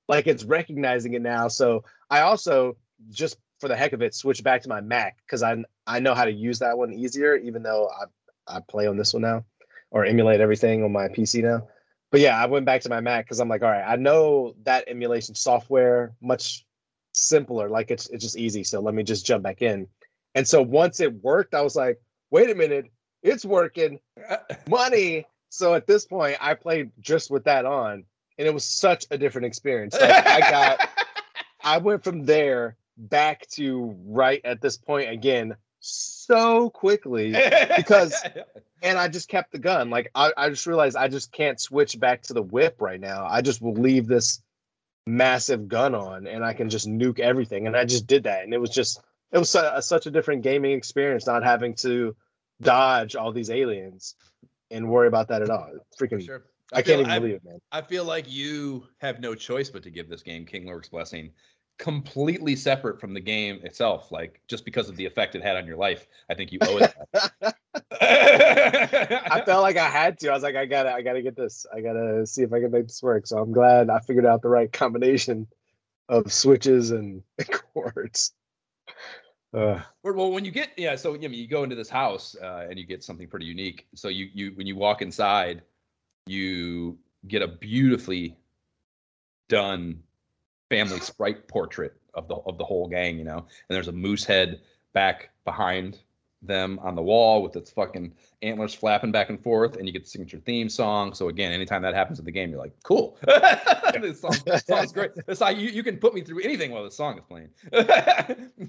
like it's recognizing it now. So I also just for the heck of it switch back to my Mac because I I know how to use that one easier, even though I I play on this one now or emulate everything on my PC now. But yeah, I went back to my Mac because I'm like, all right, I know that emulation software much simpler. Like it's it's just easy. So let me just jump back in. And so once it worked, I was like, wait a minute, it's working. Money. So at this point, I played just with that on, and it was such a different experience. Like I got [laughs] I went from there back to right at this point again so quickly because- [laughs] and I just kept the gun. Like I, I just realized I just can't switch back to the whip right now. I just will leave this massive gun on and I can just nuke everything. And I just did that. And it was just it was a, such a different gaming experience not having to dodge all these aliens and worry about that at all. Freaking sure. I, feel- can't even I- believe it, man. I feel like you have no choice but to give this game King Lork's Blessing completely separate from the game itself. Like just because of the effect it had on your life, I think you owe it. [laughs] I felt like I had to. I was like, I gotta, I gotta get this. I gotta see if I can make this work. So I'm glad I figured out the right combination of switches and [laughs] chords. Uh, Well, when you get yeah, so I mean, you go into this house uh, and you get something pretty unique. So you you when you walk inside, you get a beautifully done family sprite portrait of the of the whole gang, you know. And there's a moose head back behind them on the wall with its fucking antlers flapping back and forth, and you get the signature theme song. So again, anytime that happens in the game, you're like, cool. [laughs] this song, song's great. It's like you, you can put me through anything while the song is playing. [laughs]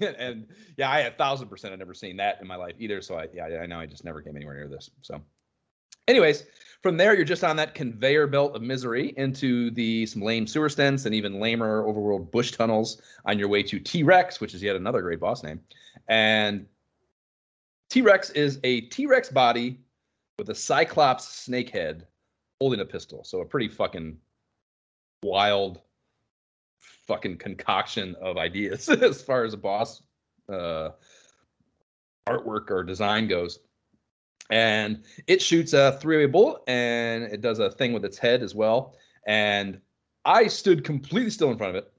and yeah, I a thousand percent I've never seen that in my life either. So I yeah, I know I just never came anywhere near this. So anyways, from there, you're just on that conveyor belt of misery into the some lame sewer stents and even lamer overworld bush tunnels on your way to T Rex, which is yet another great boss name. And T Rex is a T Rex body with a Cyclops snake head holding a pistol. So a pretty fucking wild fucking concoction of ideas [laughs] as far as a boss uh, artwork or design goes and it shoots a three-way bullet and it does a thing with its head as well. And i stood completely still in front of it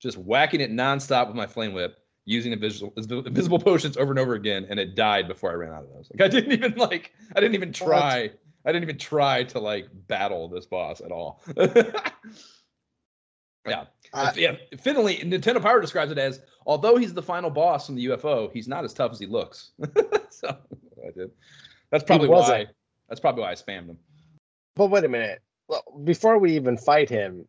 just whacking it nonstop with my flame whip using invisible, invisible [laughs] potions over and over again and it died before i ran out of those. Like i didn't even like i didn't even try i didn't even try to like battle this boss at all. [laughs] Yeah. I- yeah finally nintendo power describes it as although he's the final boss from the ufo he's not as tough as he looks. [laughs] So i did that's probably why. That's probably why I spammed him. But wait a minute. Well, before we even fight him,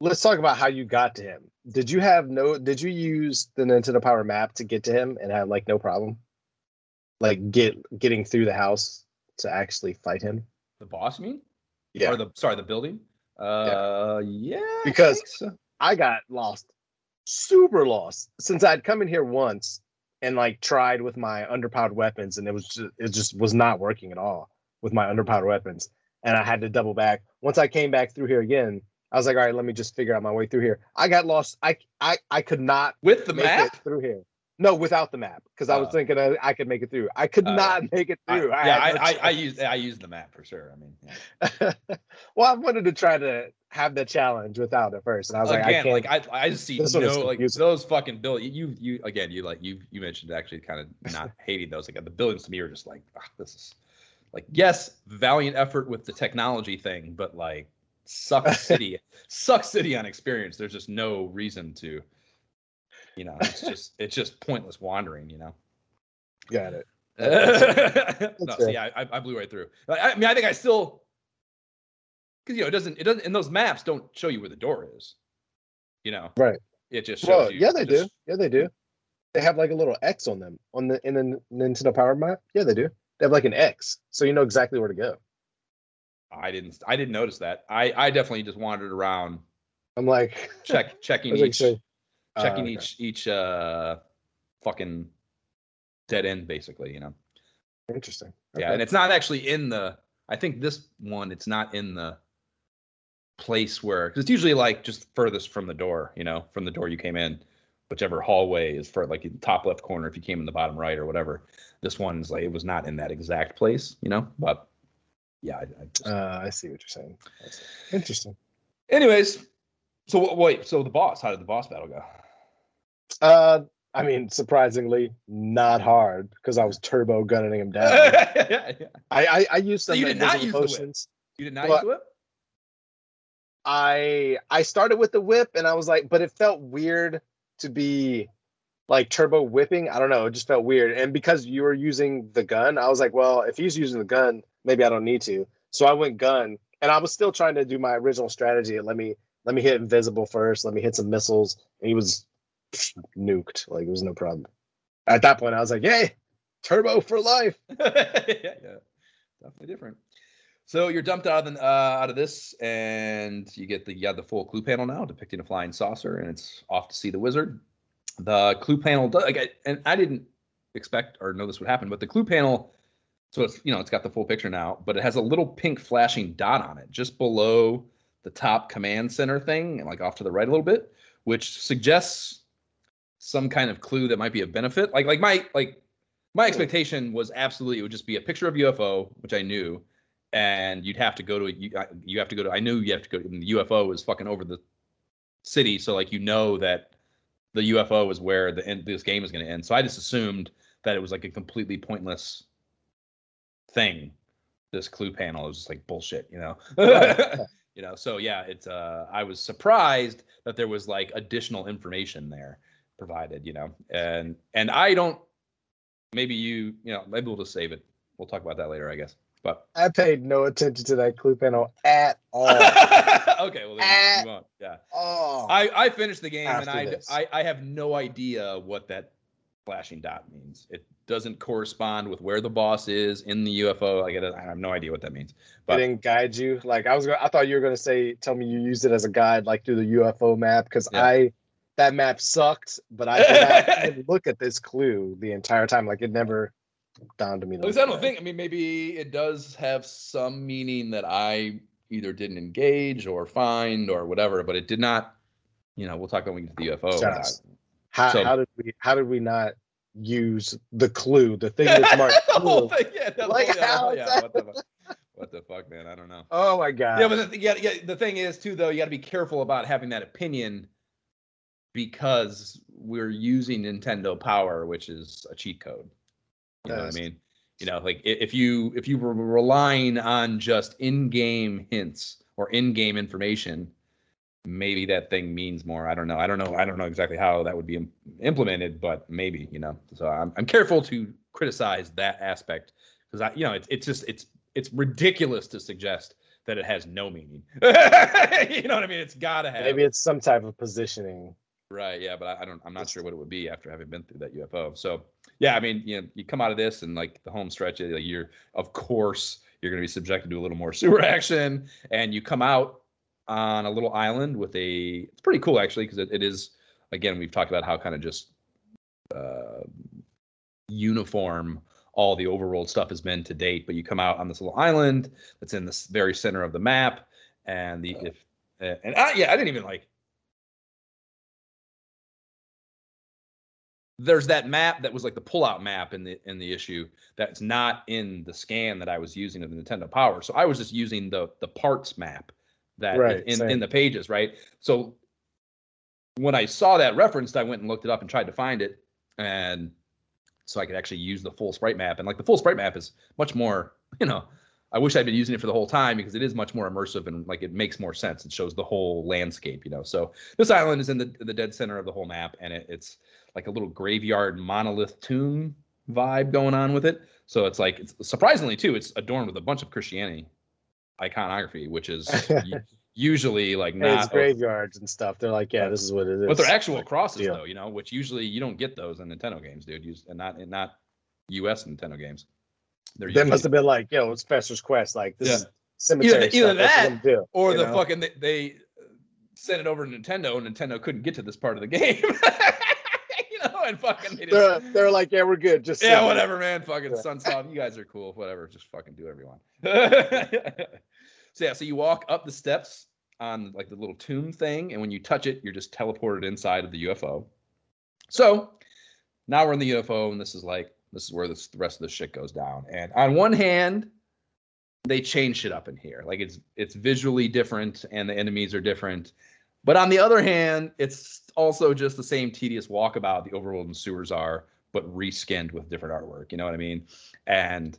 let's talk about how you got to him. Did you have no? Did you use the Nintendo Power map to get to him and have like no problem, like get getting through the house to actually fight him? The boss, you mean? Yeah. Or the sorry, the building. Uh, yeah. I Because- think so. I got lost, super lost, since I'd come in here once and like tried with my underpowered weapons, and it was just it just was not working at all with my underpowered weapons, and I had to double back. Once I came back through here again, I was like, all right, let me just figure out my way through here. I got lost. I I I could not with the map. through here. No, without the map, because I was Oh. thinking I, I could make it through. I could Oh. not make it I- through. yeah, I, no I, I choice. used I used the map for sure. I mean, yeah. [laughs] well, I wanted to try to have the challenge without it first, and I was like, I again, can't. like I, I just see no like those fucking build. You, you again, you like you, you mentioned actually kind of not [laughs] hating those. Like the buildings to me are just like ah, this is like yes, valiant effort with the technology thing, but like suck [laughs] city, suck city on experience. There's just no reason to, you know, it's just it's just pointless wandering. You know. got it. [laughs] no, see, I, I blew right through. I, I mean, I think I still, because you know, it doesn't, it doesn't, and those maps don't show you where the door is. You know, Right. It just shows Well, you. yeah, they do. Yeah, they do. They have like a little X on them on the in the Nintendo Power map. Yeah, they do. They have like an X, so you know exactly where to go. I didn't, I didn't notice that. I, I definitely just wandered around, I'm like, [laughs] check, checking like, each, uh, checking okay. each, each, uh, fucking dead end, basically. You know. Interesting. Yeah, and it's not actually in the. I think this one, it's not in the place where because it's usually like just furthest from the door, you know, from the door you came in, whichever hallway is for like in the top left corner if you came in the bottom right or whatever. This one's like it was not in that exact place, you know. But yeah, I, I just, Uh, I see what you're saying. Interesting. anyways. So wait, so the boss, how did the boss battle go? Uh, I mean, surprisingly, not hard because I was turbo gunning him down. yeah, [laughs] yeah. I, I I used So some you did not invisible use potions. You did not use the whip? I I started with the whip and I was like, but it felt weird to be like turbo whipping. I don't know, it just felt weird. And because you were using the gun, I was like, well, if he's using the gun, maybe I don't need to. So I went gun, and I was still trying to do my original strategy. Let me let me hit invisible first. Let me hit some missiles, and he was nuked. Like it was no problem. At that point, I was like, yay, turbo for life. [laughs] yeah, definitely different. So you're dumped out of the, uh, out of this, and you get the you have the full clue panel now depicting a flying saucer, and it's off to see the wizard. The clue panel, does, like, I- and I didn't expect or know this would happen, but the clue panel, so it's you know it's got the full picture now, but it has a little pink flashing dot on it just below the top command center thing, and like off to the right a little bit, which suggests some kind of clue that might be a benefit. Like like my like my expectation was absolutely it would just be a picture of UFO, which I knew, and you'd have to go to a, you, you have to go to I knew you have to go. And the UFO is fucking over the city, so like you know that the UFO is where the end this game is going to end. So I just assumed that it was like a completely pointless thing. This clue panel is just like bullshit, you know. [laughs] You know, so yeah, it's uh I was surprised that there was like additional information there provided, you know. And and I don't maybe you, you know, maybe we'll just save it. We'll talk about that later, I guess. But I paid no attention to that clue panel at [laughs] all. okay, well, then you, you won't. Yeah. oh, I, I finished the game and I. I I have no idea what that flashing dot means. It doesn't correspond with where the boss is in the UFO. Like I have no idea what that means. it But didn't guide you. Like I was, gonna, I thought you were gonna say, tell me you used it as a guide, like through the UFO map, because Yeah. I that map sucked. But I did not [laughs] look at this clue the entire time. Like it never dawned to me. At least I don't think. I mean, maybe it does have some meaning that I either didn't engage or find or whatever, but it did not. You know, we'll talk when we get to the UFO. Shut but up. I- How, So- how did we? How did we not use the clue? The thing that's marked. [laughs] the whole thing, yeah, the Like, whole, yeah, how is yeah, what the, fu- what the fuck, man? I don't know. Oh my god. Yeah, but the, yeah, yeah, the thing is too, though, you got to be careful about having that opinion because we're using Nintendo Power, which is a cheat code. You know what I mean? You know, like if you if you were relying on just in-game hints or in-game information, maybe that thing means more. I don't know. I don't know. I don't know exactly how that would be im- implemented, but maybe you know. So I'm I'm careful to criticize that aspect because I you know it's it's just it's it's ridiculous to suggest that it has no meaning. [laughs] you know what I mean? It's got to have. Maybe it's some type of positioning. Right. Yeah, but I, I don't. I'm not sure what it would be after having been through that UFO. So yeah, I mean, you know, you come out of this and like the home stretch, like you're of course you're going to be subjected to a little more [laughs] sewer action, and you come out on a little island with a. It's pretty cool actually because it, it is. Again, we've talked about how kind of just uh, uniform all the overworld stuff has been to date, but you come out on this little island that's in the very center of the map, and the if uh, and I, yeah, I didn't even like. There's that map that was like the pullout map in the in the issue that's not in the scan that I was using of the Nintendo Power. So I was just using the the parts map that Right, in, same. in the pages, right? So when I saw that referenced, I went and looked it up and tried to find it, and so I could actually use the full sprite map. And like the full sprite map is much more, [laughs] you know, I wish I'd been using it for the whole time because it is much more immersive and like it makes more sense. It shows the whole landscape, you know. So this island is in the the dead center of the whole map, and it, it's like a little graveyard monolith tomb vibe going on with it. So it's like it's surprisingly too, it's adorned with a bunch of Christianity iconography, which is [laughs] usually like Hey, it's not graveyards and stuff. They're like, yeah, this is what it is. but they're actual crosses deal. though, you know, which usually you don't get those in Nintendo games, dude. Use and not in not US Nintendo games. They're They usually, must have been like, yo, it's Fester's Quest. Like this Yeah. is cemetery Either- either that I'm or the know? fucking they, they uh, sent it over to Nintendo and Nintendo couldn't get to this part of the game. [laughs] you know, and fucking they They're, they're like, yeah, we're good. Just yeah, whatever, man. Fucking Yeah. Sunsoft, you guys are cool. Whatever, just fucking do everyone. [laughs] so yeah, so you walk up the steps on like the little tomb thing, and when you touch it, you're just teleported inside of the UFO. So now we're in the UFO, and this is like this is where this, the rest of the shit goes down. And on one hand, they change shit up in here. Like it's it's visually different, and the enemies are different. But on the other hand, it's also just the same tedious walkabout the overworld and sewers are, but reskinned with different artwork. You know what I mean? And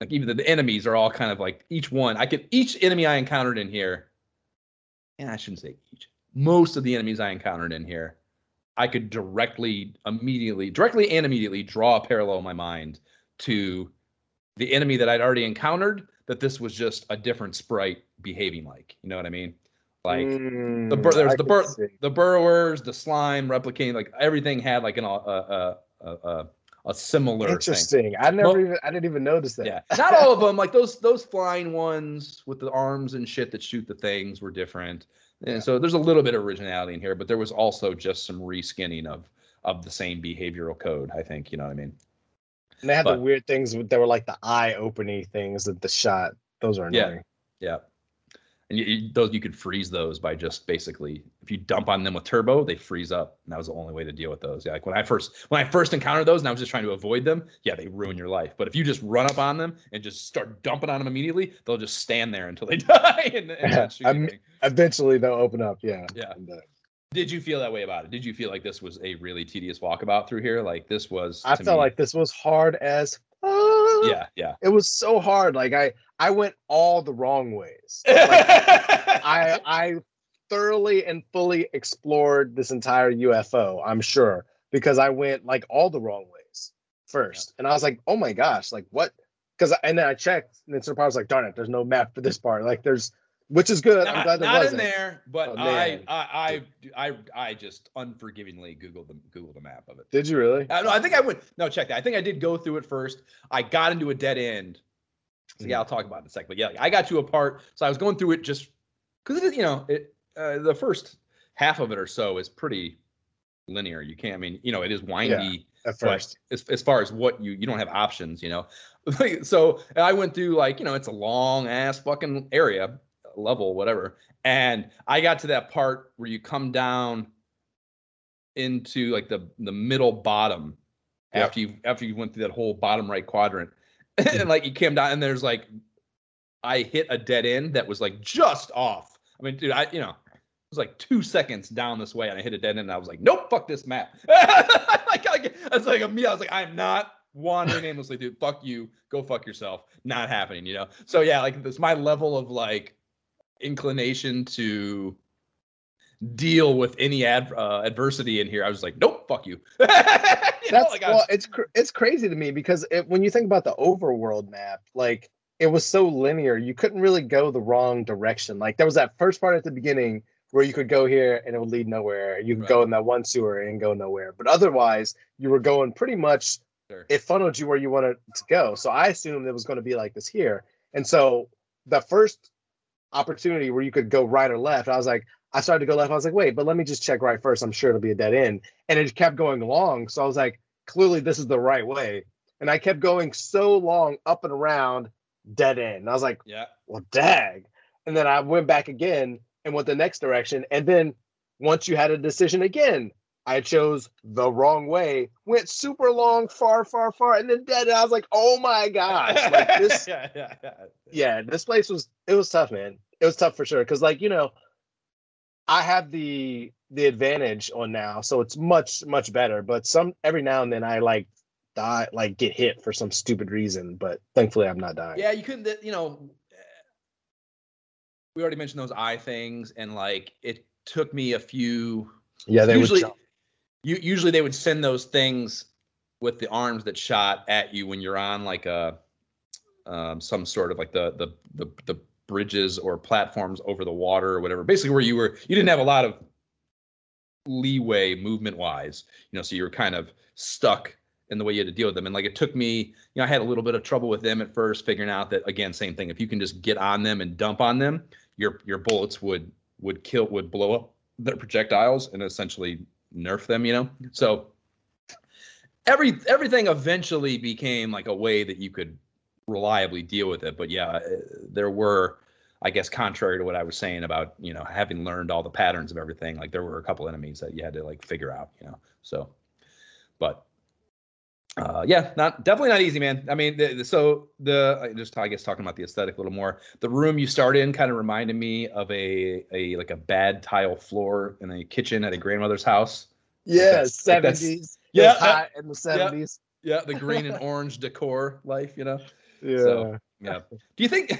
like even the, the enemies are all kind of like each one. I could each enemy I encountered in here, and I shouldn't say each. Most of the enemies I encountered in here, I could directly, immediately, directly and immediately draw a parallel in my mind to the enemy that I'd already encountered. That this was just a different sprite behaving like. You know what I mean? Like Mm, the hmm, bur- there's I the bur- see. the burrowers, the slime replicating, like everything had like an a a a, a, a similar thing. Interesting. I never Well- even I didn't even notice that. Yeah, not all of them. Like those those flying ones with the arms and shit that shoot the things were different. And so there's a little bit of originality in here, but there was also just some reskinning of of the same behavioral code. I think you know what I mean. And they had But- the weird things with- that were like the eye opening things that the shot. Those are annoying. Yeah. Yeah. And you, you, those you could freeze those by just basically if you dump on them with turbo, they freeze up. And that was the only way to deal with those. Yeah, like when I first when I first encountered those and I was just trying to avoid them, yeah, they ruin your life. But if you just run up on them and just start dumping on them immediately, they'll just stand there until they [laughs] die and, and [laughs] Eventually they'll open up. Yeah. Yeah. And, uh, Did you feel that way about it? Did you feel like this was a really tedious walkabout through here? Like this was I felt me- like this was hard as fuck. Yeah, yeah. It was so hard. Like I I went all the wrong ways. Like, I [laughs] I thoroughly and fully explored this entire UFO, I'm sure, because I went like all the wrong ways. first, and I was like, oh my gosh, like what? Because and then I checked, and then Power was like, darn it, there's no map for this part. Like there's, which is good. I'm Not, glad there not in wasn't. there, but Oh, I. I, I, I, I just unforgivingly googled the Googled the map of it. Did you really? Uh, no, I think I went. No, check that. I think I did go through it first. I got into a dead end. So yeah, I'll talk about it in a sec. But yeah, I got to a part. So I was going through it just because you know, it uh, the first half of it or so is pretty linear. You can't. I mean, you know, it is windy. At first, as, as far as what you you don't have options, you know. [laughs] so I went through like you know it's a long ass fucking area level whatever, and I got to that part where you come down into like the the middle bottom Yeah. after you after you went through that whole bottom right quadrant, [laughs] and like you came down and there's like I hit a dead end that was like just off. I mean, dude, I you know. It was like two seconds down this way, and I hit a dead end, and I was like, "Nope, fuck this map." [laughs] like, like, that's like a me. I was like, "I'm not wandering [laughs] aimlessly, dude. Fuck you. Go fuck yourself. Not happening." You know. So yeah, like this, my level of like inclination to deal with any ad, uh, adversity in here. I was like, "Nope, fuck you." [laughs] You know, That's like, well, it's cr- it's crazy to me because it, when you think about the overworld map, like it was so linear, you couldn't really go the wrong direction. Like there was that first part at the beginning where you could go here and it would lead nowhere. You could Right. go in that one sewer and go nowhere. But otherwise, you were going pretty much. Sure. It funneled you where you wanted to go. So I assumed it was going to be like this here. And so the first opportunity where you could go right or left, I was like, I started to go left. I was like, wait, but let me just check right first. I'm sure it'll be a dead end. And it kept going long. So I was like, clearly this is the right way. And I kept going so long up and around, dead end. And I was like, yeah. well, dag. And then I went back again and went the next direction. And then once you had a decision again, I chose the wrong way, went super long, far, far, far, and then dead. And I was like, oh my gosh. Like [laughs] this yeah, yeah, yeah. yeah, this place was it was tough, man. It was tough for sure. Cause like, you know, I have the the advantage on now, so it's much, much better. But some every now and then I like die like get hit for some stupid reason, but thankfully I'm not dying. Yeah, you couldn't. You know, we already mentioned those eye things, and like it took me a few. Yeah, they usually, would jump. You usually they would send those things with the arms that shot at you when you're on like a um, some sort of like the the the the bridges or platforms over the water or whatever. Basically, where you were, you didn't have a lot of leeway movement wise, you know, so you were kind of stuck in the way you had to deal with them. And like it took me, you know, I had a little bit of trouble with them at first, figuring out that again, same thing. If you can just get on them and dump on them, your your bullets would would kill would blow up their projectiles and essentially nerf them, you know. So every everything eventually became like a way that you could reliably deal with it. But yeah, uh, there were, I guess, contrary to what I was saying about you know having learned all the patterns of everything, like there were a couple enemies that you had to like figure out, you know. So, but uh, yeah, not definitely not easy, man. I mean, the, the, so the I just I guess talking about the aesthetic a little more. The room you start in kind of reminded me of a a like a bad tile floor in a kitchen at a grandmother's house. Yeah, that's- like seventies. yeah, Yeah, hot in the seventies. Yeah, the green and [laughs] orange decor life, you know. Yeah. So, yeah. Do you think?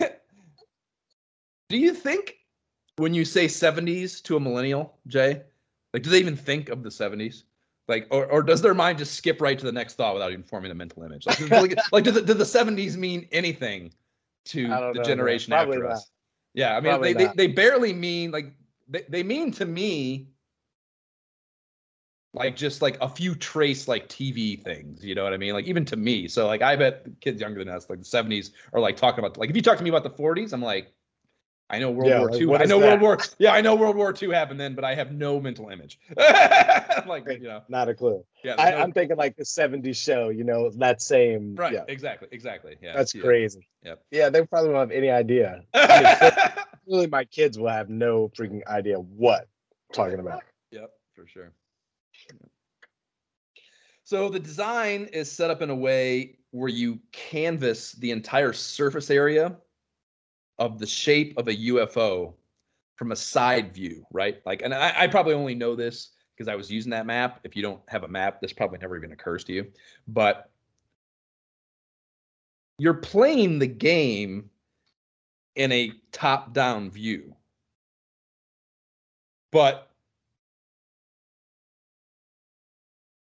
[laughs] do you think when you say '70s to a millennial, Jay, like, do they even think of the '70s? Like, or, or does their mind just skip right to the next thought without even forming a mental image? Like, [laughs] like, like do, the, do the '70s mean anything to the know, generation after not. us? Yeah, I mean, they, they they barely mean like they, they mean to me like just like a few trace like TV things, you know what I mean? Like even to me. So like I bet kids younger than us, like the 70s, are like talking about like if you talk to me about the 40s, I'm like, I know World Yeah, War like, II. what I know that? World War yeah, I know World War II happened then, but I have no mental image. [laughs] like you know, Not a clue. yeah, I, no- I'm thinking like the '70s show. You know that same. right, Yeah, exactly, exactly. Yeah, that's yeah. crazy. Yep. Yeah, they probably won't have any idea. [laughs] Really, my kids will have no freaking idea what I'm talking about. Yep, for sure. So the design is set up in a way where you canvas the entire surface area of the shape of a UFO from a side view, right? Like, and I, I probably only know this because I was using that map. If you don't have a map, this probably never even occurs to you. But you're playing the game in a top-down view. But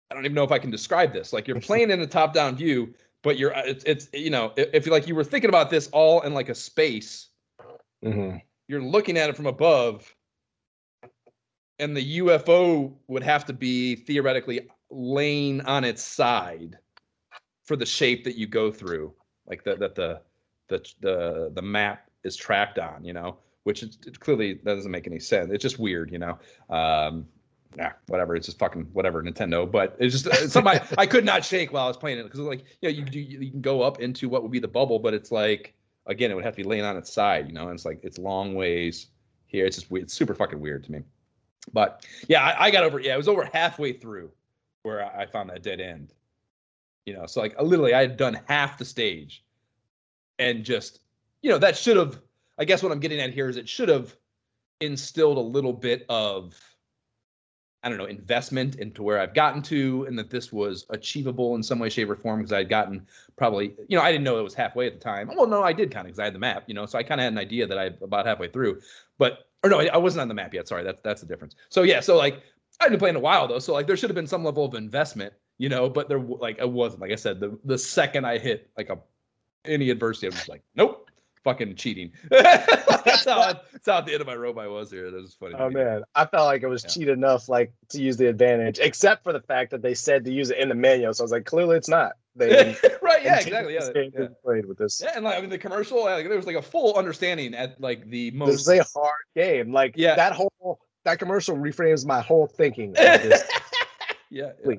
I don't even know if I can describe this. Like you're playing in a top-down view, but you're uh, it's, it's you know if, like you were thinking about this all in like a space, Mhm. you're looking at it from above, and the UFO would have to be theoretically laying on its side for the shape that you go through, like that that the the the the map is tracked on, you know, which is, it clearly that doesn't make any sense. It's just weird, you know. Um, nah, whatever. It's just fucking whatever, Nintendo. But it's just it's something I, I could not shake while I was playing it because like you know you you, you can go up into what would be the bubble, but it's like again it would have to be laying on its side, you know. And it's like it's long ways here. It's just. It's super fucking weird to me. But yeah, I, I got over. Yeah, it was over halfway through where I, I found that dead end. You know, so like uh, literally I had done half the stage, and just you know that should have. I guess what I'm getting at here is it should have instilled a little bit of I don't know, investment into where I've gotten to and that this was achievable in some way, shape, or form because I had gotten probably, you know, I didn't know it was halfway at the time. Well, no, I did kind of because I had the map, you know, so I kind of had an idea that I about halfway through, but or no, I, I wasn't on the map yet. Sorry, that's that's the difference. So yeah, so like I've been playing a while though, so like there should have been some level of investment, you know, but there like it wasn't. Like I said, the the second I hit like a any adversity, I was like, nope, fucking cheating. [laughs] [laughs] that's how that's how at the end of my rope I was here. That was funny. Oh man, I felt like it was Yeah. cheat enough, like to use the advantage, except for the fact that they said to use it in the manual. So I was like, clearly it's not. They [laughs] right? Yeah, exactly. Yeah, yeah. played with this. Yeah, and like I mean, the commercial, like, there was like a full understanding at like the most. This is a hard game. Like Yeah. that whole that commercial reframes my whole thinking. Yeah, yeah, yeah.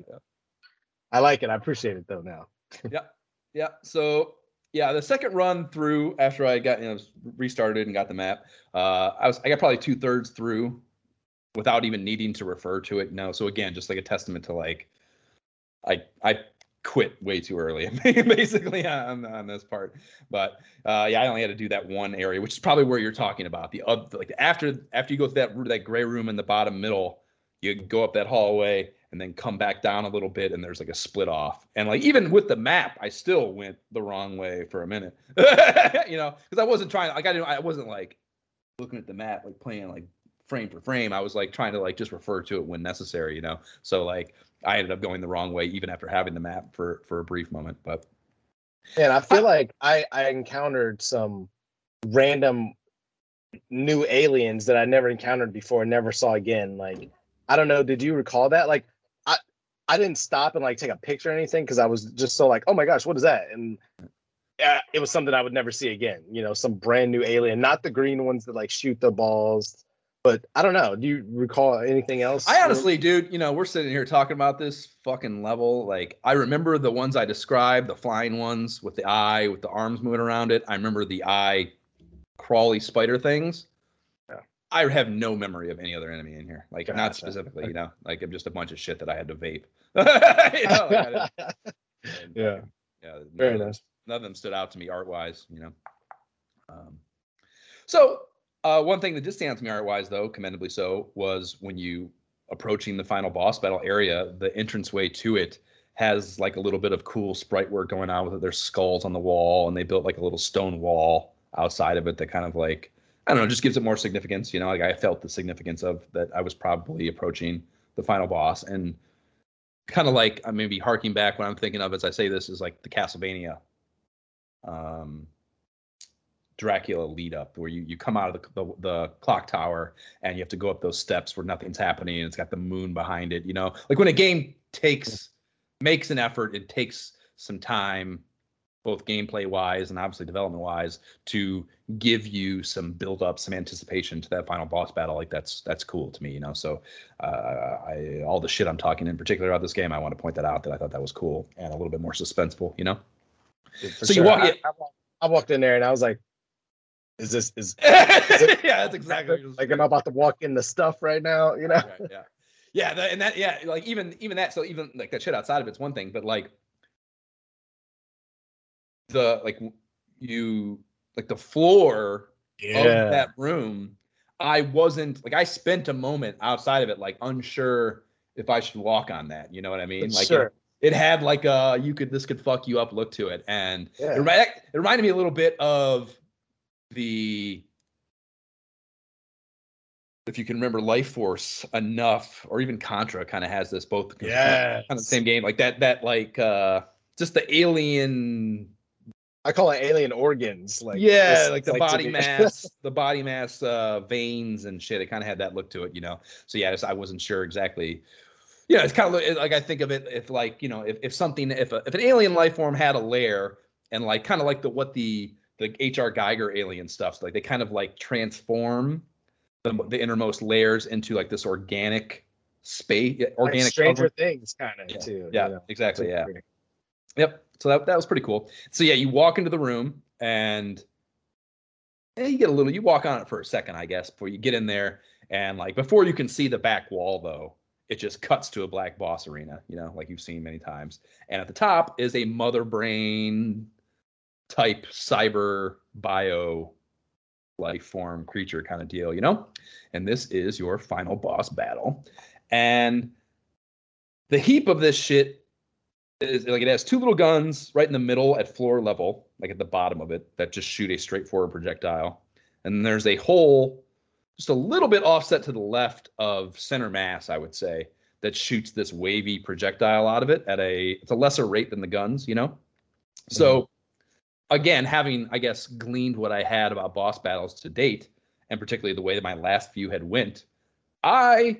I like it. I appreciate it though now. Yeah, yeah. So yeah, the second run through after I got you know restarted and got the map, uh, I was I got probably two thirds through without even needing to refer to it. No. So again, just like a testament to like I I quit way too early [laughs] basically on on this part. But uh, yeah, I only had to do that one area, which is probably where you're talking about. The like after after you go through that that gray room in the bottom middle, you go up that hallway and then come back down a little bit and there's like a split off and like even with the map i still went the wrong way for a minute [laughs] you know because i wasn't trying like i didn't i wasn't like looking at the map like playing like frame for frame i was like trying to like just refer to it when necessary you know so like i ended up going the wrong way even after having the map for for a brief moment but And I feel like I I encountered some random new aliens that I never encountered before, and never saw again. Like I don't know. Did you recall that? Like I didn't stop and like take a picture or anything because I was just so like, oh my gosh, what is that? And yeah, it was something I would never see again. You know, some brand new alien, not the green ones that like shoot the balls. But I don't know. Do you recall anything else? I honestly, dude, you know, we're sitting here talking about this fucking level. Like, I remember the ones I described, the flying ones with the eye, with the arms moving around it. I remember the eye crawly spider things. I have no memory of any other enemy in here. Like, not Gotcha. specifically, you [laughs] know, like I'm just a bunch of shit that I had to vape. [laughs] you know, like, [laughs] and, yeah, yeah, very nice. none of them stood out to me art wise, you know. Um, so uh, one thing that did stand out to me art wise, though, commendably so, was when you approaching the final boss battle area, the entranceway to it has like a little bit of cool sprite work going on with it. There's skulls on the wall, and they built like a little stone wall outside of it that kind of like I don't know, just gives it more significance. You know, like I felt the significance of that. I was probably approaching the final boss, and kind of like I maybe harking back. What I'm thinking of as I say this is like the Castlevania um, Dracula lead up, where you, you come out of the, the the clock tower and you have to go up those steps where nothing's happening and it's got the moon behind it. You know, like when a game takes makes an effort, it takes some time, both gameplay wise and obviously development wise, to give you some build up, some anticipation to that final boss battle. Like that's that's cool to me. You know, so uh, I all the shit I'm talking in particular about this game, I want to point that out that I thought that was cool and a little bit more suspenseful. You know. So you walk I, I, walked- I walked in there and I was like, "Is this is [laughs] yeah, that's exactly. what like I'm about to walk in the stuff right now?" You know? right, yeah, yeah, that, and that, yeah, like even even that, so even like that shit outside of it's one thing, but like the like you like the floor of that room, I wasn't like I spent a moment outside of it, like unsure if I should walk on that. You know what I mean? Like sure. it, it had like a you could this could fuck you up look to it, and Yeah. it, remi- it reminded me a little bit of the if you can remember Life Force enough, or even Contra kind of has this both Yeah. kind of the same game, like that that like uh just the alien I call it alien organs. Like yeah, this- like the to body mass, [laughs] the body mass uh, veins and shit. It kind of had that look to it, you know. So yeah, I, just, I wasn't sure exactly. Yeah, it's kind of like I think of it if like you know if, if something if a, if an alien life form had a lair and like kind of like the what the the H.R. Giger alien stuff, like they kind of like transform the the innermost layers into like this organic space, like organic Stranger cover. Things kind of Yeah, too. Yeah, you know, exactly. Yeah. Yep. So that, that was pretty cool. So yeah, you walk into the room and eh, you get a little you walk on it for a second, I guess, before you get in there. And like before you can see the back wall though, it just cuts to a black boss arena, you know, like you've seen many times. And at the top is a mother brain type cyber bio life form creature kind of deal, you know? And this is your final boss battle. And the heap of this shit is like it has two little guns right in the middle at floor level, like at the bottom of it, that just shoot a straightforward projectile. And there's a hole just a little bit offset to the left of center mass, I would say, that shoots this wavy projectile out of it at a it's a lesser rate than the guns, you know? So mm-hmm. again, having I guess gleaned what I had about boss battles to date, and particularly the way that my last few had went, I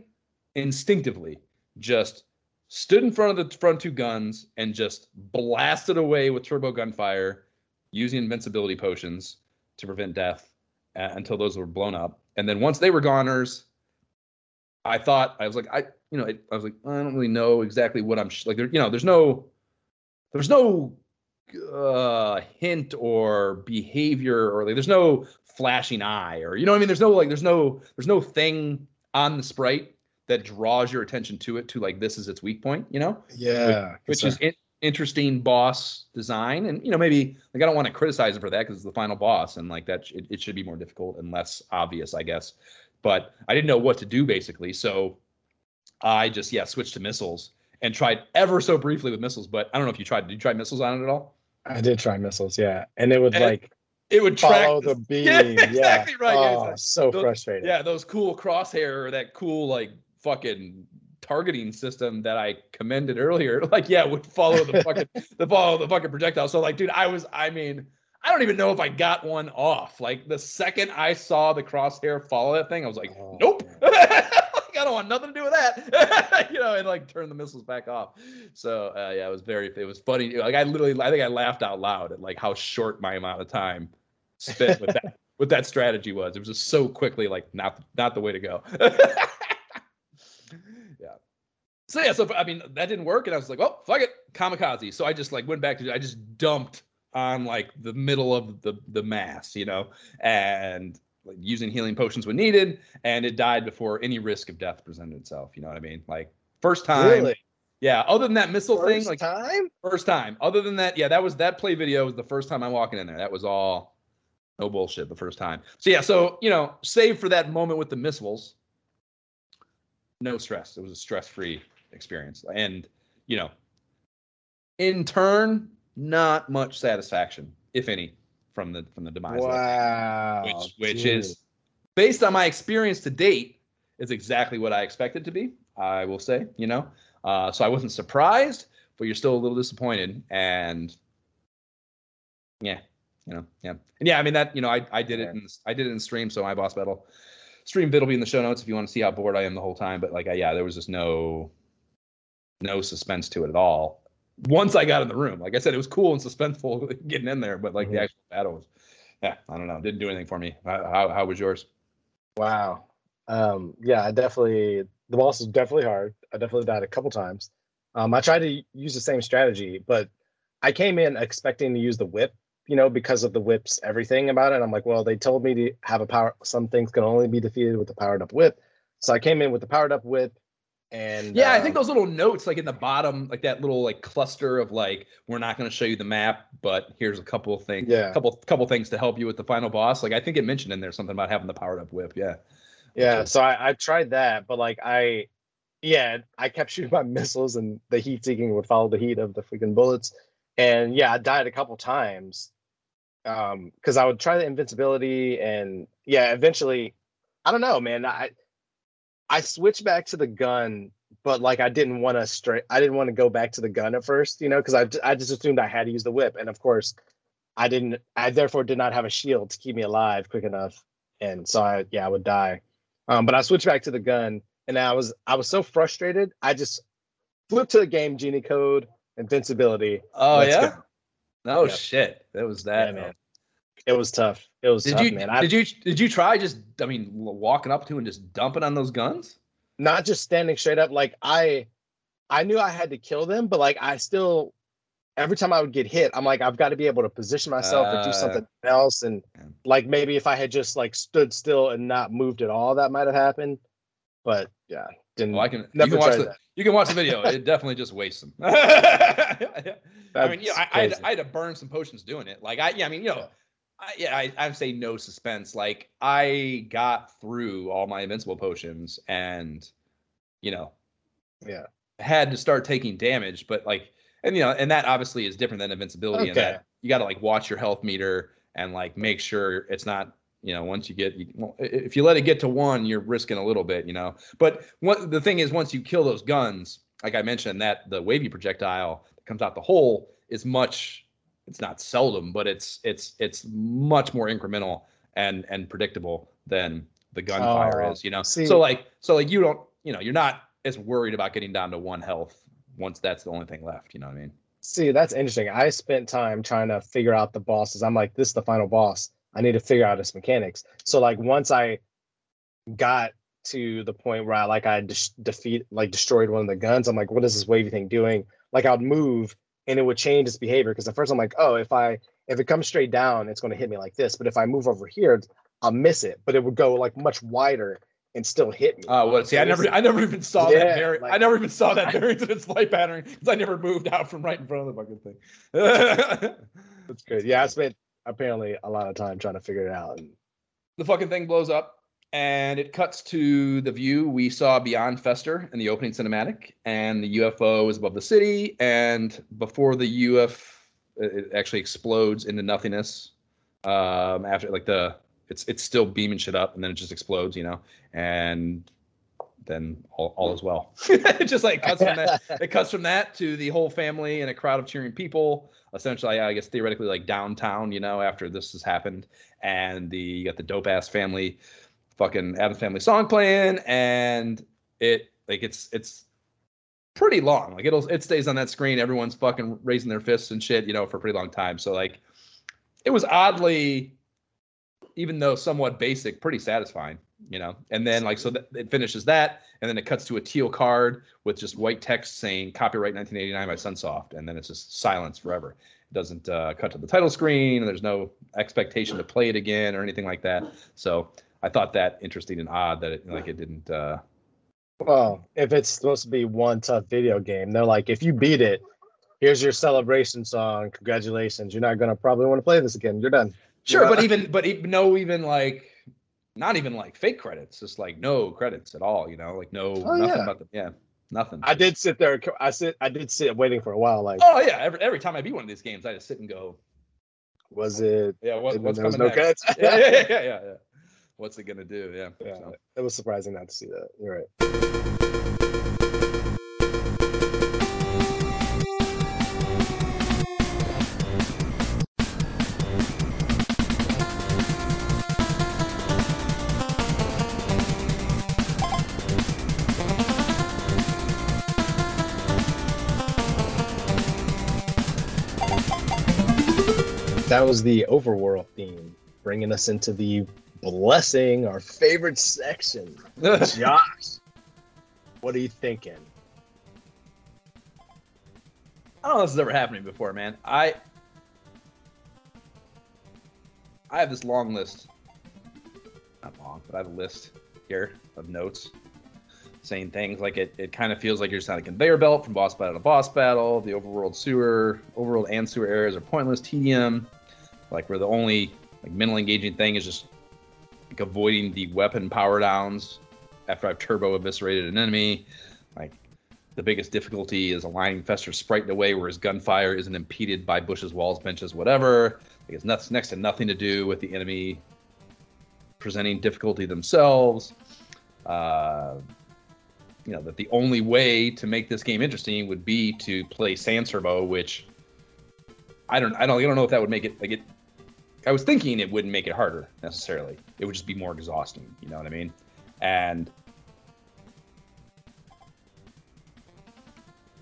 instinctively just stood in front of the front two guns and just blasted away with turbo gunfire using invincibility potions to prevent death uh, until those were blown up. And then once they were goners, I thought I was like I you know I was like I don't really know exactly what I'm sh-. like there you know there's no there's no uh hint or behavior or like there's no flashing eye or you know I mean there's no like there's no there's no thing on the sprite that draws your attention to it to like this is its weak point you know Yeah, which it's is in- interesting boss design and you know maybe like i don't want to criticize it for that because it's the final boss and like that sh- it, it should be more difficult and less obvious i guess but i didn't know what to do basically so i just yeah switched to missiles and tried ever so briefly with missiles but i don't know if you tried did you try missiles on it at all I did try missiles, yeah, and it would And like it would track follow the- [laughs] beam. Yeah, Yeah, exactly right, yeah, Oh, exactly. so Those- frustrating. yeah those cool crosshair or that cool like fucking targeting system that I commended earlier, [laughs] like yeah, would follow the fucking [laughs] the follow the fucking projectile. So like, dude, I was I mean, I don't even know if I got one off. Like the second I saw the crosshair follow that thing, I was like, Oh, nope. [laughs] I don't want nothing to do with that. you know, and like turn the missiles back off. So uh, yeah, it was very it was funny. Like I literally I think I laughed out loud at like how short my amount of time spent with that with that strategy was. It was just so quickly like not not the way to go. So yeah, so I mean that didn't work, and I was like, well, fuck it, kamikaze. So I just like went back to I just dumped on like the middle of the the mass, you know, and like using healing potions when needed, and it died before any risk of death presented itself. You know what I mean? Like first time. Really? Yeah. Other than that missile thing, First like time? First time. Other than that, yeah, that was that play video was the first time I'm walking in there. That was all no bullshit the first time. So yeah, so you know, save for that moment with the missiles, no stress. It was a stress-free experience. And you know, in turn, not much satisfaction, if any, from the from the demise. that Wow. which which dude. is based on my experience to date is exactly what I expected to be. I will say, you know, uh, so I wasn't surprised, but you're still a little disappointed, and yeah, you know, yeah, and yeah. I mean that, you know, I I did it in I did it in stream, so my boss battle stream vid will be in the show notes if you want to see how bored I am the whole time. But like, I, yeah, there was just no no suspense to it at all. Once I got in the room, like I said, it was cool and suspenseful [laughs] getting in there, but like the Mhm. actual battle was, yeah, I don't know, didn't do anything for me. How how, how was yours? Wow. Um, yeah, I definitely the boss is definitely hard. I definitely died a couple times. Um, I tried to use the same strategy, but I came in expecting to use the whip, you know, because of the whips, everything about it. I'm like, well, they told me to have a power. Some things can only be defeated with the powered up whip. So I came in with the powered up whip, and Yeah, I think um, those little notes, like in the bottom, like that little like cluster of like, we're not going to show you the map, but here's a couple of things, Yeah. couple couple things to help you with the final boss. Like I think it mentioned in there something about having the powered up whip. Yeah. Yeah, so I, I tried that, but like I, yeah, I kept [laughs] shooting my missiles, and the heat seeking would follow the heat of the freaking bullets, and yeah, I died a couple times, um, because I would try the invincibility, and yeah, eventually, I don't know, man, I I switched back to the gun, but like I didn't want to straight. I didn't want to go back to the gun at first, you know, because I I just assumed I had to use the whip, and of course, I didn't. I therefore did not have a shield to keep me alive quick enough, and so I yeah I would die. Um, but I switched back to the gun, and I was I was so frustrated. I just flipped to the game genie code invincibility. Oh yeah. go. Yep. shit. That was Yeah, that man. It was tough. It was Did tough, you man. I, did you did you try just I mean walking up to and just dumping on those guns? not just standing straight up like i i knew i had to kill them but like i still every time i would get hit i'm like i've got to be able to position myself or Uh, do something else and yeah. like maybe if i had just like stood still and not moved at all that might have happened but yeah didn't Well, I can you never can watch the that. you can watch the video. it definitely just wastes them. [laughs] I mean, yeah, I, I, had. I had to burn some potions doing it. Like I yeah, I mean, you know, Yeah. I, yeah, I, I'd say no suspense. Like I got through all my invincible potions and you know, yeah had to start taking damage, but like, and you know, and that obviously is different than invincibility. Okay. that you got to like watch your health meter and like make sure it's not, you know, once you get, you, well, if you let it get to one, you're risking a little bit, you know. But what the thing is, once you kill those guns, like I mentioned, that the wavy projectile that comes out the hole is much. It's not seldom, but it's it's it's much more incremental and and predictable than the gunfire Oh, is, you know. see- so like so like you don't, you know, you're not as worried about getting down to one health once that's the only thing left. You know what I mean? see that's interesting i spent time trying to figure out the bosses i'm like this is the final boss i need to figure out its mechanics so like once i got to the point where i like i dis- defeat like destroyed one of the guns i'm like what is this wavy thing doing like i'd move and it would change its behavior because at first i'm like oh if i if it comes straight down it's going to hit me like this but if i move over here i'll miss it but it would go like much wider and still hit me Oh, well, see, I never, I never even saw Yeah, that. Vari- I never even saw that [laughs] variance in its flight pattern because I never moved out from right in front of the fucking thing. [laughs] that's good yeah i spent apparently a lot of time trying to figure it out and the fucking thing blows up and it cuts to the view we saw beyond Fester in the opening cinematic, and the UFO is above the city. And before the UFO it actually explodes into nothingness. Um, after like the, it's it's still beaming shit up, and then it just explodes, you know, and then all, all is well. [laughs] it just like cuts from that. [laughs] It cuts from that to the whole family and a crowd of cheering people. Essentially, I guess theoretically, like downtown, you know, after this has happened, and the you got the dope ass family, fucking Addams Family song playing, and it like it's it's pretty long. Like it'll it stays on that screen. Everyone's fucking raising their fists and shit, you know, for a pretty long time. So like, it was oddly, even though somewhat basic, pretty satisfying, you know. And then like so that it finishes that, and then it cuts to a teal card with just white text saying copyright 1989 by Sunsoft, and then it's just silence forever. It doesn't uh, cut to the title screen, and there's no expectation to play it again or anything like that. So I thought that interesting and odd that it like it didn't. Uh, Well, if it's supposed to be one tough video game, they're like, if you beat it, here's your celebration song. Congratulations. You're not gonna probably want to play this again. You're done. Sure, Yeah. but even but even, no even like not even like fake credits, just like no credits at all. You know, like no Oh, nothing yeah. about the yeah nothing. I did sit there. I sit. I did sit waiting for a while. Like, oh yeah, every every time I beat one of these games, I just sit and go, was it? yeah, what, what's coming no next? yeah, yeah, yeah, yeah, yeah. What's it gonna do? Yeah. Yeah, so. it was surprising not to see that. You're right. That was the overworld theme, bringing us into the blessing, our favorite section. [laughs] Josh, what are you thinking? I don't know if this has ever happened to me before, man. I I have this long list. Not long, but I have a list here of notes saying things like it, it kind of feels like you're just on a conveyor belt from boss battle to boss battle. The overworld sewer, overworld and sewer areas are pointless, tedium. Like where the only like mental engaging thing is just like avoiding the weapon power downs after I've turbo eviscerated an enemy. Like the biggest difficulty is aligning Fester's sprite in a way where his gunfire isn't impeded by bushes, walls, benches, whatever. It has nuts, next to nothing to do with the enemy presenting difficulty themselves. uh, you know that the only way to make this game interesting would be to play Sans Turbo, which I don't I don't I don't know if that would make it like it. I was thinking it wouldn't make it harder necessarily. It would just be more exhausting. You know what I mean? And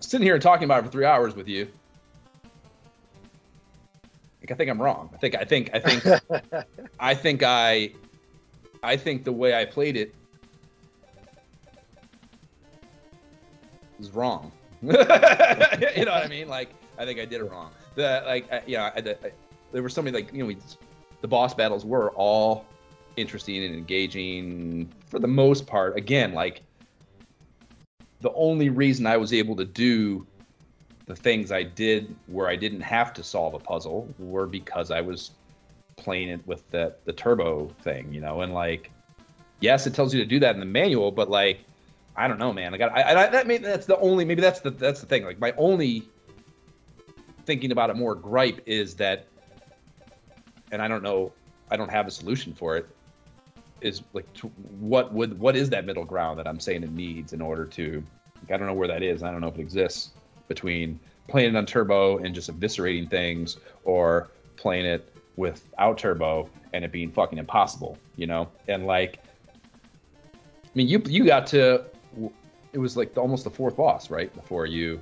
sitting here and talking about it for three hours with you, like, I think I'm wrong. I think I think I think [laughs] I think I I think the way I played it was wrong. [laughs] you know what I mean? Like I think I did it wrong. The like I, yeah, I, I, there were so many like you know we, the boss battles were all interesting and engaging for the most part. Again, like the only reason I was able to do the things I did where I didn't have to solve a puzzle were because I was playing it with the the turbo thing, you know, and like yes, it tells you to do that in the manual, but like I don't know, man. I got I, I that maybe that's the only maybe that's the that's the thing. Like my only thinking about it more gripe is that and I don't know, I don't have a solution for it is like what would what is that middle ground that I'm saying it needs in order to like, I don't know where that is. I don't know if it exists between playing it on turbo and just eviscerating things or playing it without turbo and it being fucking impossible, you know? And like I mean you you got to it was like almost the fourth boss, right? Before you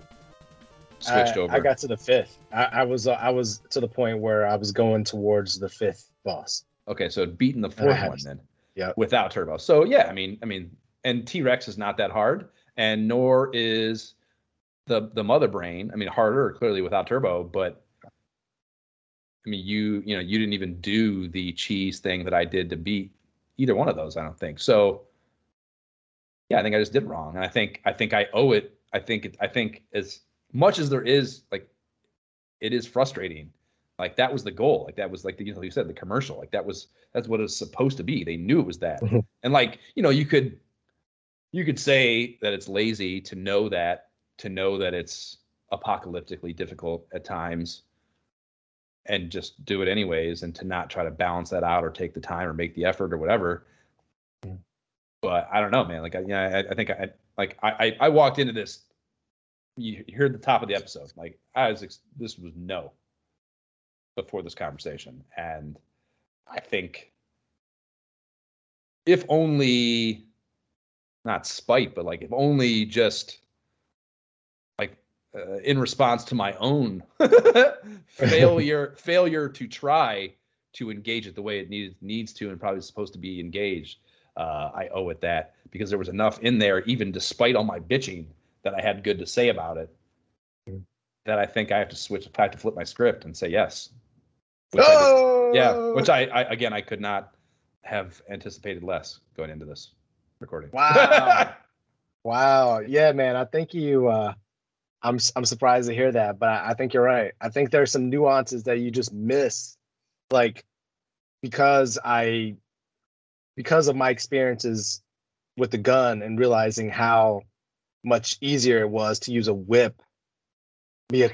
switched I, over. I got to the fifth. I, I was uh, I was to the point where I was going towards the fifth boss. Okay, so beating the fourth one then. Yeah. Without turbo. So yeah, I mean, I mean, and T Rex is not that hard, and nor is the the mother brain. I mean, harder clearly without turbo, but I mean, you you know, you didn't even do the cheese thing that I did to beat either one of those. I don't think so. Yeah, I think I just did wrong, and I think I think I owe it. I think it, I think as much as there is like, it is frustrating like that was the goal like that was like the, you know you said the commercial like that was that's what it's supposed to be they knew it was that Mhm. and like you know you could you could say that it's lazy to know that to know that it's apocalyptically difficult at times and just do it anyways and to not try to balance that out or take the time or make the effort or whatever Mm. but i don't know man like I, yeah I, I think i like I i walked into this you heard the top of the episode like i was ex- this was no before this conversation and i think if only not spite but like if only just like uh, in response to my own [laughs] failure [laughs] failure to try to engage it the way it needs needs to and probably supposed to be engaged uh, i owe it that because there was enough in there even despite all my bitching that i had good to say about it Mm. that i think i have to switch i have to flip my script and say yes which Oh, yeah which I, I again i could not have anticipated less going into this recording Wow. [laughs] Wow. Yeah, man. I think you uh I'm I'm surprised to hear that, but I, I think you're right. I think there's some nuances that you just miss. Like because I because of my experiences with the gun and realizing how much easier it was to use a whip. Be a,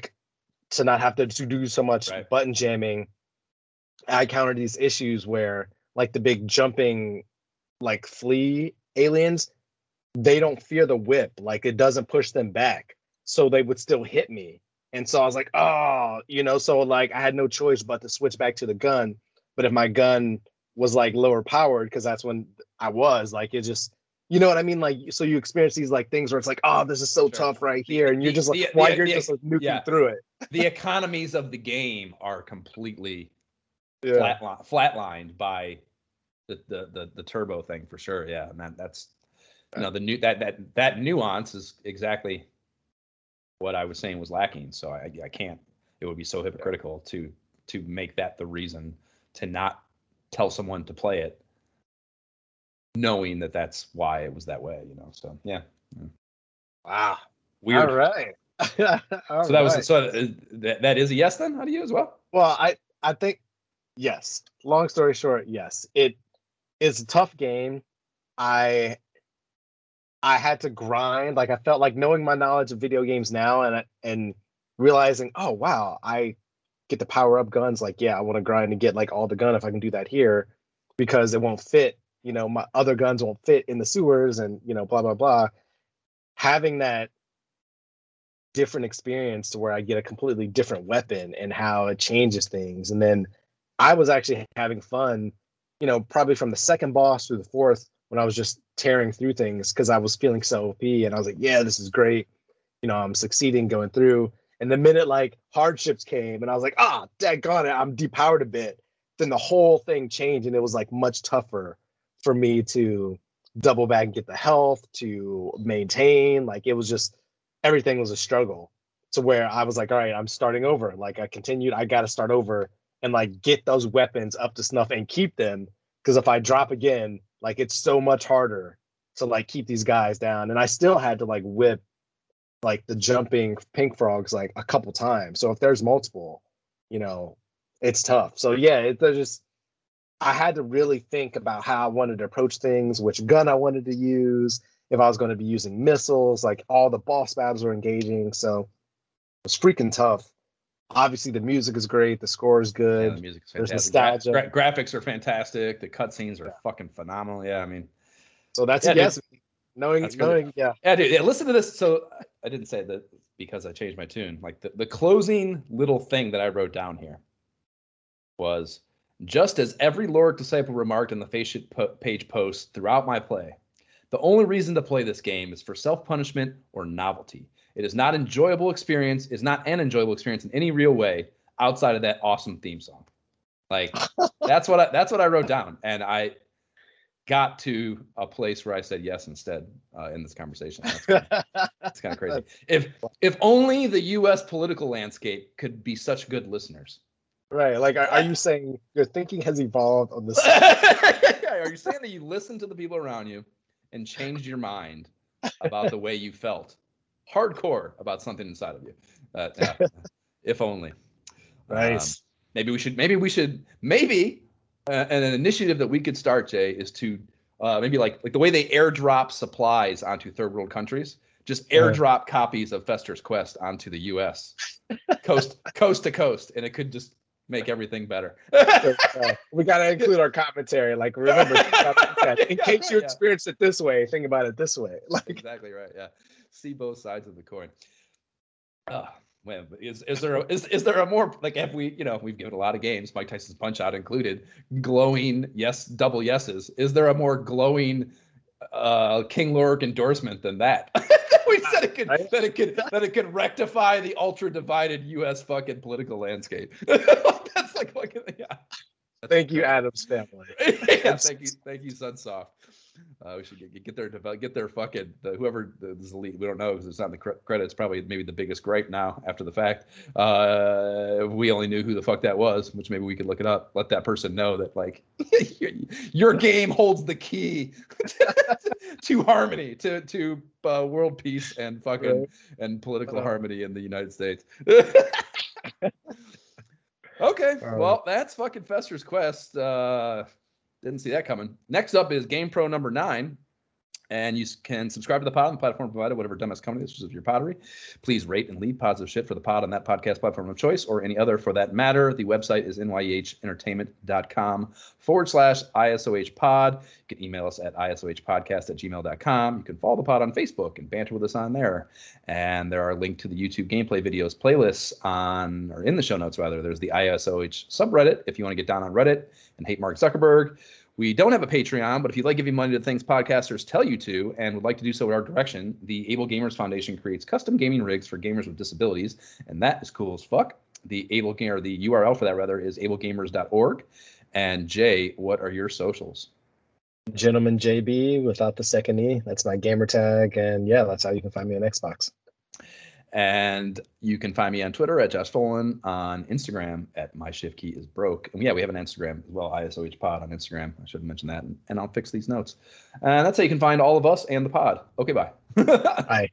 to not have to, to do so much Right. button jamming. I countered these issues where like the big jumping like flea aliens they don't fear the whip. Like it doesn't push them back. So they would still hit me. And so i was like oh you know? So like i had no choice but to switch back to the gun. But if my gun was like lower powered because that's when i was like it just you know what i mean like so you experience these like things where it's like oh this is so Sure. tough right here and you're just like why you're the- just like nuking yeah. through it the economies of the game are completely yeah flatli- flatlined by the, the the the turbo thing for sure. Yeah, and that that's you know the new that that that nuance is exactly what I was saying was lacking. So I I can't. It would be so hypocritical to to make that the reason to not tell someone to play it, knowing that that's why it was that way. You know. So yeah, wow weird. all right All [laughs] So that was so uh, that that is a yes then. How do you as well? Well, I I think yes. Long story short, yes. It is a tough game. I I had to grind. Like I felt like knowing my knowledge of video games now and and realizing, oh wow, I get to power up guns. Like yeah, I want to grind and get like all the gun if I can do that here, because it won't fit. You know, my other guns won't fit in the sewers and, you know, blah, blah, blah. Having that different experience to where I get a completely different weapon and how it changes things. And then I was actually having fun, you know, probably from the second boss through the fourth when I was just tearing through things because I was feeling so OP and I was like, yeah, this is great. You know, I'm succeeding going through. And the minute like hardships came and I was like, ah, daggone it, I'm depowered a bit, then the whole thing changed and it was like much tougher for me to double back and get the health, to maintain. Like it was just everything was a struggle to where I was like, all right, I'm starting over. Like I continued, I got to start over and like get those weapons up to snuff and keep them. Because if I drop again, like it's so much harder to like keep these guys down. And I still had to like whip like the jumping pink frogs like a couple times. So if there's multiple, you know, it's tough. So yeah, it, there's just I had to really think about how I wanted to approach things, which gun I wanted to use, if I was going to be using missiles, like all the boss battles were engaging. So it was freaking tough. Obviously, the music is great, the score is good. Yeah, the music's There's fantastic. Gra- nostalgia. gra- graphics are fantastic. The cutscenes are fucking phenomenal. Yeah, I mean, So that's Yeah, dude. yes. Knowing, That's good. knowing, yeah, Yeah, dude. Yeah, listen to this. So I didn't say that because I changed my tune. Like the, the closing little thing that I wrote down here was just as every Loric disciple remarked in the Facebook page post throughout my play. The only reason to play this game is for self-punishment or novelty. It is not enjoyable experience. Is not an enjoyable experience in any real way outside of that awesome theme song. Like [laughs] that's what I, that's what I wrote down, and I got to a place where I said yes instead uh, in this conversation. That's kind of [laughs] crazy. If if only the U.S. political landscape could be such good listeners. Right. Like, are, are you saying your thinking has evolved on [laughs] this? Are you saying that you listened to the people around you and changed your mind about the way you felt, hardcore about something inside of you? Uh, yeah, [laughs] if only. Um, Nice. maybe we should. Maybe we should. Maybe uh, an initiative that we could start, Jay, is to uh, maybe like like the way they airdrop supplies onto third world countries. Just airdrop copies of Fester's Quest onto the U.S. coast coast to coast, and it could just make [laughs] everything better. Uh, we [laughs] got to include our commentary. Like, remember, think about that. in case you yeah. experienced it this way, think about it this way. [laughs] Like, exactly right. Yeah, see both sides of the coin. Man, is is there a, is is there a more like have we you know we've given a lot of games, Mike Tyson's Punch Out included, glowing yes double yeses. Is there a more glowing uh King Lork endorsement than that? we said it could that it could that it could rectify the ultra divided U.S. fucking political landscape. That's like fucking yeah. That's thank you. Addams family. [laughs] yeah, thank you, thank you, Sunsoft. Uh, we should get, get their develop, get their fucking the, whoever the, this is the lead. We don't know because it's not in the cre- credits. Probably maybe the biggest gripe now after the fact. Uh, if we only knew who the fuck that was, which maybe we could look it up. Let that person know that like [laughs] your, your game holds the key [laughs] to harmony, to to uh, world peace and fucking Right. and political Uh. harmony in the United States. Okay, Uh. well, that's fucking Fester's Quest. Uh, didn't see that coming. Next up is Game Pro number nine. And you can subscribe to the pod on the platform provided, whatever dumbass company this is of your pottery. Please rate and leave positive shit for the pod on that podcast platform of choice or any other for that matter. The website is nyehentertainment.com forward slash ISOH pod. You can email us at isohpodcast at gmail.com. You can follow the pod on Facebook and banter with us on there. And there are links to the YouTube gameplay videos playlists on, or in the show notes rather. There's the ISOH subreddit if you want to get down on Reddit and hate Mark Zuckerberg. We don't have a Patreon, but if you'd like giving money to things podcasters tell you to and would like to do so in our direction, the Able Gamers Foundation creates custom gaming rigs for gamers with disabilities, and that is cool as fuck. The Able Gamer, the URL for that rather is ablegamers.org. And Jay, what are your socials? Gentleman JB without the second E. That's my gamer tag. And yeah, that's how you can find me on Xbox. And you can find me on Twitter at Josh Folan, on Instagram at My Shift Key is Broke. And yeah, we have an Instagram as well, ISOH Pod on Instagram. I should have mentioned that. And, and I'll fix these notes. And that's how you can find all of us and the pod. Okay, bye. [laughs] Bye.